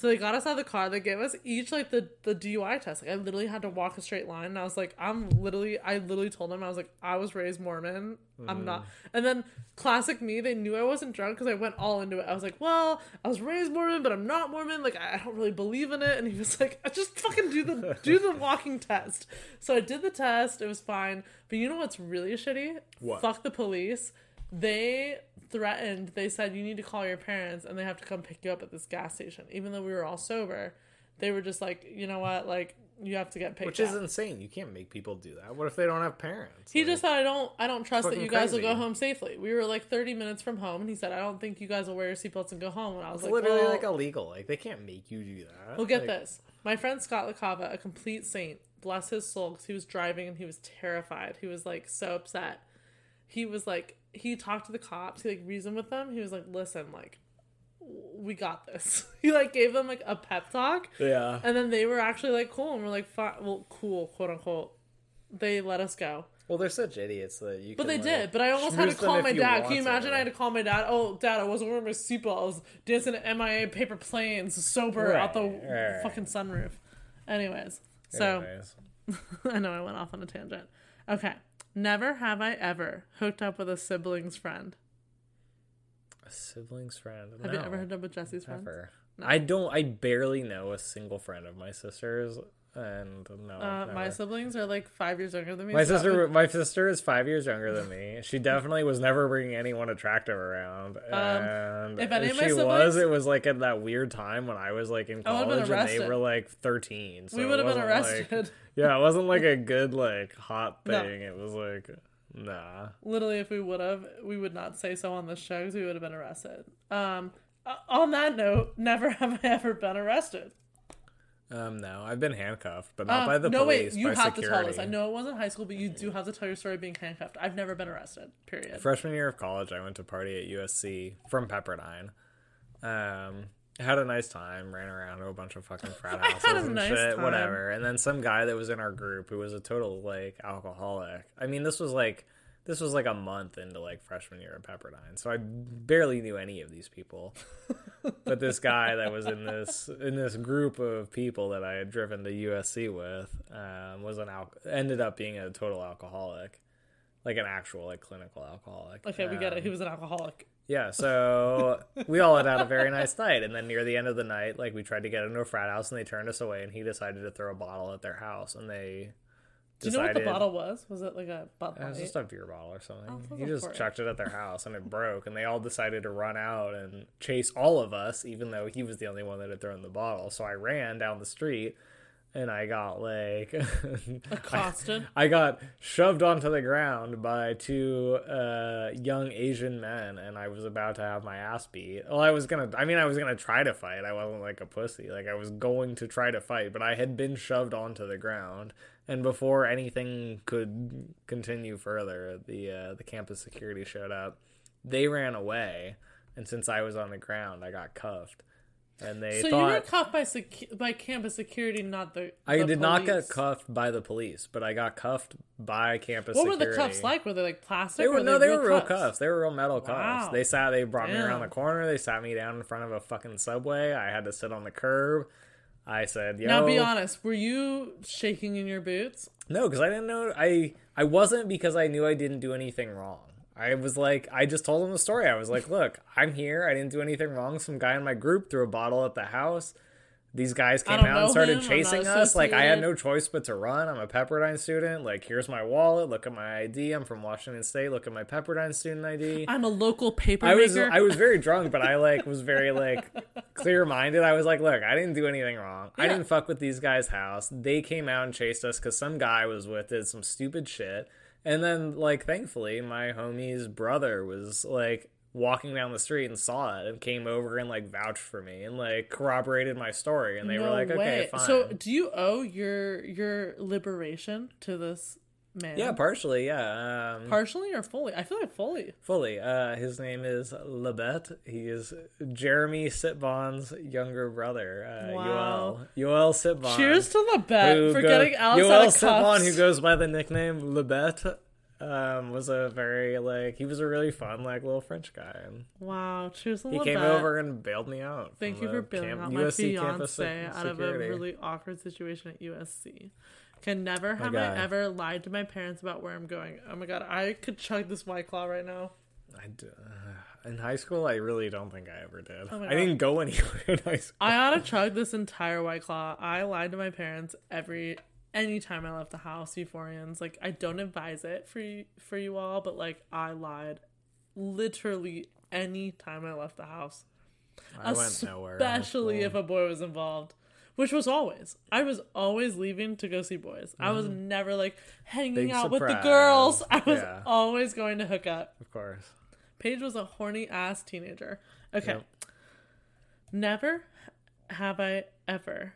So they got us out of the car. They gave us each like the the DUI test. Like I literally had to walk a straight line. And I was like, I'm literally. I literally told them I was like, I was raised Mormon. I'm not. Mm. And then classic me. They knew I wasn't drunk because I went all into it. I was like, well, I was raised Mormon, but I'm not Mormon. Like I I don't really believe in it. And he was like, [laughs] just fucking do the do the [laughs] walking test. So I did the test. It was fine. But you know what's really shitty? What? Fuck the police. They threatened. They said you need to call your parents and they have to come pick you up at this gas station. Even though we were all sober, they were just like, you know what, like you have to get picked up. Which up. is insane. You can't make people do that. What if they don't have parents? He Like, just said, "I don't, I don't trust that you guys will go home safely." We were like thirty minutes from home, and he said, "I don't think you guys will wear your seatbelts and go home." And I was it's like, literally well, like illegal. Like they can't make you do that. well, get Like, this. My friend Scott LaCava, a complete saint, bless his soul, because he was driving and he was terrified. He was like so upset. He was like, he talked to the cops. He like reasoned with them. He was like, "Listen, like, we got this." [laughs] he like gave them like a pep talk. Yeah. And then they were actually like cool, and we're like, Fine, well, cool, quote unquote. They let us go. Well, they're such idiots that you. But they like, did. But I almost had to call my dad. Can you imagine to. I had to call my dad? Oh, dad, I wasn't wearing my seatbelt. I was dancing at MIA paper planes, sober out the Right, right. fucking sunroof. Anyways, so Anyways. [laughs] I know I went off on a tangent. Okay. Never have I ever hooked up with a sibling's friend. a sibling's friend. Have you ever hooked up with Jesse's friend? Never. I don't. I barely know a single friend of my sister's, and no. Uh, my siblings are like five years younger than me. My so sister, would- my sister is five years younger than me. She definitely was never bringing anyone attractive around. And Um, if any of my she siblings- was, it was like at that weird time when I was like in I would've been college and they were like thirteen. So we would have been wasn't, like- arrested. [laughs] yeah, it wasn't like a good like hot No. thing. It was like nah. Literally, if we would have, we would not say so on this show because we would have been arrested. Um, on that note, never [laughs] have I ever been arrested. Um, no, I've been handcuffed, but not Um, by the no, police. wait, you have security. to tell us. I know it wasn't high school, but you do have to tell your story of being handcuffed. I've never been arrested. Period. freshman year of college, I went to party at USC from Pepperdine. Um, had a nice time, ran around to a bunch of fucking frat [laughs] houses and nice shit, time. whatever. And then some guy that was in our group who was a total like alcoholic. I mean, this was like this was like a month into like freshman year at Pepperdine, so I barely knew any of these people. [laughs] but this guy that was in this in this group of people that I had driven to USC with um, was an al- ended up being a total alcoholic. like an actual like clinical alcoholic. Okay, we get it. Um, He was an alcoholic. Yeah, so we all had had a very nice night, and then near the end of the night, like we tried to get into a frat house, and they turned us away, and he decided to throw a bottle at their house, and they. Do you know what the bottle was? Was it like a bottle? It was just a beer bottle or something. Oh, he just chucked it at their [laughs] house and it broke, and they all decided to run out and chase all of us, even though he was the only one that had thrown the bottle. So I ran down the street and I got like [laughs] Accosted. I got shoved onto the ground by two uh, young Asian men, and I was about to have my ass beat. Well, I was gonna. I mean, I was gonna try to fight. I wasn't like a pussy. Like I was going to try to fight, but I had been shoved onto the ground, and before anything could continue further, the uh, the campus security showed up. They ran away, and since I was on the ground, I got cuffed. And they So thought you were cuffed by secu- by campus security, not the. I the did not get cuffed by the police, but I got cuffed by campus security. What security. were the cuffs like? Were they like plastic? They were no, they real were real cuffs. They were real metal cuffs. Wow. They sat. They brought me around the corner. They sat me down in front of a fucking subway. I had to sit on the curb. I said, "Yo." Now, be honest. Were you shaking in your boots? No, because I didn't know. I I wasn't because I knew I didn't do anything wrong. I was like, I just told them the story. I was like, look, I'm here. I didn't do anything wrong. Some guy in my group threw a bottle at the house. These guys came out and started him. Chasing us. Like I had no choice but to run. I'm a Pepperdine student. Like here's my wallet. Look at my ID. I'm from Washington State. Look at my Pepperdine student ID. I'm a local paper I was. I was very drunk, but I like was very [laughs] like clear minded. I was like, look, I didn't do anything wrong. I didn't fuck with these guys' house. They came out and chased us because some guy was with did some stupid shit. And then like thankfully my homie's brother was like walking down the street and saw it and came over and like vouched for me and like corroborated my story and they were No like, Okay, fine. So, do you owe your your liberation to this man? yeah, partially, yeah. Um partially or fully? I feel like fully. Fully. Uh, his name is Lebet. He is Jeremy Sitbon's younger brother. Uh, Wow. Yoel. Yoel Sitbon. Cheers to the bet for getting Alex Yoel out of Sitbon, cuffs. who goes by the nickname Lebet, um, was a very like he was a really fun like little French guy, and wow, cheers he came bet. over and bailed me out. Thank you for bailing camp- out my USC fiance out of a really awkward situation at USC. Can never have. I ever lied to my parents about where I'm going. Oh my god, I could chug this white claw right now. I d- uh, in high school, I really don't think I ever did. Oh I didn't go [laughs] anywhere in high school. I ought to chug this entire white claw. I lied to my parents every anytime I left the house. Euphorians, like I don't advise it for you for you all, but like I lied literally any time I left the house. I went nowhere. especially if a boy was involved which was always i was always leaving to go see boys i was never like hanging Mm-hmm. Big out with the girls [laughs] i was Yeah. always going to hook up of course. paige was a horny ass teenager okay Yep. never have i ever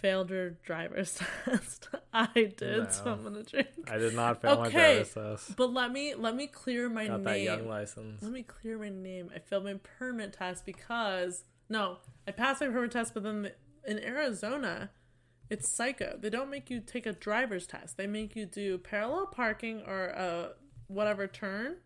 failed your driver's [laughs] test i did No. so i'm gonna drink I did not fail my Okay. driver's test. but let me let me clear my Got name that young license. let me clear my name. I failed my permit test because no, I passed my permit test, but then the, in Arizona, it's psycho. They don't make you take a driver's test. They make you do parallel parking or a whatever turn.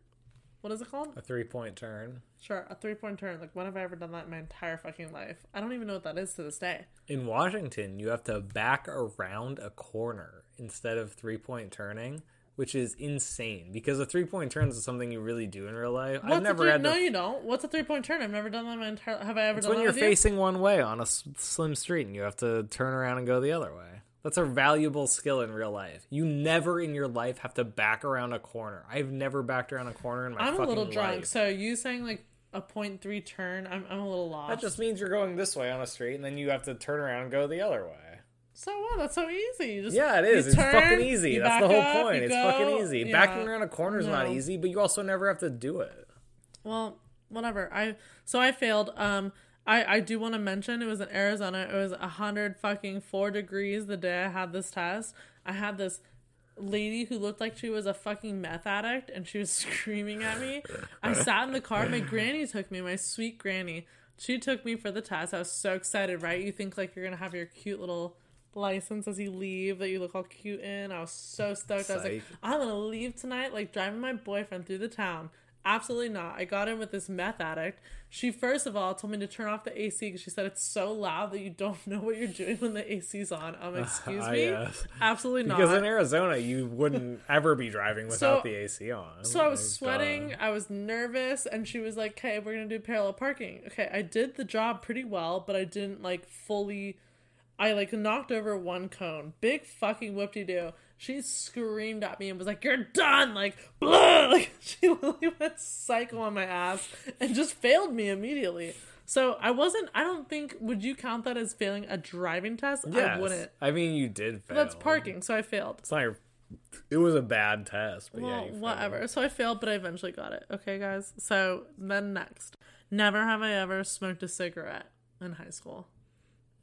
What is it called? A three point turn. Sure, a three point turn. Like when have I ever done that in my entire fucking life? I don't even know what that is to this day. In Washington, you have to back around a corner instead of three point turning, which is insane because a three point turn is something you really do in real life. What's I've never three- had no, to. you don't. What's a three point turn? I've never done that in my entire. Have I ever it's done when that you're with you? facing one way on a s- slim street and you have to turn around and go the other way. That's a valuable skill in real life. You never in your life have to back around a corner. I've never backed around a corner in my life. I'm a fucking little drunk. life. So you saying like a point three turn? I'm I'm a little lost. That just means you're going this way on a street and then you have to turn around and go the other way. So what? That's so easy. You just Yeah, it is. It's turn, fucking easy. That's the whole up, point. It's go. fucking easy. Yeah. Backing around a corner is not easy, but you also never have to do it. Well, whatever. I so I failed. Um, I I do want to mention it was in Arizona. It was a hundred fucking four degrees the day I had this test. I had this lady who looked like she was a fucking meth addict and she was [laughs] screaming at me. I sat in the car. My granny took me. My sweet granny. She took me for the test. I was so excited. Right? You think like you're gonna have your cute little license as you leave that you look all cute in. I was so stoked. I was like, I'm gonna leave tonight, like driving my boyfriend through the town Absolutely not. I got in with this meth addict. She first of all told me to turn off the AC because she said it's so loud that you don't [laughs] know what you're doing when the AC's on. Um, [laughs] excuse Ah, me. yes. Absolutely not. Because in Arizona, you wouldn't [laughs] ever be driving without the AC on. So I was sweating. I was nervous, and she was like, "Okay, we're gonna do parallel parking." Okay, I did the job pretty well, but I didn't like fully. I like knocked over one cone. Big fucking whoop de doo. She screamed at me and was like, "You're done!" Like, blah! [laughs] like she literally went psycho on my ass and just failed me immediately. So I wasn't. I don't think. Would you count that as failing a driving test? Yes. I wouldn't. I mean, you did fail. That's parking, so I failed. It's not your. It was a bad test, but yeah, Well, you whatever. So I failed, but I eventually got it. Okay, guys. So then next, never have I ever smoked a cigarette in high school.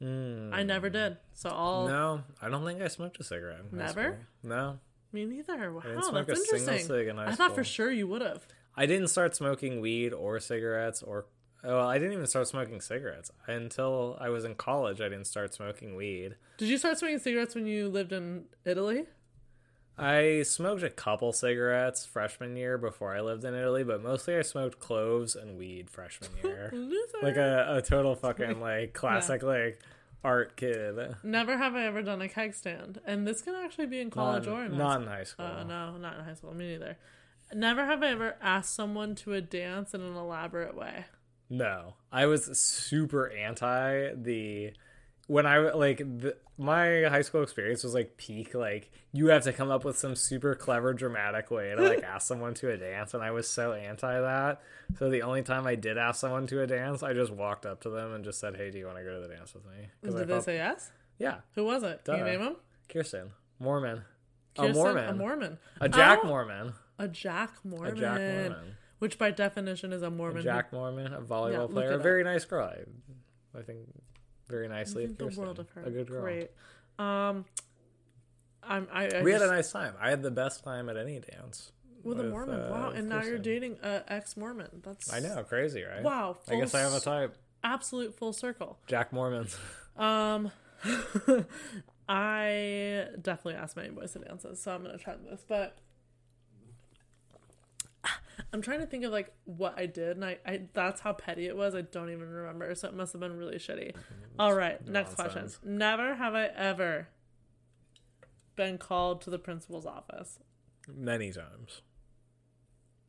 I never did. So all Hmm. No, I don't think I smoked a cigarette. In Never? school. No, me neither. Wow, didn't smoke that's a single interesting. cig in high I thought for sure you would have. I didn't start smoking weed or cigarettes or. Well, I didn't even start smoking cigarettes until I was in college. I didn't start smoking weed. Did you start smoking cigarettes when you lived in Italy? I smoked a couple cigarettes freshman year before I lived in Italy, but mostly I smoked cloves and weed freshman [laughs] year. Like a, a total fucking like classic like art kid. Never have I ever done a keg stand, and this can actually be in college not, or in high not school. in high school. Uh, no, not in high school. Me neither. Never have I ever asked someone to a dance in an elaborate way. No, I was super anti the when I like the, my high school experience was like peak like you have to come up with some super clever dramatic way to like [laughs] ask someone to a dance and I was so anti that. So the only time I did ask someone to a dance, I just walked up to them and just said, "Hey, do you want to go to the dance with me?" 'Cause I Did they thought- say yes? yeah, Who was it? Can you name him? Kirsten Mormon, Kirsten, a Mormon, A Mormon. a Jack Oh, Mormon, A Jack Mormon. a Jack Mormon. Which by definition is a Mormon. A Jack Mormon, a volleyball look player, a very nice girl. I, I think very nicely the Kirsten. world of her. A good girl. Great. Um, I'm. I, I we had a nice time. I had the best time at any dance. with a Mormon. uh, wow, and now you're dating a ex Mormon. That's I know, crazy, right? Wow, I guess I have a type. absolute full circle. Jack Mormons. [laughs] Um, [laughs] I definitely asked many boys to dances, so I'm gonna try this. But I'm trying to think of like what I did, and I, I that's how petty it was. I don't even remember, so it must have been really shitty. [laughs] All right, next question. Never have I ever been called to the principal's office. Many times.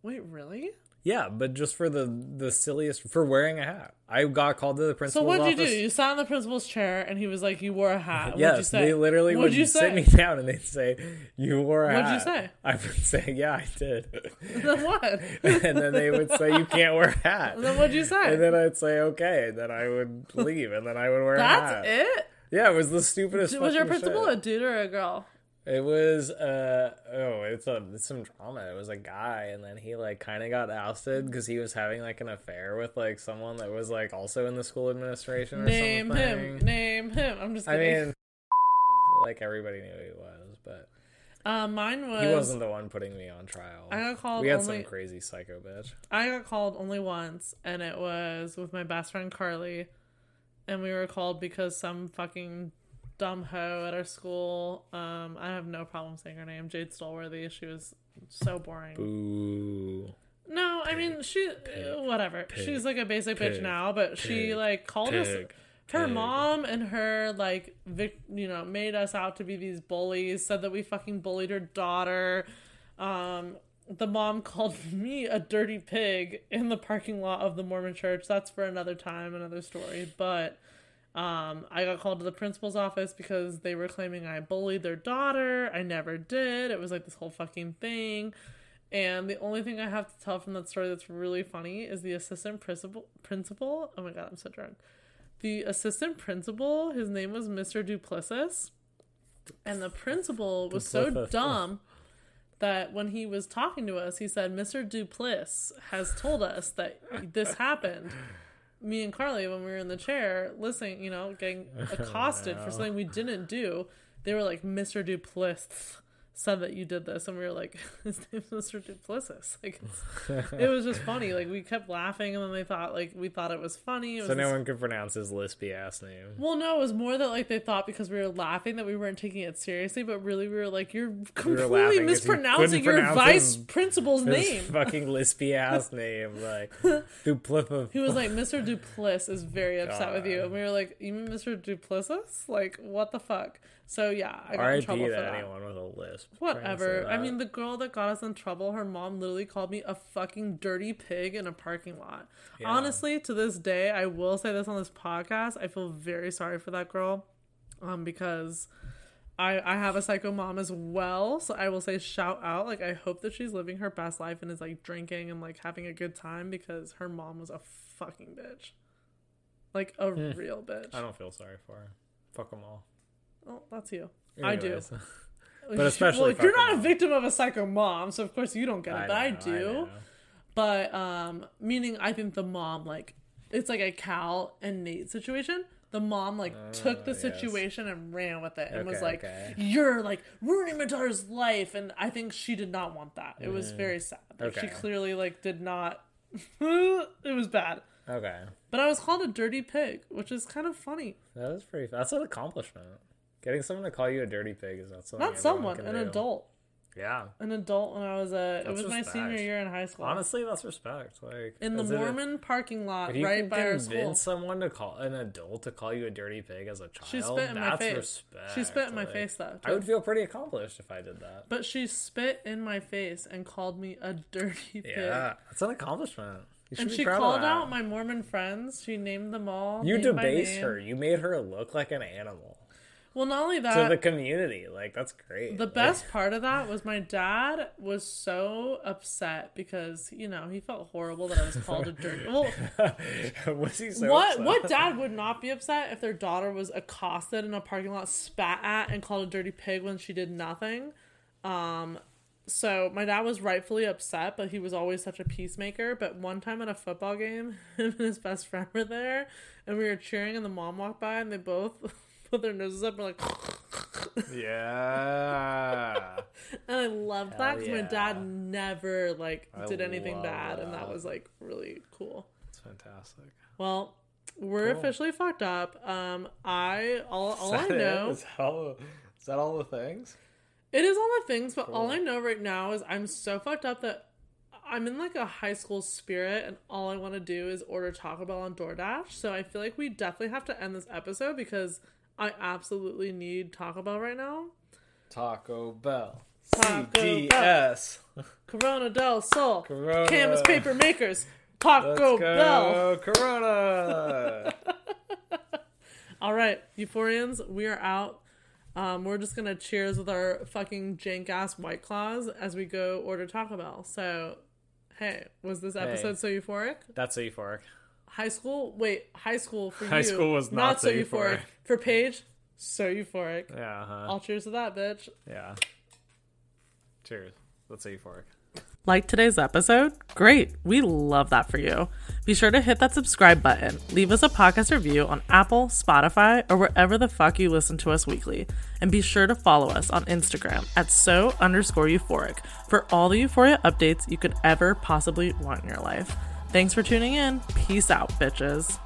Wait, really? Yeah, but just for the the silliest for wearing a hat. I got called to the principal's. So what'd you do? You sat in the principal's chair, and he was like, "You wore a hat." What'd you Yes, say? they literally What'd would you sit say? me [laughs] down and they'd say, "You wore a hat. What'd you say? I would say, "Yeah, I did," [laughs] then what? [laughs] and then they would say, "You can't wear a hat." And then what'd you say? And then I'd say, "Okay," and then I would leave, and then I would wear a hat. That's it. Yeah, it was the stupidest. Was your principal shit. a dude or a girl? It was uh oh, it's a it's some drama. It was a guy, and then he like kind of got ousted because he was having like an affair with like someone that was like also in the school administration or something. Name something. him. Name him. I'm just I mean, [laughs] like everybody knew who he was, but uh, mine was. he wasn't the one putting me on trial. I got called we had only. some crazy psycho bitch. I got called only once, and it was with my best friend Carly, and we were called because some fucking dumb hoe at our school. Um, I have no problem saying her name, Jade Stolworthy. She was so boring. Boo. No, I mean she, whatever. She's like a basic bitch now, but she like called us. Her pig. mom and her like vic- you know made us out to be these bullies. Said that we fucking bullied her daughter. Um, the mom [laughs] called me a dirty pig in the parking lot of the Mormon church. That's for another time, another story. But um, I got called to the principal's office because they were claiming I bullied their daughter. I never did. It was like this whole fucking thing. And the only thing I have to tell from that story that's really funny is the assistant principal. Principal. Oh my god, I'm so drunk. The assistant principal, his name was Mr. Duplessis, and the principal was so dumb that when he was talking to us, he said, "Mr. Dupliss has told us that this happened." Me and Carly, when we were in the chair, listening, you know, getting [laughs] accosted for something we didn't do, they were like, "Mr. Dupliss said that you did this, and we were like, [laughs] his name's Mr. Duplicis. [laughs] Like, [laughs] it was just funny. Like, we kept laughing, and then they thought like we thought it was funny. It was So this- no one could pronounce his lispy ass name. well, no, it was more that like they thought because we were laughing that we weren't taking it seriously, but really we were like, you're completely you mispronouncing couldn't your vice his- principal's His name. fucking lispy ass name, like Duplicis. He was like, Mr. Dupliss is very upset with you. And we were like, You mean Mr. Duplicis? Like, what the fuck? So yeah, I got in R.I.P. trouble for that. anyone with a lisp. Trying to say Whatever. I mean, the girl that got us in trouble, her mom literally called me a fucking dirty pig in a parking lot. Yeah. Honestly, to this day, I will say this on this podcast. I feel very sorry for that girl, um, because I I have a psycho mom as well. So I will say shout out. Like I hope that she's living her best life and is like drinking and like having a good time because her mom was a fucking bitch, like a real bitch. Hmm. I don't feel sorry for her. Fuck them all. Oh, that's you. I do. Anyways. [laughs] But especially well, you're not a victim of a psycho mom, so of course you don't get it. I but I know, do. know. But um, meaning I think the mom like it's like a Cal and Nate situation. The mom like took the yes. situation and ran with it and was like, okay. "You're like ruining my daughter's life," and I think she did not want that. It was very sad. Like, She Mm. Clearly like did not. [laughs] it was bad. Okay. But I was called a dirty pig, which is kind of funny. That is pretty. That's an accomplishment. Getting someone to call you a dirty pig is not something. Not someone, an do. adult. Yeah. An adult when I was a. It That's was my senior year in high school. Honestly, that's respect. Like in the it a- Mormon parking lot right by our convince school. someone to call an adult to call you a dirty pig as a child, She spit in my face. respect. She spit in my Like, face though. I would feel pretty accomplished if I did that. But she spit in my face and called me a dirty pig. Yeah, that's an accomplishment. And she called out my Mormon friends. She named them all. You debased her. You made her look like an animal Well, not only that, to the community. Like that's great. the Like, best part of that was my dad was so upset because you know he felt horrible that I was called a dirty. Well, [laughs] was he so what upset? what dad would not be upset if their daughter was accosted in a parking lot, spat at, and called a dirty pig when she did nothing? Um, so my dad was rightfully upset, but he was always such a peacemaker. But one time at a football game, [laughs] him and his best friend were there, and we were cheering, and the mom walked by, and they both [laughs] put their noses up and like. [laughs] Yeah. And I loved that Hell because my dad never like I did anything love bad, and that that. was like really cool. it's fantastic. Well, we're Cool. officially fucked up. Um, I all all Is I that it? know Is that all, is that all the things? it is all the things, but all I know right now is I'm so fucked up that I'm in like a high school spirit, and all I want to do is order Taco Bell on DoorDash. So I feel like we definitely have to end this episode because I absolutely need Taco Bell right now. Taco Bell. Taco CDS. Corona del Sol, Corona. Camas Paper Makers, Taco Bell. Corona. [laughs] All right, Euphorians, we are out. Um, we're just gonna cheers with our fucking jank ass white claws as we go order Taco Bell. So, hey, was this episode so euphoric? That's so euphoric. High school? Wait, high school for High you? school was not so euphoric. For Paige, so euphoric. Yeah, huh? I'll cheers to that, bitch. Yeah. Cheers. That's a euphoric. Like today's episode? Great. We love that for you. Be sure to hit that subscribe button. Leave us a podcast review on Apple, Spotify, or wherever the fuck you listen to us weekly. And be sure to follow us on Instagram at so underscore euphoric for all the euphoria updates you could ever possibly want in your life. Thanks for tuning in. Peace out, bitches.